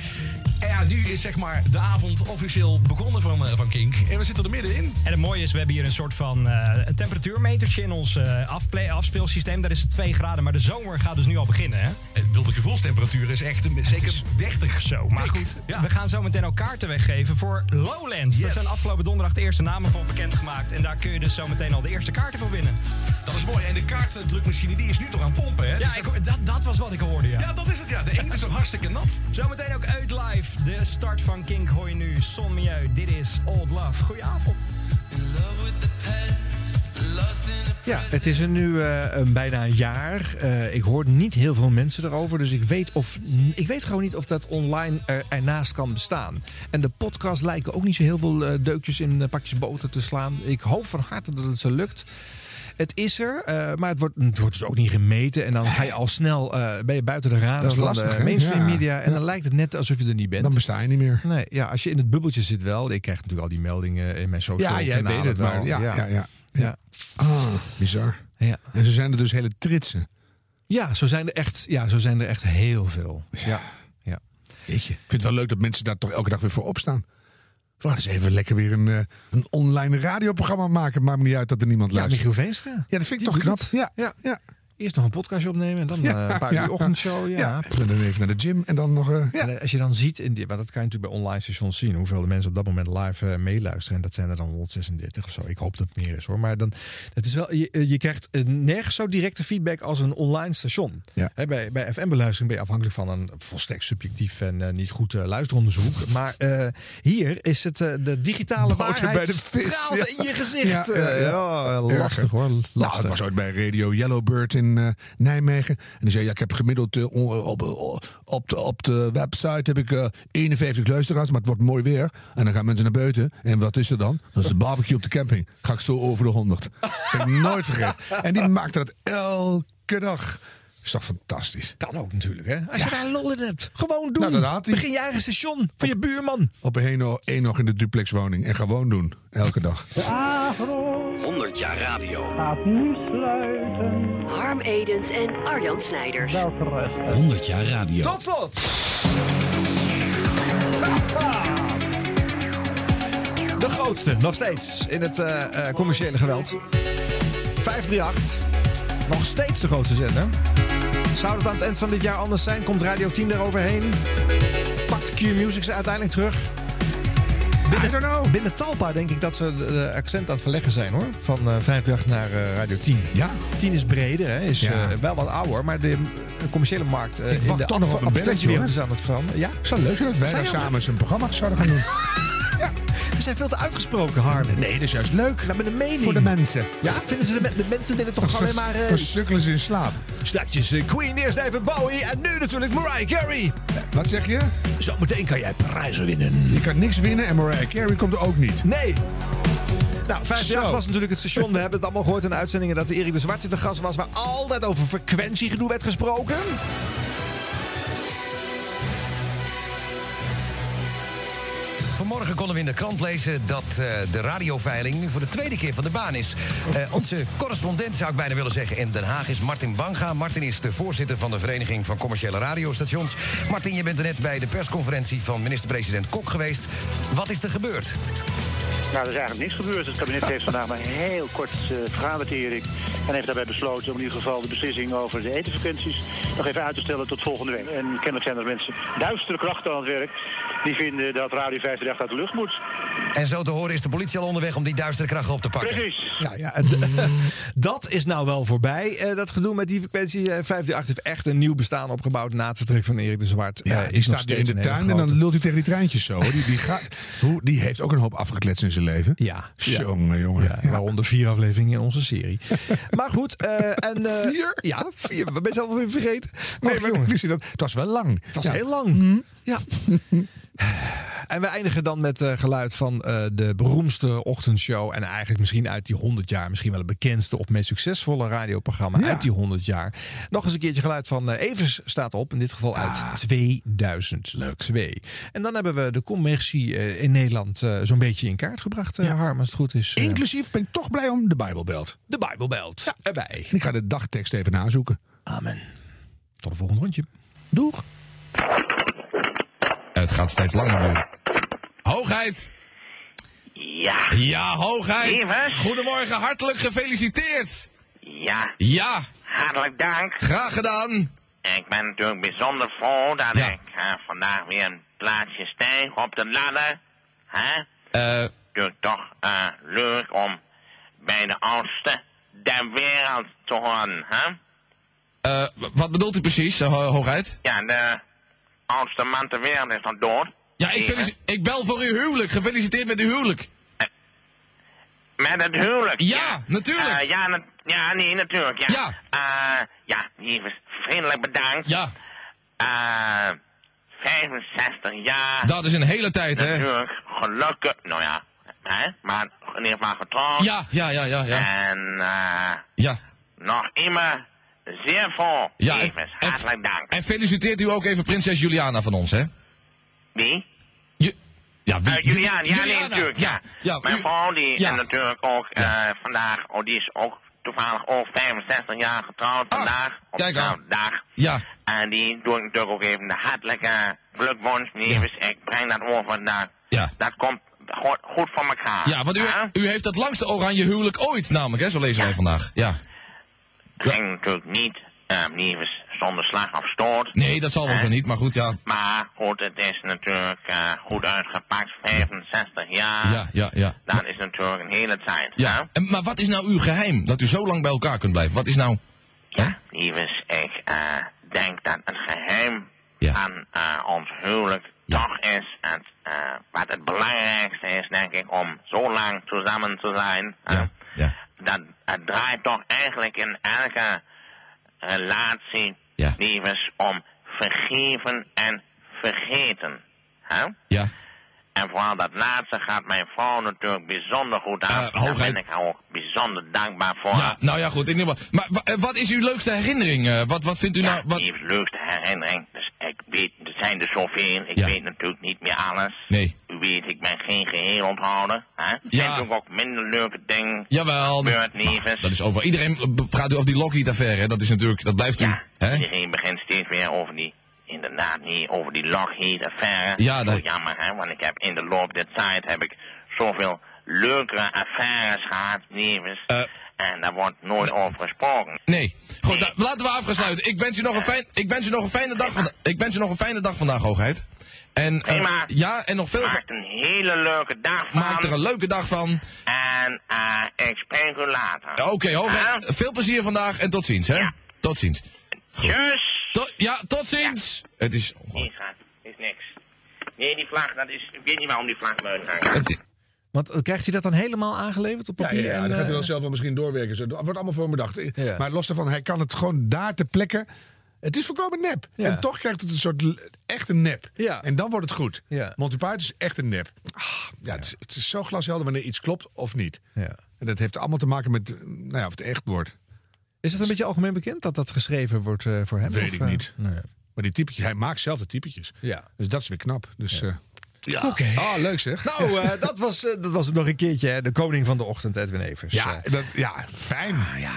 En ja, nu is zeg maar de avond officieel begonnen van, eh, van Kink. En we zitten er middenin. En het mooie is, we hebben hier een soort van eh, een temperatuurmetertje in ons afplay- afspeelsysteem. Daar is het 2 graden, maar de zomer gaat dus nu al beginnen. Hè? De gevoelstemperatuur is echt een- zeker 30. Zo, maar Dik. goed. We gaan zo meteen ook kaarten weggeven voor Lowlands. Daar Yes. zijn afgelopen donderdag de eerste namen van bekendgemaakt. En daar kun je dus zo meteen al de eerste kaarten voor winnen. Dat is mooi. En de kaartdrukmachine die is nu toch aan pompen, hè? Ja, Dus ik, dat, dat was wat ik hoorde, ja. Ja, dat is het. Ja, de inkt is nog hartstikke nat. Zometeen ook uit live. De start van Kink hoor je nu. Son Milieu. Dit is Old Love. Goedenavond. Ja, het is er nu eh, een bijna een jaar. Eh, ik hoor niet heel veel mensen erover. Dus ik weet, of, ik weet gewoon niet of dat online er, ernaast kan bestaan. En de podcasts lijken ook niet zo heel veel eh, deukjes in eh, pakjes boter te slaan. Ik hoop van harte dat het zo lukt. Het is er, eh, maar het wordt, het wordt dus ook niet gemeten. En dan ga je al snel eh, ben je buiten de Dat radar is van lastig, de hè? mainstream Ja. media. En Ja. dan lijkt het net alsof je er niet bent. Dan besta je niet meer. Nee, ja, als je in het bubbeltje zit wel. Ik krijg natuurlijk al die meldingen in mijn social Ja, jij weet het, wel. maar ja, ja, ja. ja. Ah, bizar. Ja. En ze zijn er dus hele tritsen. Ja, zo zijn er echt, ja, zo zijn er echt heel veel. Ja. ja. Jeetje. Ik vind het wel leuk dat mensen daar toch elke dag weer voor opstaan. Waar eens even lekker weer een, eh, een online radioprogramma maken. Maakt me niet uit dat er niemand Ja, luistert. Michiel Veenstra. Ja, dat vind ik Die toch knap. het. Ja, ja. ja. Eerst nog een podcastje opnemen en dan Ja, eh, een paar uur ochtendshow. Ja. Ja. En dan even naar de gym en dan nog... eh. En, eh, als je dan ziet, in die, maar dat kan je natuurlijk bij online stations zien, hoeveel de mensen op dat moment live meeluisteren. En dat zijn er dan 136 of zo. Ik hoop dat het meer is hoor. Maar dan, het is wel, je, je krijgt nergens zo directe feedback als een online station. Ja. Bij bij FM-beluistering ben je afhankelijk van een volstrekt subjectief en niet goed luisteronderzoek. maar hier is het de digitale Boter waarheid bij de vis. straalt in je gezicht. Ja, Erg, lastig hoor. Nou, Lastig. het was ooit bij Radio Yellowbird in eh, Nijmegen. En die zei, ja, ik heb gemiddeld eh, on- op, op, de, op de website heb ik eh, 51 luisteraars, maar het wordt mooi weer. En dan gaan mensen naar buiten. En wat is er dan? Dat is de barbecue op de camping. Ga ik zo over de 100. heb ik nooit vergeten. En die maakte dat elke dag. Is toch fantastisch? Kan ook natuurlijk, hè? Als je daar lol in hebt. Gewoon doen. Nou, dat. Begin je eigen station voor je buurman. Op een één nog in de duplexwoning. En gewoon doen. Elke dag. 100 jaar radio. Gaat nu sluiten. Harm Edens en Arjan Snijders. 100 jaar radio. Tot slot. De grootste, nog steeds, in het eh, eh, commerciële geweld. 538, nog steeds de grootste zender. Zou het aan het eind van dit jaar anders zijn? Komt Radio 10 eroverheen? Pakt Q-Music ze uiteindelijk terug? Binnen, binnen Talpa denk ik dat ze de, accent aan het verleggen zijn hoor. Van 538 naar eh, Radio 10. Ja. 10 is breder, hè? is Ja. eh, wel wat ouder. Maar de commerciële markt Ik in wacht de toch nog op een belletje, is aan het veranderen. Ja? Zou leuk zijn dat wij daar samen eens een programma zouden gaan doen. ja. We zijn veel te uitgesproken, Harmen. Nee, dat is juist leuk. We hebben een mening. Voor de mensen. Ja, vinden ze de, me- de mensen toch alleen maar... eh, Dan sukkelen ze in slaap. Straks eh, Queen, eerst even Bowie en nu natuurlijk Mariah Carey. Wat zeg je? Zometeen kan jij prijzen winnen. Je kan niks winnen en Mariah Carey komt er ook niet. Nee. Nou, 58 Zo. was natuurlijk het station. We hebben het allemaal gehoord in de uitzendingen dat Erik de Zwarte te gast was... waar altijd over frequentiegedoe werd gesproken. Vanmorgen konden we in de krant lezen dat eh, de radioveiling nu voor de tweede keer van de baan is. Eh, onze correspondent, zou ik bijna willen zeggen, in Den Haag is Martin Banga. Martin is de voorzitter van de Vereniging van Commerciële Radiostations. Martin, je bent er net bij de persconferentie van minister-president Kok geweest. Wat is er gebeurd? Nou, er is eigenlijk niks gebeurd. Het kabinet heeft vandaag maar heel kort uh, vergaderd, Erik. En heeft daarbij besloten om in ieder geval de beslissing over de etenfrequenties nog even uit te stellen tot volgende week. En kennelijk zijn er mensen, duistere krachten aan het werk, die vinden dat Radio 538 uit de lucht moet. En zo te horen is de politie al onderweg om die duistere krachten op te pakken. Precies. Nou ja, dat is nou wel voorbij. eh, dat gedoe met die frequentie. Eh, 538 heeft echt een nieuw bestaan opgebouwd na het vertrek van Erik de Zwart. Ja, Eh, die is nog staat nu in de tuin en dan lult hij tegen die treintjes zo. Die, die, gaat, hoe, die heeft ook een hoop afgekletst in zijn leven. Ja. Jongen, jongen. Ja, waaronder vier afleveringen in onze serie. maar goed. eh, en, eh, Vier? Ja, vier. We ben zelf even vergeten. Nee, maar jongen. je dat? Het was wel lang. Het was Ja. heel lang. Ja. En we eindigen dan met eh, geluid van eh, de beroemdste ochtendshow. En eigenlijk misschien uit die 100 jaar. Misschien wel het bekendste of meest succesvolle radioprogramma Ja. uit die 100 jaar. Nog eens een keertje geluid van eh, Evers staat op. In dit geval uit 2002. En dan hebben we de commercie in Nederland zo'n beetje in kaart gebracht. eh Harm, als het goed is. Inclusief ben ik toch blij om de Bijbelbelt. de Bijbelbelt erbij. En ik ga de dagtekst even nazoeken. Amen. Tot de volgende rondje. Doeg. Het gaat steeds langer duren. Hoogheid! Ja. Ja, hoogheid! Goedemorgen, hartelijk gefeliciteerd! Ja, Ja, hartelijk dank. graag gedaan! Ik ben natuurlijk bijzonder vrolijk dat Ja. ik eh, vandaag weer een plaatsje stijg op de ladder. Hè? Eh, Dus toch eh, leuk om bij de oudste der wereld te horen. Hè? eh, wat bedoelt u precies, ho- hoogheid? Ja, de oudste man ter wereld is al dood. Ja, ik, ik bel voor uw huwelijk. Gefeliciteerd met uw huwelijk. Met het huwelijk. Ja, natuurlijk. Eh, ja, na- ja, nee, natuurlijk. Ja. Ja. Eh, ja, lieve, vriendelijk bedankt. Ja, Eh, 65 jaar. dat is een hele tijd, hè? Natuurlijk, gelukkig. Nou ja, hè? maar in ieder geval getrouwd. Ja, ja, ja, ja, ja. En eh, Ja, nog immer zeer vol. Ja, hartelijk dank. en feliciteert u ook even prinses Juliana van ons, hè? Wie? Ju- ja, wie? Eh, Julian, ja, nee, Juliana. natuurlijk, ja. ja Mijn u- vrouw, die ja. en natuurlijk ook eh, vandaag, oh, die is ook toevallig ook 65 jaar getrouwd vandaag. Op kijk aan. dezelfde dag. Ja, En die doe ik natuurlijk ook even de hartelijke gelukwens, liefes. Ik breng dat over naar... ja. Dat komt goed, goed voor elkaar. Ja, want u, Hè? u heeft het langste oranje huwelijk ooit, namelijk, hè? Zo lezen wij vandaag. Ja. Ging natuurlijk niet, eh, liefes, zonder slag of stoot. Nee, dat zal wel niet, maar goed, ja. Maar goed, het is natuurlijk eh, goed uitgepakt, 65 jaar. Ja, ja, ja. Dat is natuurlijk een hele tijd. hè? Ja, en, maar wat is nou uw geheim? Dat u zo lang bij elkaar kunt blijven? Wat is nou... Ja, liefes, ik eh, denk dat het geheim Ja. aan eh, ons huwelijk Ja. toch is het, eh, wat het belangrijkste is, denk ik, om zo lang samen te zijn. eh, Ja, ja. Dat het draait toch eigenlijk in elke relatie, Ja. liefes, om vergeven en vergeten. Hè? Ja. En vooral dat laatste gaat mijn vrouw natuurlijk bijzonder goed aan. Eh, Daar ben ik haar ook bijzonder dankbaar voor. Ja, nou ja, goed. In ieder geval. Maar wa- wat is uw leukste herinnering? eh, wat, wat vindt u nou... Wat... Die leukste herinnering. Dus ik weet, er zijn er zoveel. Ik Ja. weet natuurlijk niet meer alles. Nee. U weet, ik ben geen geheel onthouder. Hè? Er Ja. zijn natuurlijk ook minder leuke dingen. Jawel. Liefes. dat is over. Iedereen praat u over die Lockheed-affaire. hè? Dat is natuurlijk... Dat blijft u... Ja, Hè? iedereen begint steeds weer over die, inderdaad niet, over die Lockheed-affaire. Ja, Zo dat- jammer, hè, want ik heb in de loop der tijd heb ik zoveel leukere affaires gehad, liefes. Eh. en daar wordt nooit over gesproken. Nee. Goed, nou, laten we afgesluiten. Ik wens u nog een, fijn, ik wens u nog een fijne dag vandaag. Ik wens u nog een fijne dag vandaag, hoogheid. En, Prima. ja, en nog veel... Maak een hele leuke dag van. Maak er een leuke dag van. En eh, ik spreek u later. Oké, hoogheid. Ja? Veel plezier vandaag en tot ziens, hè? Ja. Tot ziens. Tjus! Tot, ja, tot ziens. Het is... Nee, schat, is niks. Nee, die vlag, dat is, ik weet niet waarom die vlag hangt. Het, Want eh, krijgt hij dat dan helemaal aangeleverd op papier? ja, ja, en, dan gaat hij eh, wel zelf wel misschien doorwerken. Zo, Dat wordt allemaal voor bedacht. Ja. Maar los daarvan, hij kan het gewoon daar ter plekke. Het is volkomen nep. Ja. En toch krijgt het een soort echte nep. Ja. En dan wordt het goed. Ja. Monty Python is echt een nep. Ah, ja, Het, is, het is zo glashelder wanneer iets klopt of niet. Ja. En dat heeft allemaal te maken met eh, nou ja, of het echt wordt. Is het een beetje algemeen bekend dat dat geschreven wordt eh, voor hem? Weet Of, ik eh, niet. nee. Maar die typetjes, hij maakt zelf de typetjes. Ja. Dus dat is weer knap. Dus, ja. ja. Oké. Ah, leuk zeg. Nou, eh, dat, was, eh, dat was het nog een keertje. Hè? De koning van de ochtend, Edwin Evers. ja, Eh, dat, ja, fijn. ja.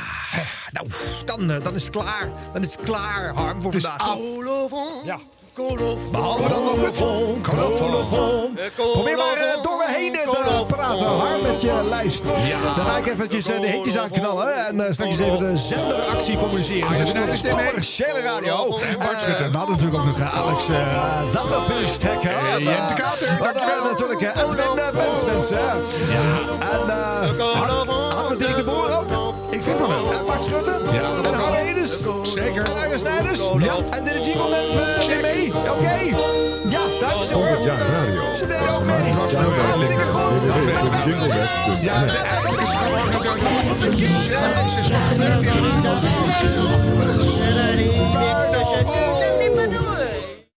Nou, dan, eh, dan is het klaar. Dan is het klaar, Harm, voor Het is vandaag. af. Ja. Behalve dan nog het colofon. Probeer maar eh, door me heen te praten, Harm, met je lijst. Dan ga ik eventjes eh, de hitjes aanknallen. En uh, straks even de zenderactie communiceren. Ah, ja, Dus dat is commerciële radio. En Bart Eh, Schutter. We hadden natuurlijk ook nog eh, Alex uh, Zanderpustek. En Jente Kater, hadden natuurlijk eh, Edwin uh, Bent, mensen. Ja. En Bart Schutte? Ja, En Harm. Edens? Zeker. En Arjen Snijders? Ja. En de Jingle uh, mee? Oké. Ja, daar hebben ze hoor. 100 jaar radio. Ze deden ook mee. nou Hartstikke goed. Dus Ja, ja, is nog hier?